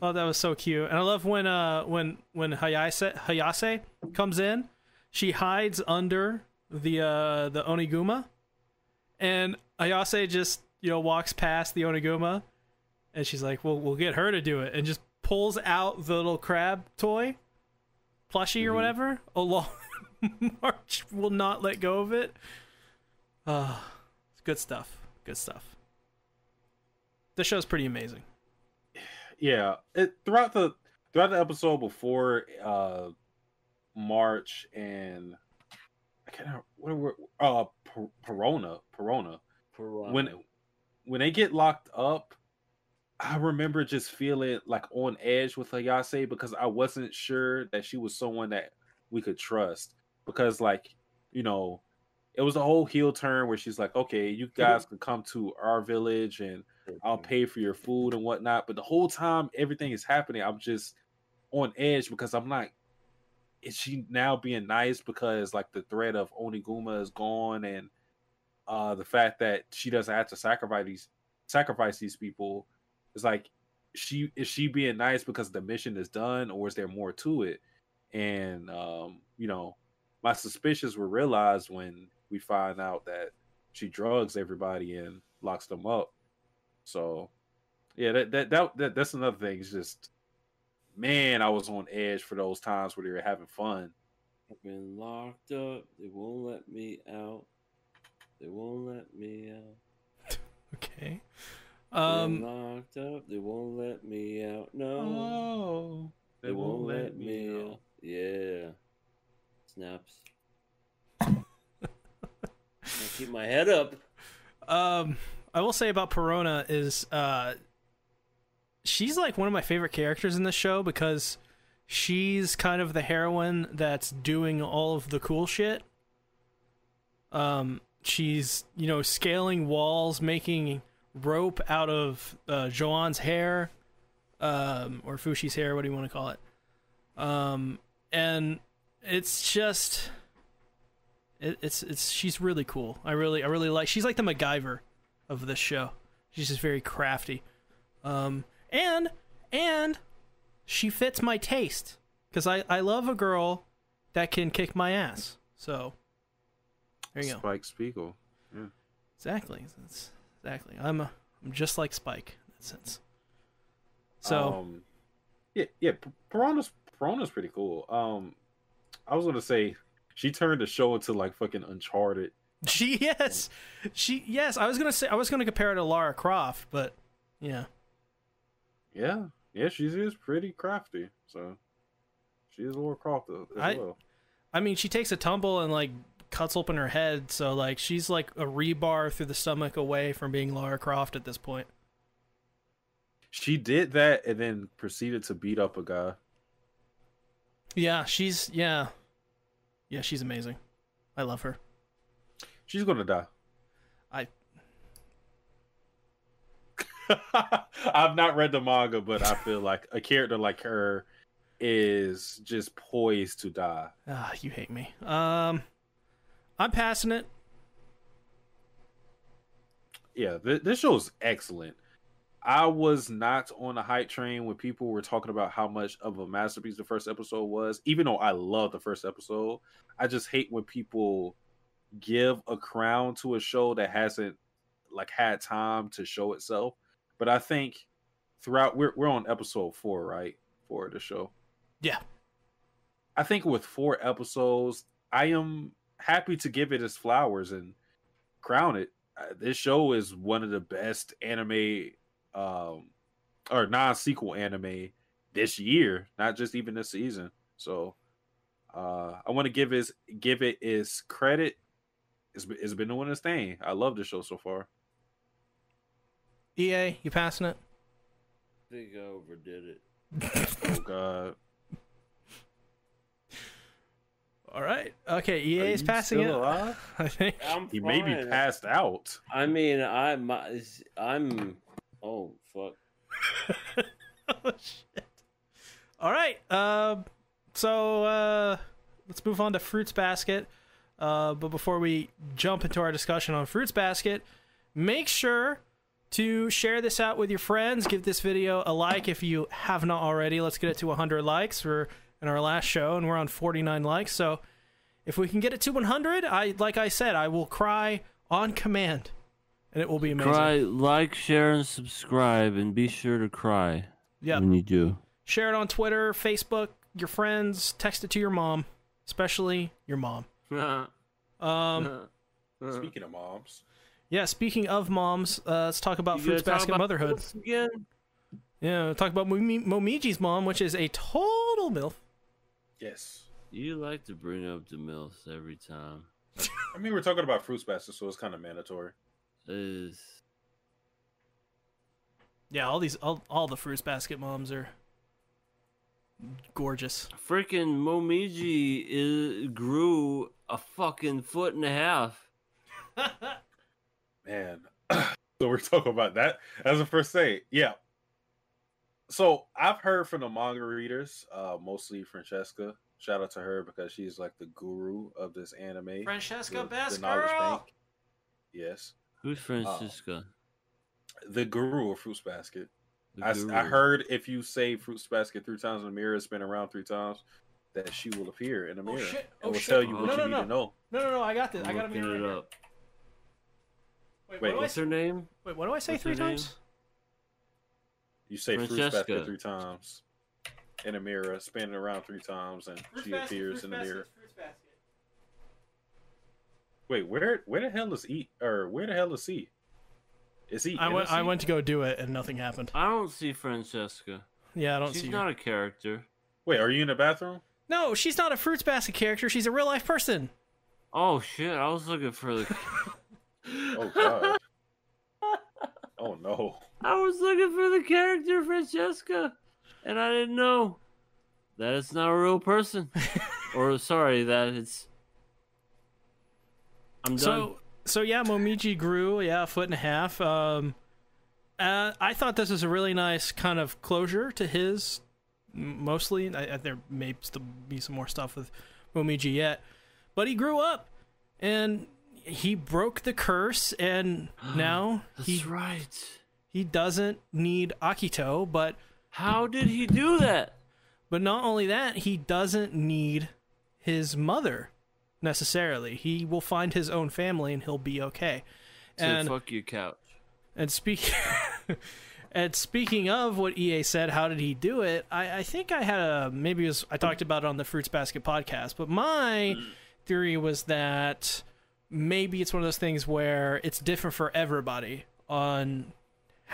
Oh, that was so cute. And I love when uh when when Hayase Hayase comes in, she hides under the uh the Oniguma, and Hayase just you know walks past the Oniguma, and she's like, "Well, we'll get her to do it," and just pulls out the little crab toy, plushie or Mhm. whatever. Along, March will not let go of it. Uh, it's good stuff. Good stuff. This show's pretty amazing. yeah it throughout the throughout the episode before uh march and i can't remember what were uh Per- perona perona Piranha. when when they get locked up i remember just feeling like on edge with hayase because i wasn't sure that she was someone that we could trust because like you know it was a whole heel turn where she's like okay you guys can come to our village and I'll mm-hmm. pay for your food and whatnot. But the whole time everything is happening, I'm just on edge because I'm like, Is she now being nice because like the threat of Oniguma is gone and uh the fact that she doesn't have to sacrifice these sacrifice these people is like she is she being nice because the mission is done or is there more to it? And um, you know, my suspicions were realized when we find out that she drugs everybody and locks them up. So, yeah, that that, that that that's another thing. It's just, man, I was on edge for those times where they were having fun. I've been locked up. They won't let me out. They won't let me out. Okay. Been Um. locked up. They won't let me out. No, Oh, they, won't, let me out. Yeah. Snaps. I keep my head up. Um. I will say about Parona is uh. She's like one of my favorite characters in this show because she's kind of the heroine that's doing all of the cool shit. Um, she's you know scaling walls, making rope out of uh, Joan's hair, um, or Fushi's hair. What do you want to call it? Um, and it's just, it, it's it's she's really cool. I really I really like. She's like the MacGyver of this show. She's just very crafty. Um, and and she fits my taste because I I love a girl that can kick my ass. So there you go. Spike Spiegel. Yeah. Exactly. That's exactly. I'm a, I'm just like Spike in that sense. So um, yeah, yeah, Piranha's Piranha's pretty cool. Um, I was gonna say she turned the show into like fucking Uncharted. she yes, she yes. I was gonna say I was gonna compare it to Lara Croft, but yeah. Yeah, yeah, she is pretty crafty. So she is Lara Croft as I- well. I mean, she takes a tumble and like cuts open her head, so like she's like a rebar through the stomach away from being Lara Croft at this point. She did that and then proceeded to beat up a guy. Yeah, she's yeah, yeah, she's amazing. I love her. She's gonna die. I I've not read the manga, but I feel like a character like her is just poised to die. ah, you hate me. Um, I'm passing it. Yeah, th- this show is excellent. I was not on the hype train when people were talking about how much of a masterpiece the first episode was. Even though I love the first episode, I just hate when people give a crown to a show that hasn't like had time to show itself. But I think throughout we're we're on episode four, right? For the show. Yeah. I think with four episodes, I am happy to give it its flowers and crown it. Uh, this show is one of the best anime um or non-sequel anime this year, not just even this season. So uh I want to give it give it its credit. It's, it's been doing its thing. I love the show so far. EA, you passing it? I think I overdid it. Oh god. All right. Okay, Are EA is passing it. alive? I think. I'm He may be fine. passed out. I mean, I my, I'm. Oh fuck. oh shit. All right. Um. so uh, let's move on to Fruits Basket. Uh, but before we jump into our discussion on Fruits Basket, make sure to share this out with your friends. Give this video a like if you have not already. Let's get it to 100 likes. We're in our last show and we're on 49 likes. So if we can get it to 100, I like I said, I will cry on command, and it will be amazing. Cry, like, share, and subscribe, and be sure to cry Yeah. when you do. Share it on Twitter, Facebook, your friends, text it to your mom, especially your mom. Um, Speaking of moms. yeah, speaking of moms, uh, let's talk about You Fruits talk Basket about motherhood. again. Yeah, talk about Momi- Momiji's mom, which is a total MILF. Yes. You like to bring up the milfs every time. I mean, we're talking about fruits basket, so it's kind of mandatory. Is Yeah, all these, all, all the Fruits Basket moms are gorgeous. freaking Momiji is grew a fucking foot and a half. Man. so we're talking about that as a first say. Yeah. So I've heard from the manga readers, uh, mostly Francesca. Shout out to her because she's like the guru of this anime. Francesca, the- the knowledge bank. Yes. Who's Francesca? The guru of Fruits Basket. I, I heard if you say Fruits Basket three times in the mirror, spin around three times, that she will appear in the Oh, mirror shit. and Oh, will shit. tell you what No, you no, need no. to know. No, no, no, I got this. I I'm got a looking mirror. it right here. up. Wait, Wait, what, do I, What's her name? wait, what do I say what's three times? name? Times? You say Fruits Francesca. Basket three times in a mirror, spin it around three times, and she appears in the mirror. Wait, where where the hell is E or where the hell is C? Is he? I went, the I C? went to go do it and nothing happened. I don't see Francesca. Yeah, I don't She's see her. not a character. Wait, are you in the bathroom? No, she's not a Fruits Basket character. She's a real life person. Oh shit! I was looking for the. Oh god. oh no. I was looking for the character Francesca, and I didn't know that it's not a real person. or sorry, that it's. I'm done. So, so yeah, Momiji grew, yeah, a foot and a half. Um, uh, I thought this was a really nice kind of closure to his. Mostly, I, I, there may still be some more stuff with Momiji yet, but he grew up, and he broke the curse, and now he's right. He doesn't need Akito, but How did he do that? But not only that, he doesn't need his mother necessarily. He will find his own family and he'll be okay. So And fuck your couch. and speak and speaking of what EA said, how did he do it? I, I think I had a maybe it was I talked about it on the Fruits Basket podcast, but my theory was that maybe it's one of those things where it's different for everybody on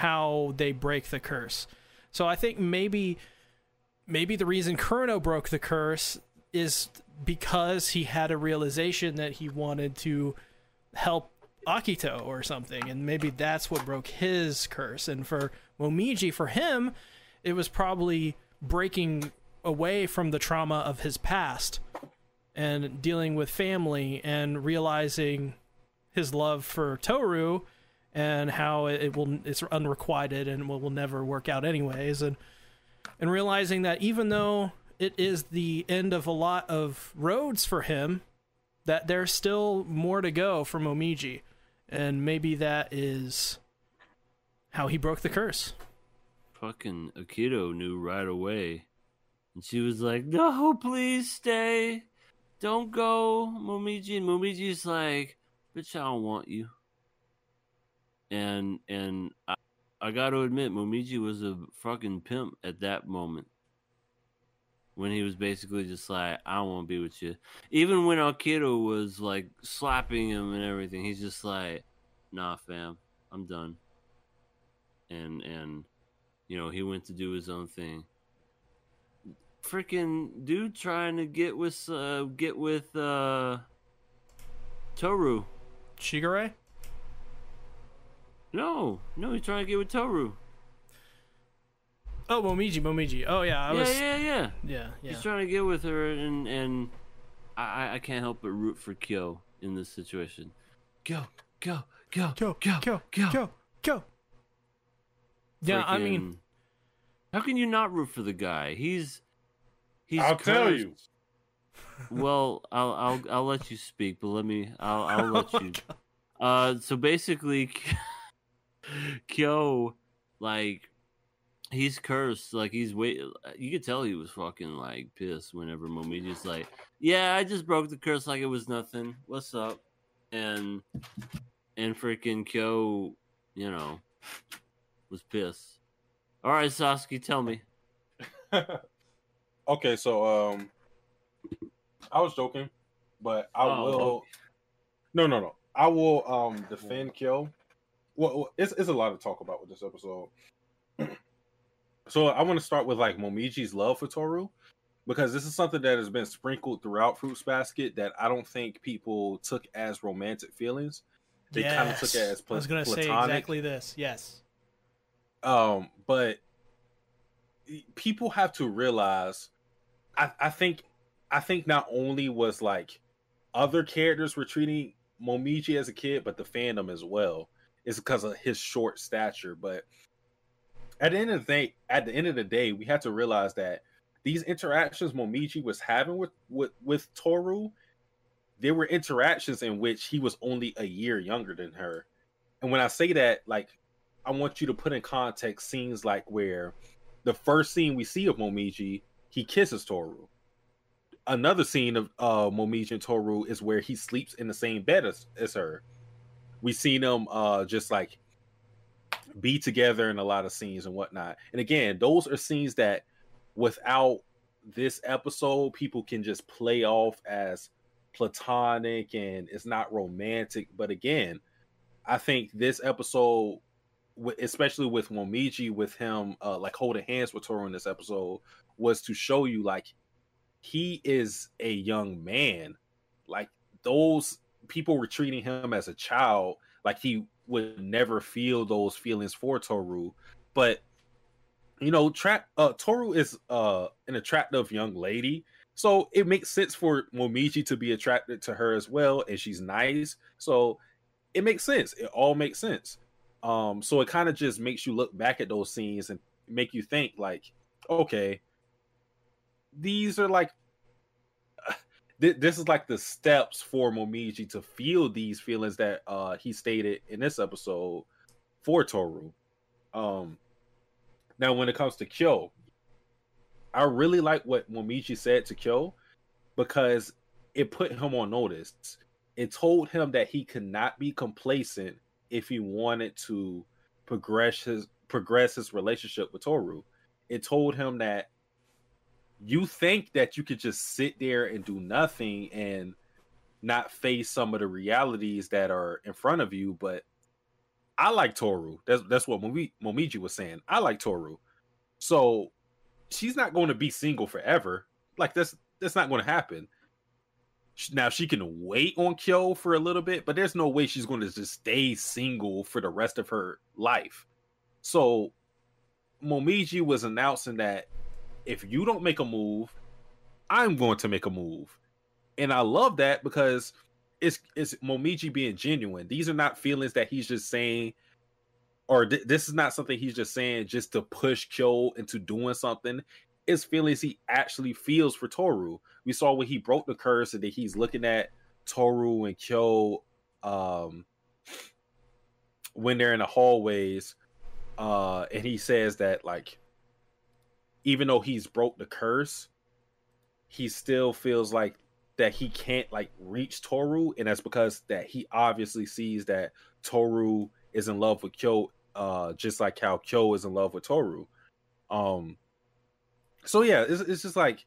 how they break the curse. So I think maybe maybe the reason Kureno broke the curse is because he had a realization that he wanted to help Akito or something, and maybe that's what broke his curse. And for Momiji, for him, it was probably breaking away from the trauma of his past and dealing with family and realizing his love for Toru and how it, it will it's unrequited and will, will never work out anyways and and realizing that even though it is the end of a lot of roads for him that there's still more to go for Momiji and maybe that is how he broke the curse Fucking Akito knew right away. And she was like, No, please stay. Don't go, Momiji. And Momiji's like, Bitch, I don't want you. And and I, I gotta admit, Momiji was a fucking pimp at that moment. When he was basically just like, I to be with you. Even when Akito was like slapping him and everything, he's just like, Nah, fam, I'm done. And and you know, he went to do his own thing. Freaking dude trying to get with uh get with uh Toru. Shigure No, no, he's trying to get with Toru. oh Momiji Momiji oh yeah I yeah, was yeah, yeah, yeah yeah He's trying to get with her, and and I I- I can't help but root for Kyo in this situation. Go, go, go, go go, go go. go go yeah I mean how can you not root for the guy? He's he's. I'll tell you. Well, I'll I'll I'll let you speak, but let me I'll I'll Oh let my you. Uh, so basically, Kyo, like, he's cursed. Like he's wait. You could tell he was fucking like pissed whenever Momiji's like, "Yeah, I just broke the curse like it was nothing. What's up?" And and freaking Kyo, you know, was pissed. All right, Satsuki, tell me. okay, so um, I was joking, but I Oh, will. okay. No, no, no. I will um defend Kyo. Well, it's it's a lot to talk about with this episode. so I want to start with like Momiji's love for Toru, because this is something that has been sprinkled throughout Fruits Basket that I don't think people took as romantic feelings. They kind of took it as pla- I was gonna say platonic. exactly this yes Um, but people have to realize, I, I think, I think not only was like other characters were treating Momiji as a kid, but the fandom as well. It's because of his short stature. But at the end of the day, at the end of the day, we had to realize that these interactions Momiji was having with with with Toru, there were interactions in which he was only a year younger than her. And when I say that, like I want you to put in context scenes like where the first scene we see of Momiji, he kisses Toru. Another scene of uh, Momiji and Toru is where he sleeps in the same bed as, as her. We seen them uh, just like be together in a lot of scenes and whatnot. And again, those are scenes that without this episode, people can just play off as platonic and it's not romantic. But again, I think this episode especially with Momiji, with him uh, like holding hands with Toru in this episode, was to show you like he is a young man. Like those people were treating him as a child, like he would never feel those feelings for Toru. But you know, tra- uh, Toru is uh, an attractive young lady, so it makes sense for Momiji to be attracted to her as well, and she's nice. So it makes sense. It all makes sense. Um, so it kind of just makes you look back at those scenes and make you think like, okay, these are like th- this is like the steps for Momiji to feel these feelings that uh he stated in this episode for Toru. Um now when it comes to Kyo, I really like what Momiji said to Kyo because it put him on notice. It told him that he could not be complacent if he wanted to progress his progress his relationship with Toru. It told him that you think that you could just sit there and do nothing and not face some of the realities that are in front of you, but I like Toru. That's that's what Momiji was saying. I like Toru. So she's not going to be single forever. Like that's that's not going to happen. Now she can wait on Kyo for a little bit, but there's no way she's going to just stay single for the rest of her life. So Momiji was announcing that if you don't make a move, I'm going to make a move. And I love that because it's it's Momiji being genuine. These are not feelings that he's just saying or th- this is not something he's just saying just to push Kyo into doing something. It's feelings he actually feels for Toru. We saw when he broke the curse and that he's looking at Toru and Kyo um when they're in the hallways uh and he says that like even though he's broke the curse he still feels like that he can't like reach Toru and that's because that he obviously sees that Toru is in love with Kyo uh just like how Kyo is in love with Toru. Um so yeah, it's, it's just like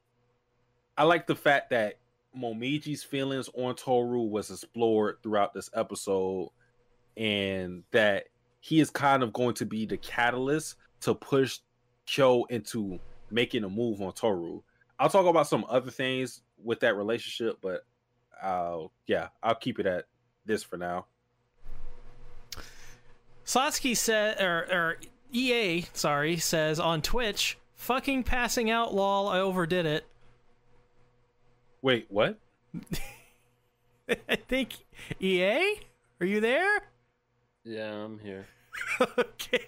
I like the fact that Momiji's feelings on Toru was explored throughout this episode and that he is kind of going to be the catalyst to push Kyo into making a move on Toru. I'll talk about some other things with that relationship, but I'll yeah, I'll keep it at this for now. Satsuki said, or, or EA, sorry, says on Twitch, fucking passing out, lol, I overdid it. Wait, what? I think EA? Are you there? Yeah, I'm here. okay.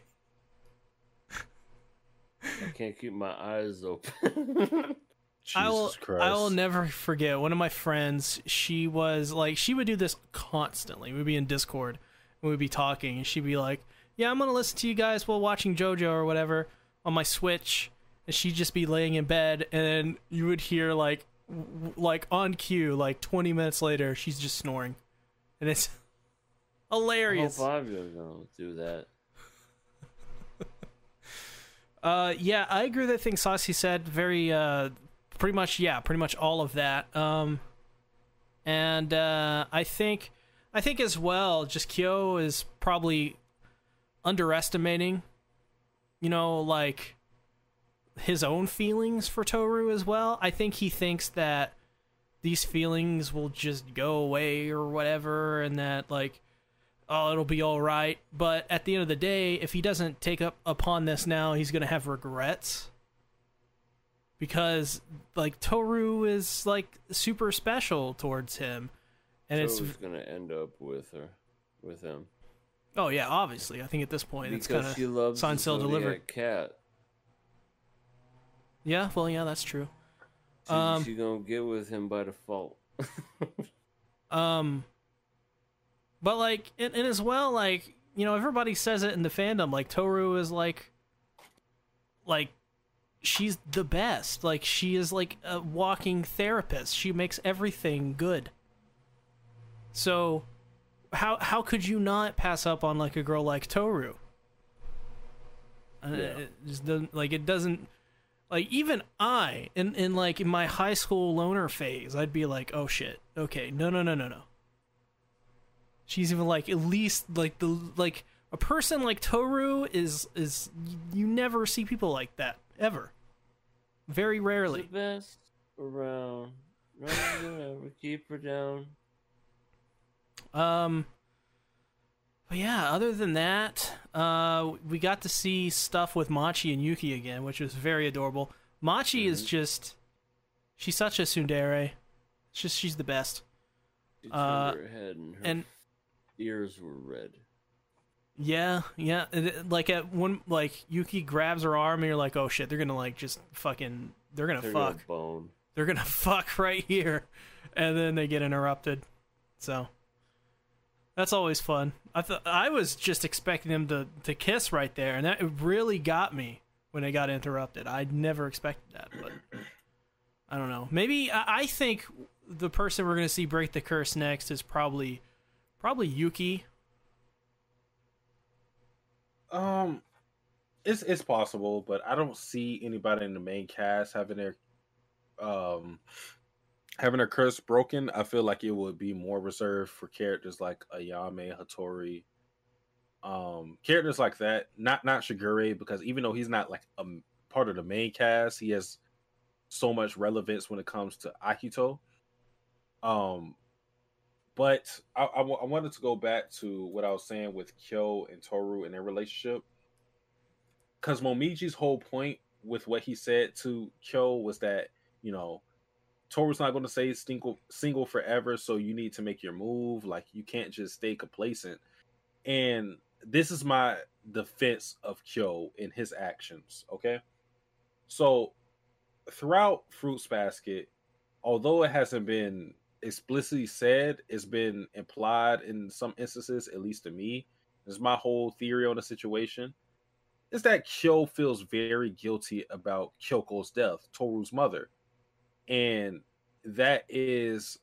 I can't keep my eyes open. I will I will never forget one of my friends, she was like she would do this constantly. We'd be in Discord and we'd be talking and she'd be like, "Yeah, I'm going to listen to you guys while watching JoJo or whatever on my Switch." And she'd just be laying in bed and you would hear like w- like on cue like 20 minutes later she's just snoring. And it's I hilarious. hope I'm gonna do that. Uh, yeah, I agree with the thing Saucy said. Very, uh, pretty much, yeah, pretty much all of that. Um, and uh, I think, I think as well, just Kyo is probably underestimating, you know, like his own feelings for Toru as well. I think he thinks that these feelings will just go away or whatever, and that like oh, it'll be all right. But at the end of the day, if he doesn't take up upon this now, he's gonna have regrets because like Toru is like super special towards him, and And it's gonna end up with her, with him. oh yeah, obviously. I think at this point it's because kind she of loves signed, the delivered. cat. yeah. Well, yeah, that's true. She, Um, she gonna get with him by default. Um, but like, and, and as well, like you know, everybody says it in the fandom. Like Toru is like, like, she's the best. Like she is like a walking therapist. She makes everything good. So, how how could you not pass up on like a girl like Toru? Uh, Yeah. It just doesn't like it doesn't like even I in in like in my high school loner phase, I'd be like, oh shit, okay, no no no no no. She's even like at least like the like a person like Toru is is you never see people like that ever. Very rarely. the best around. Never keep her down. Um but yeah, other than that, uh we got to see stuff with Machi and Yuki again, which was very adorable. Machi is Mhm. just she's such a tsundere. It's just she's the best. Uh, her head and her and- ears were red. Yeah, yeah. Like at one, like Yuki grabs her arm, and you're like, "Oh shit, they're gonna like just fucking, they're gonna They're fuck, gonna bone. they're gonna fuck right here," and then they get interrupted. So that's always fun. I thought I was just expecting them to to kiss right there, and that really got me when they got interrupted. I'd never expected that, but I don't know. Maybe I, I think the person we're gonna see break the curse next is probably probably Yuki. Um, it's it's possible, but I don't see anybody in the main cast having their um having their curse broken. I feel like it would be more reserved for characters like Ayame, Hattori, um, characters like that. Not not Shigure because even though he's not like a part of the main cast, he has so much relevance when it comes to Akito. Um, but I, I, wa- I wanted to go back to what I was saying with Kyo and Toru and their relationship. Because Momiji's whole point with what he said to Kyo was that, you know, Toru's not going to stay single, single forever, so you need to make your move. Like, you can't just stay complacent. And this is my defense of Kyo in his actions, okay? So, throughout Fruits Basket, although it hasn't been explicitly said, it's been implied in some instances, at least to me. Is my whole theory on the situation. Is that Kyo feels very guilty about Kyoko's death, Toru's mother. And that is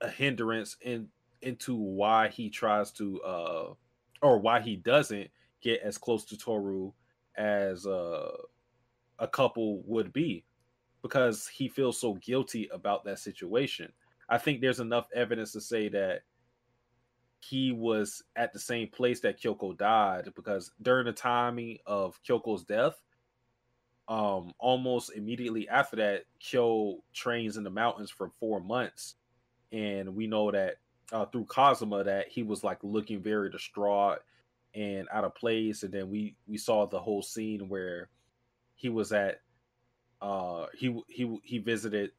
a hindrance in into why he tries to uh or why he doesn't get as close to Toru as uh a couple would be because he feels so guilty about that situation. I think there's enough evidence to say that he was at the same place that Kyoko died because during the timing of Kyoko's death, um, almost immediately after that, Kyo trains in the mountains for four months, and we know that uh, through Kazuma that he was like looking very distraught and out of place, and then we we saw the whole scene where he was at uh he he he visited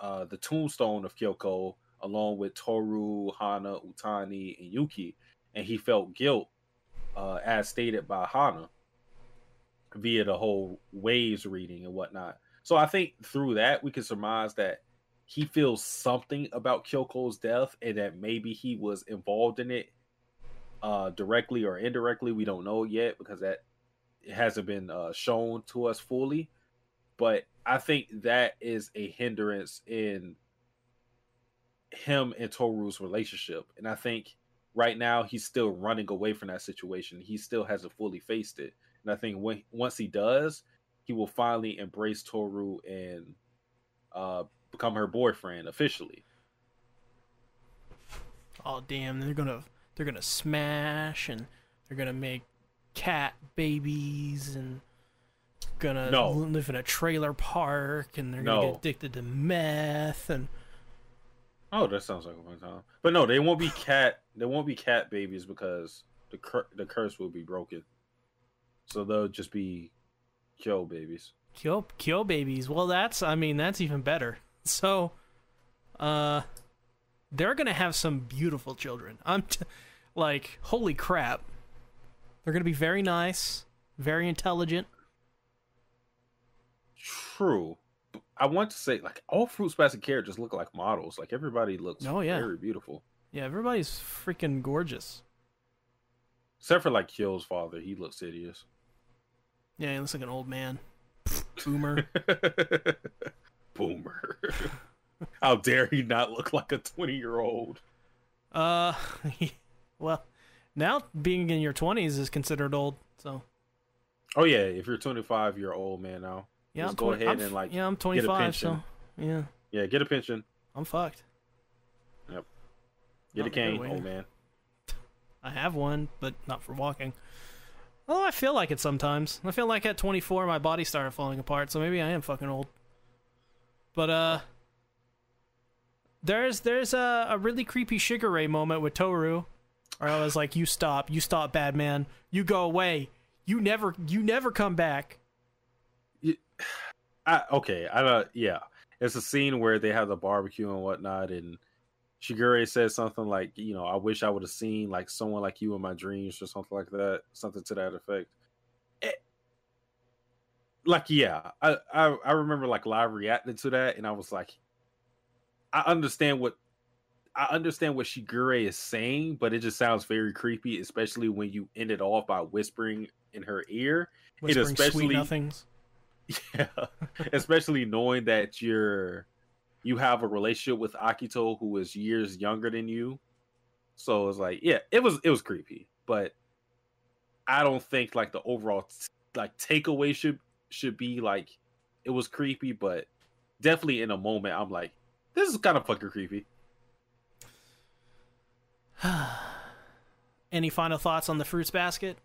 uh the tombstone of Kyoko along with Toru, Hana, Uotani, and Yuki, and he felt guilt, uh, as stated by Hana, via the whole waves reading and whatnot. So I think through that we can surmise that he feels something about Kyoko's death and that maybe he was involved in it uh directly or indirectly. We don't know yet because that hasn't been uh, shown to us fully. But I think that is a hindrance in him and Toru's relationship. And I think right now he's still running away from that situation. He still hasn't fully faced it. And I think when once he does, he will finally embrace Toru and uh, become her boyfriend officially. Oh damn, they're gonna they're gonna smash and they're gonna make cat babies and gonna No. live in a trailer park and they're gonna No. get addicted to meth and Oh, that sounds like a fun time. But no, they won't be cat. They won't be cat babies because the cur- the curse will be broken. So they'll just be Kyo babies. Kyo Kyo babies. Well, that's I mean that's even better. So, uh, they're gonna have some beautiful children. I'm t- like, holy crap! They're gonna be very nice, very intelligent. True. I want to say like all Fruits Basket characters look like models. Like everybody looks Oh, yeah. very beautiful. Yeah, everybody's freaking gorgeous. Except for like Kyo's father, he looks hideous. Yeah, he looks like an old man. Boomer. Boomer. How dare he not look like a 20 year old? uh, well, now being in your twenties is considered old. So Oh yeah, if you're 25, you're old man now. Yeah, Just I'm go 20 ahead I'm, and like yeah, I'm get a 25. pension. So yeah, Yeah, get a pension, I'm fucked. Yep. Get Not a in a good cane, old man. I have one, but not for walking. Although I feel like it sometimes. I feel like at 24 my body started falling apart, so maybe I am fucking old. But uh there's there's a, a really creepy Shigure moment with Toru where I was like, "You stop, you stop, bad man. You go away. You never you never come back." I, okay, I uh, yeah. It's a scene where they have the barbecue and whatnot, and Shigure says something like, you know, I wish I would have seen like someone like you in my dreams or something like that, something to that effect. It- like, yeah, I, I I remember like live reacting to that, and I was like, I understand what I understand what Shigure is saying, but it just sounds very creepy, especially when you end it off by whispering in her ear. Whispering especially- sweet nothings. Yeah, especially knowing that you're you have a relationship with Akito who is years younger than you. So it's like, yeah, it was it was creepy, but I don't think like the overall like takeaway should should be like it was creepy, but definitely in a moment I'm like, this is kind of fucking creepy. Any final thoughts on the fruits basket?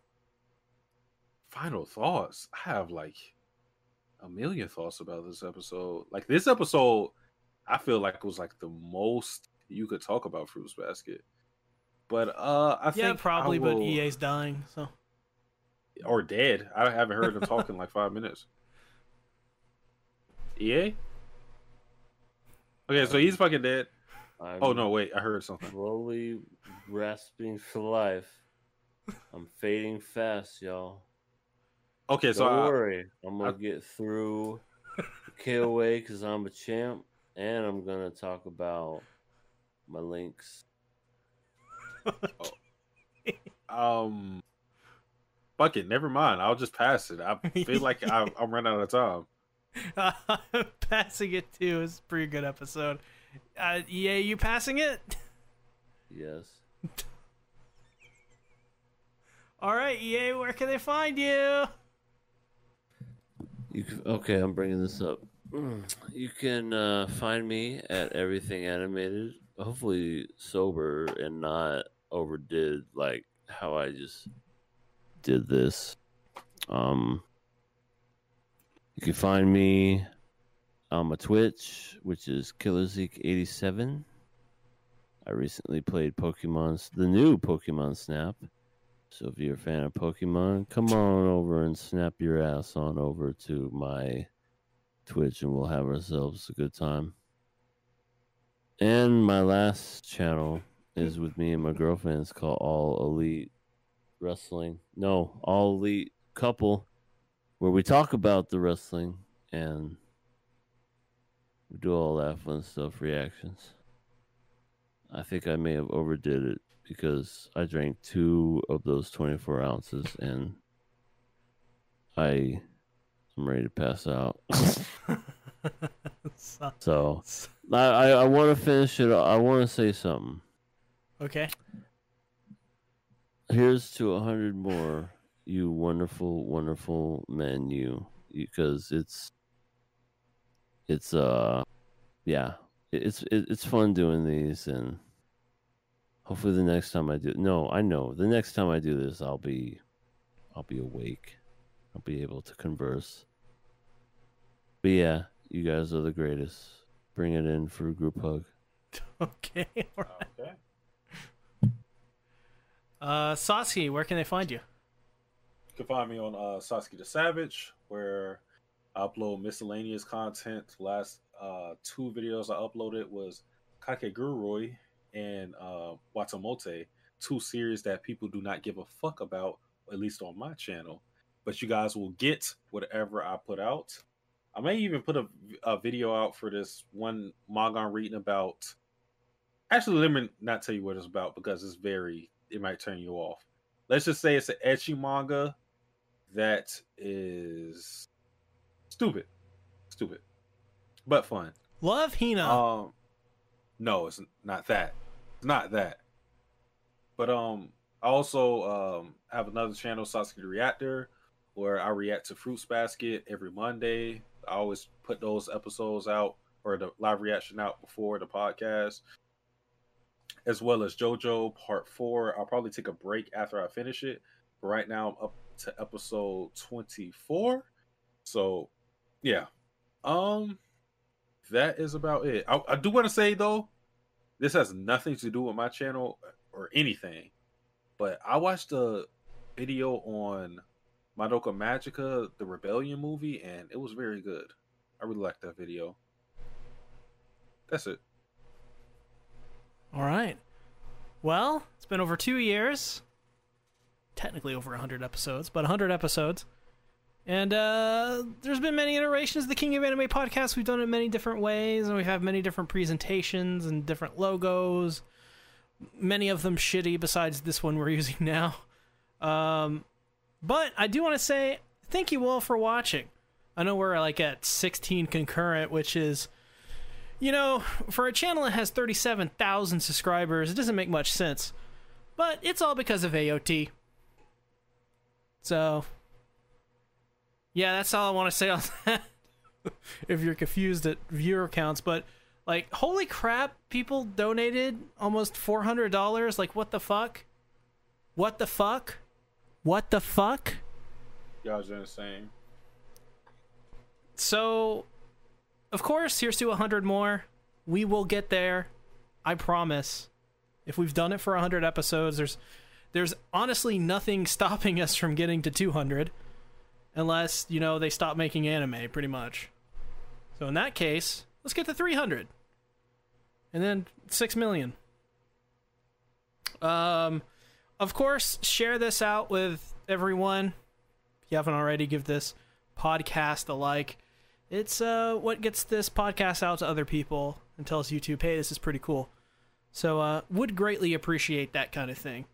Final thoughts. I have like a million thoughts about this episode. Like this episode, I feel like it was like the most you could talk about Fruits Basket. But uh I yeah, think probably. I will- But EA's dying, so or dead. I haven't heard him talk in like five minutes. EA? Okay, so he's fucking dead. I'm Oh no, wait, I heard something. Slowly grasping for life. I'm fading fast, y'all. Okay, so Don't I, worry, I'm gonna I- get through the KOA because I'm a champ, and I'm gonna talk about my links. um fuck it, never mind. I'll just pass it. I feel like I, I'm running out of time. passing it too is a pretty good episode. Uh, EA, you passing it? Yes. All right, EA, where can they find you? Can, okay, I'm bringing this up. You can uh, find me at Everything Animated. Hopefully sober and not overdid like how I just did this. Um, you can find me on my Twitch, which is KillerZeke87. I recently played Pokemon's the new Pokemon Snap. So if you're a fan of Pokemon, come on over and snap your ass on over to my Twitch and we'll have ourselves a good time. And my last channel is with me and my girlfriend. It's called All Elite Wrestling. No, All Elite Couple, where we talk about the wrestling and we do all that fun stuff, reactions. I think I may have overdid it because I drank two of those 24 ounces and I am ready to pass out. So- I, I want to finish it. I want to say something. okay. Here's to a hundred more, you wonderful, wonderful men. You because it's it's uh yeah it's it's fun doing these and hopefully the next time I do no I know the next time I do this I'll be I'll be awake I'll be able to converse but yeah you guys are the greatest bring it in for a group hug Okay. all right. Okay. Uh, Satsuki, where can they find you? You can find me on uh, Satsuki the Savage, where I upload miscellaneous content. Last uh, two videos I uploaded was Kakegurui and uh, Watamote, two series that people do not give a fuck about, at least on my channel. But you guys will get whatever I put out. I may even put a, a video out for this one manga I'm reading about. Actually, let me not tell you what it's about because it's very, it might turn you off. Let's just say it's an ecchi manga that is stupid, stupid, but fun. Love Hina. Um, no, it's not that. Not that. But um, I also um have another channel, Satsuki the Reactor, where I react to Fruits Basket every Monday. I always put those episodes out or the live reaction out before the podcast, as well as JoJo Part Four. I'll probably take a break after I finish it. But right now, I'm up to episode twenty four. So, yeah. Um, that is about it. I, I do want to say though, this has nothing to do with my channel or anything, but I watched a video on Madoka Magica, the Rebellion movie, and it was very good. I really liked that video. That's it. All right. Well, it's been over two years. Technically over 100 episodes, but 100 episodes. And uh, there's been many iterations of the King of Anime podcast. We've done it many different ways, and we have many different presentations and different logos. Many of them shitty, besides this one we're using now. Um, but I do want to say thank you all for watching. I know we're like at 16 concurrent, which is you know, for a channel that has 37,000 subscribers, it doesn't make much sense. But it's all because of AOT. So, yeah, that's all I want to say on that. if you're confused at viewer counts, but like, holy crap, people donated almost $400. Like, what the fuck? What the fuck? What the fuck? Y'all are insane. So, of course, here's to 100 more. We will get there. I promise. If we've done it for 100 episodes, there's there's honestly nothing stopping us from getting to 200 unless, you know, they stop making anime pretty much. So in that case, let's get to 300. And then 6 million. Um of course, share this out with everyone. If you haven't already, give this podcast a like. It's uh, what gets this podcast out to other people and tells YouTube, hey, this is pretty cool. So, uh, would greatly appreciate that kind of thing.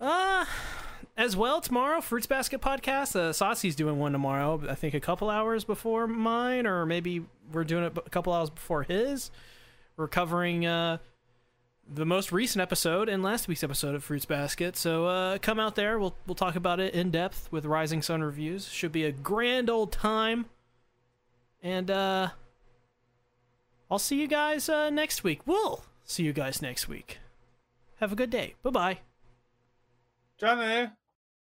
Uh, as well, tomorrow, Fruits Basket podcast. Uh, Saucy's doing one tomorrow, I think a couple hours before mine, or maybe we're doing it a couple hours before his. We're covering uh, the most recent episode and last week's episode of Fruits Basket. So uh, come out there. We'll we'll talk about it in depth with Rising Sun reviews. Should be a grand old time. And uh, I'll see you guys uh, next week. We'll see you guys next week. Have a good day. Bye bye. Johnny.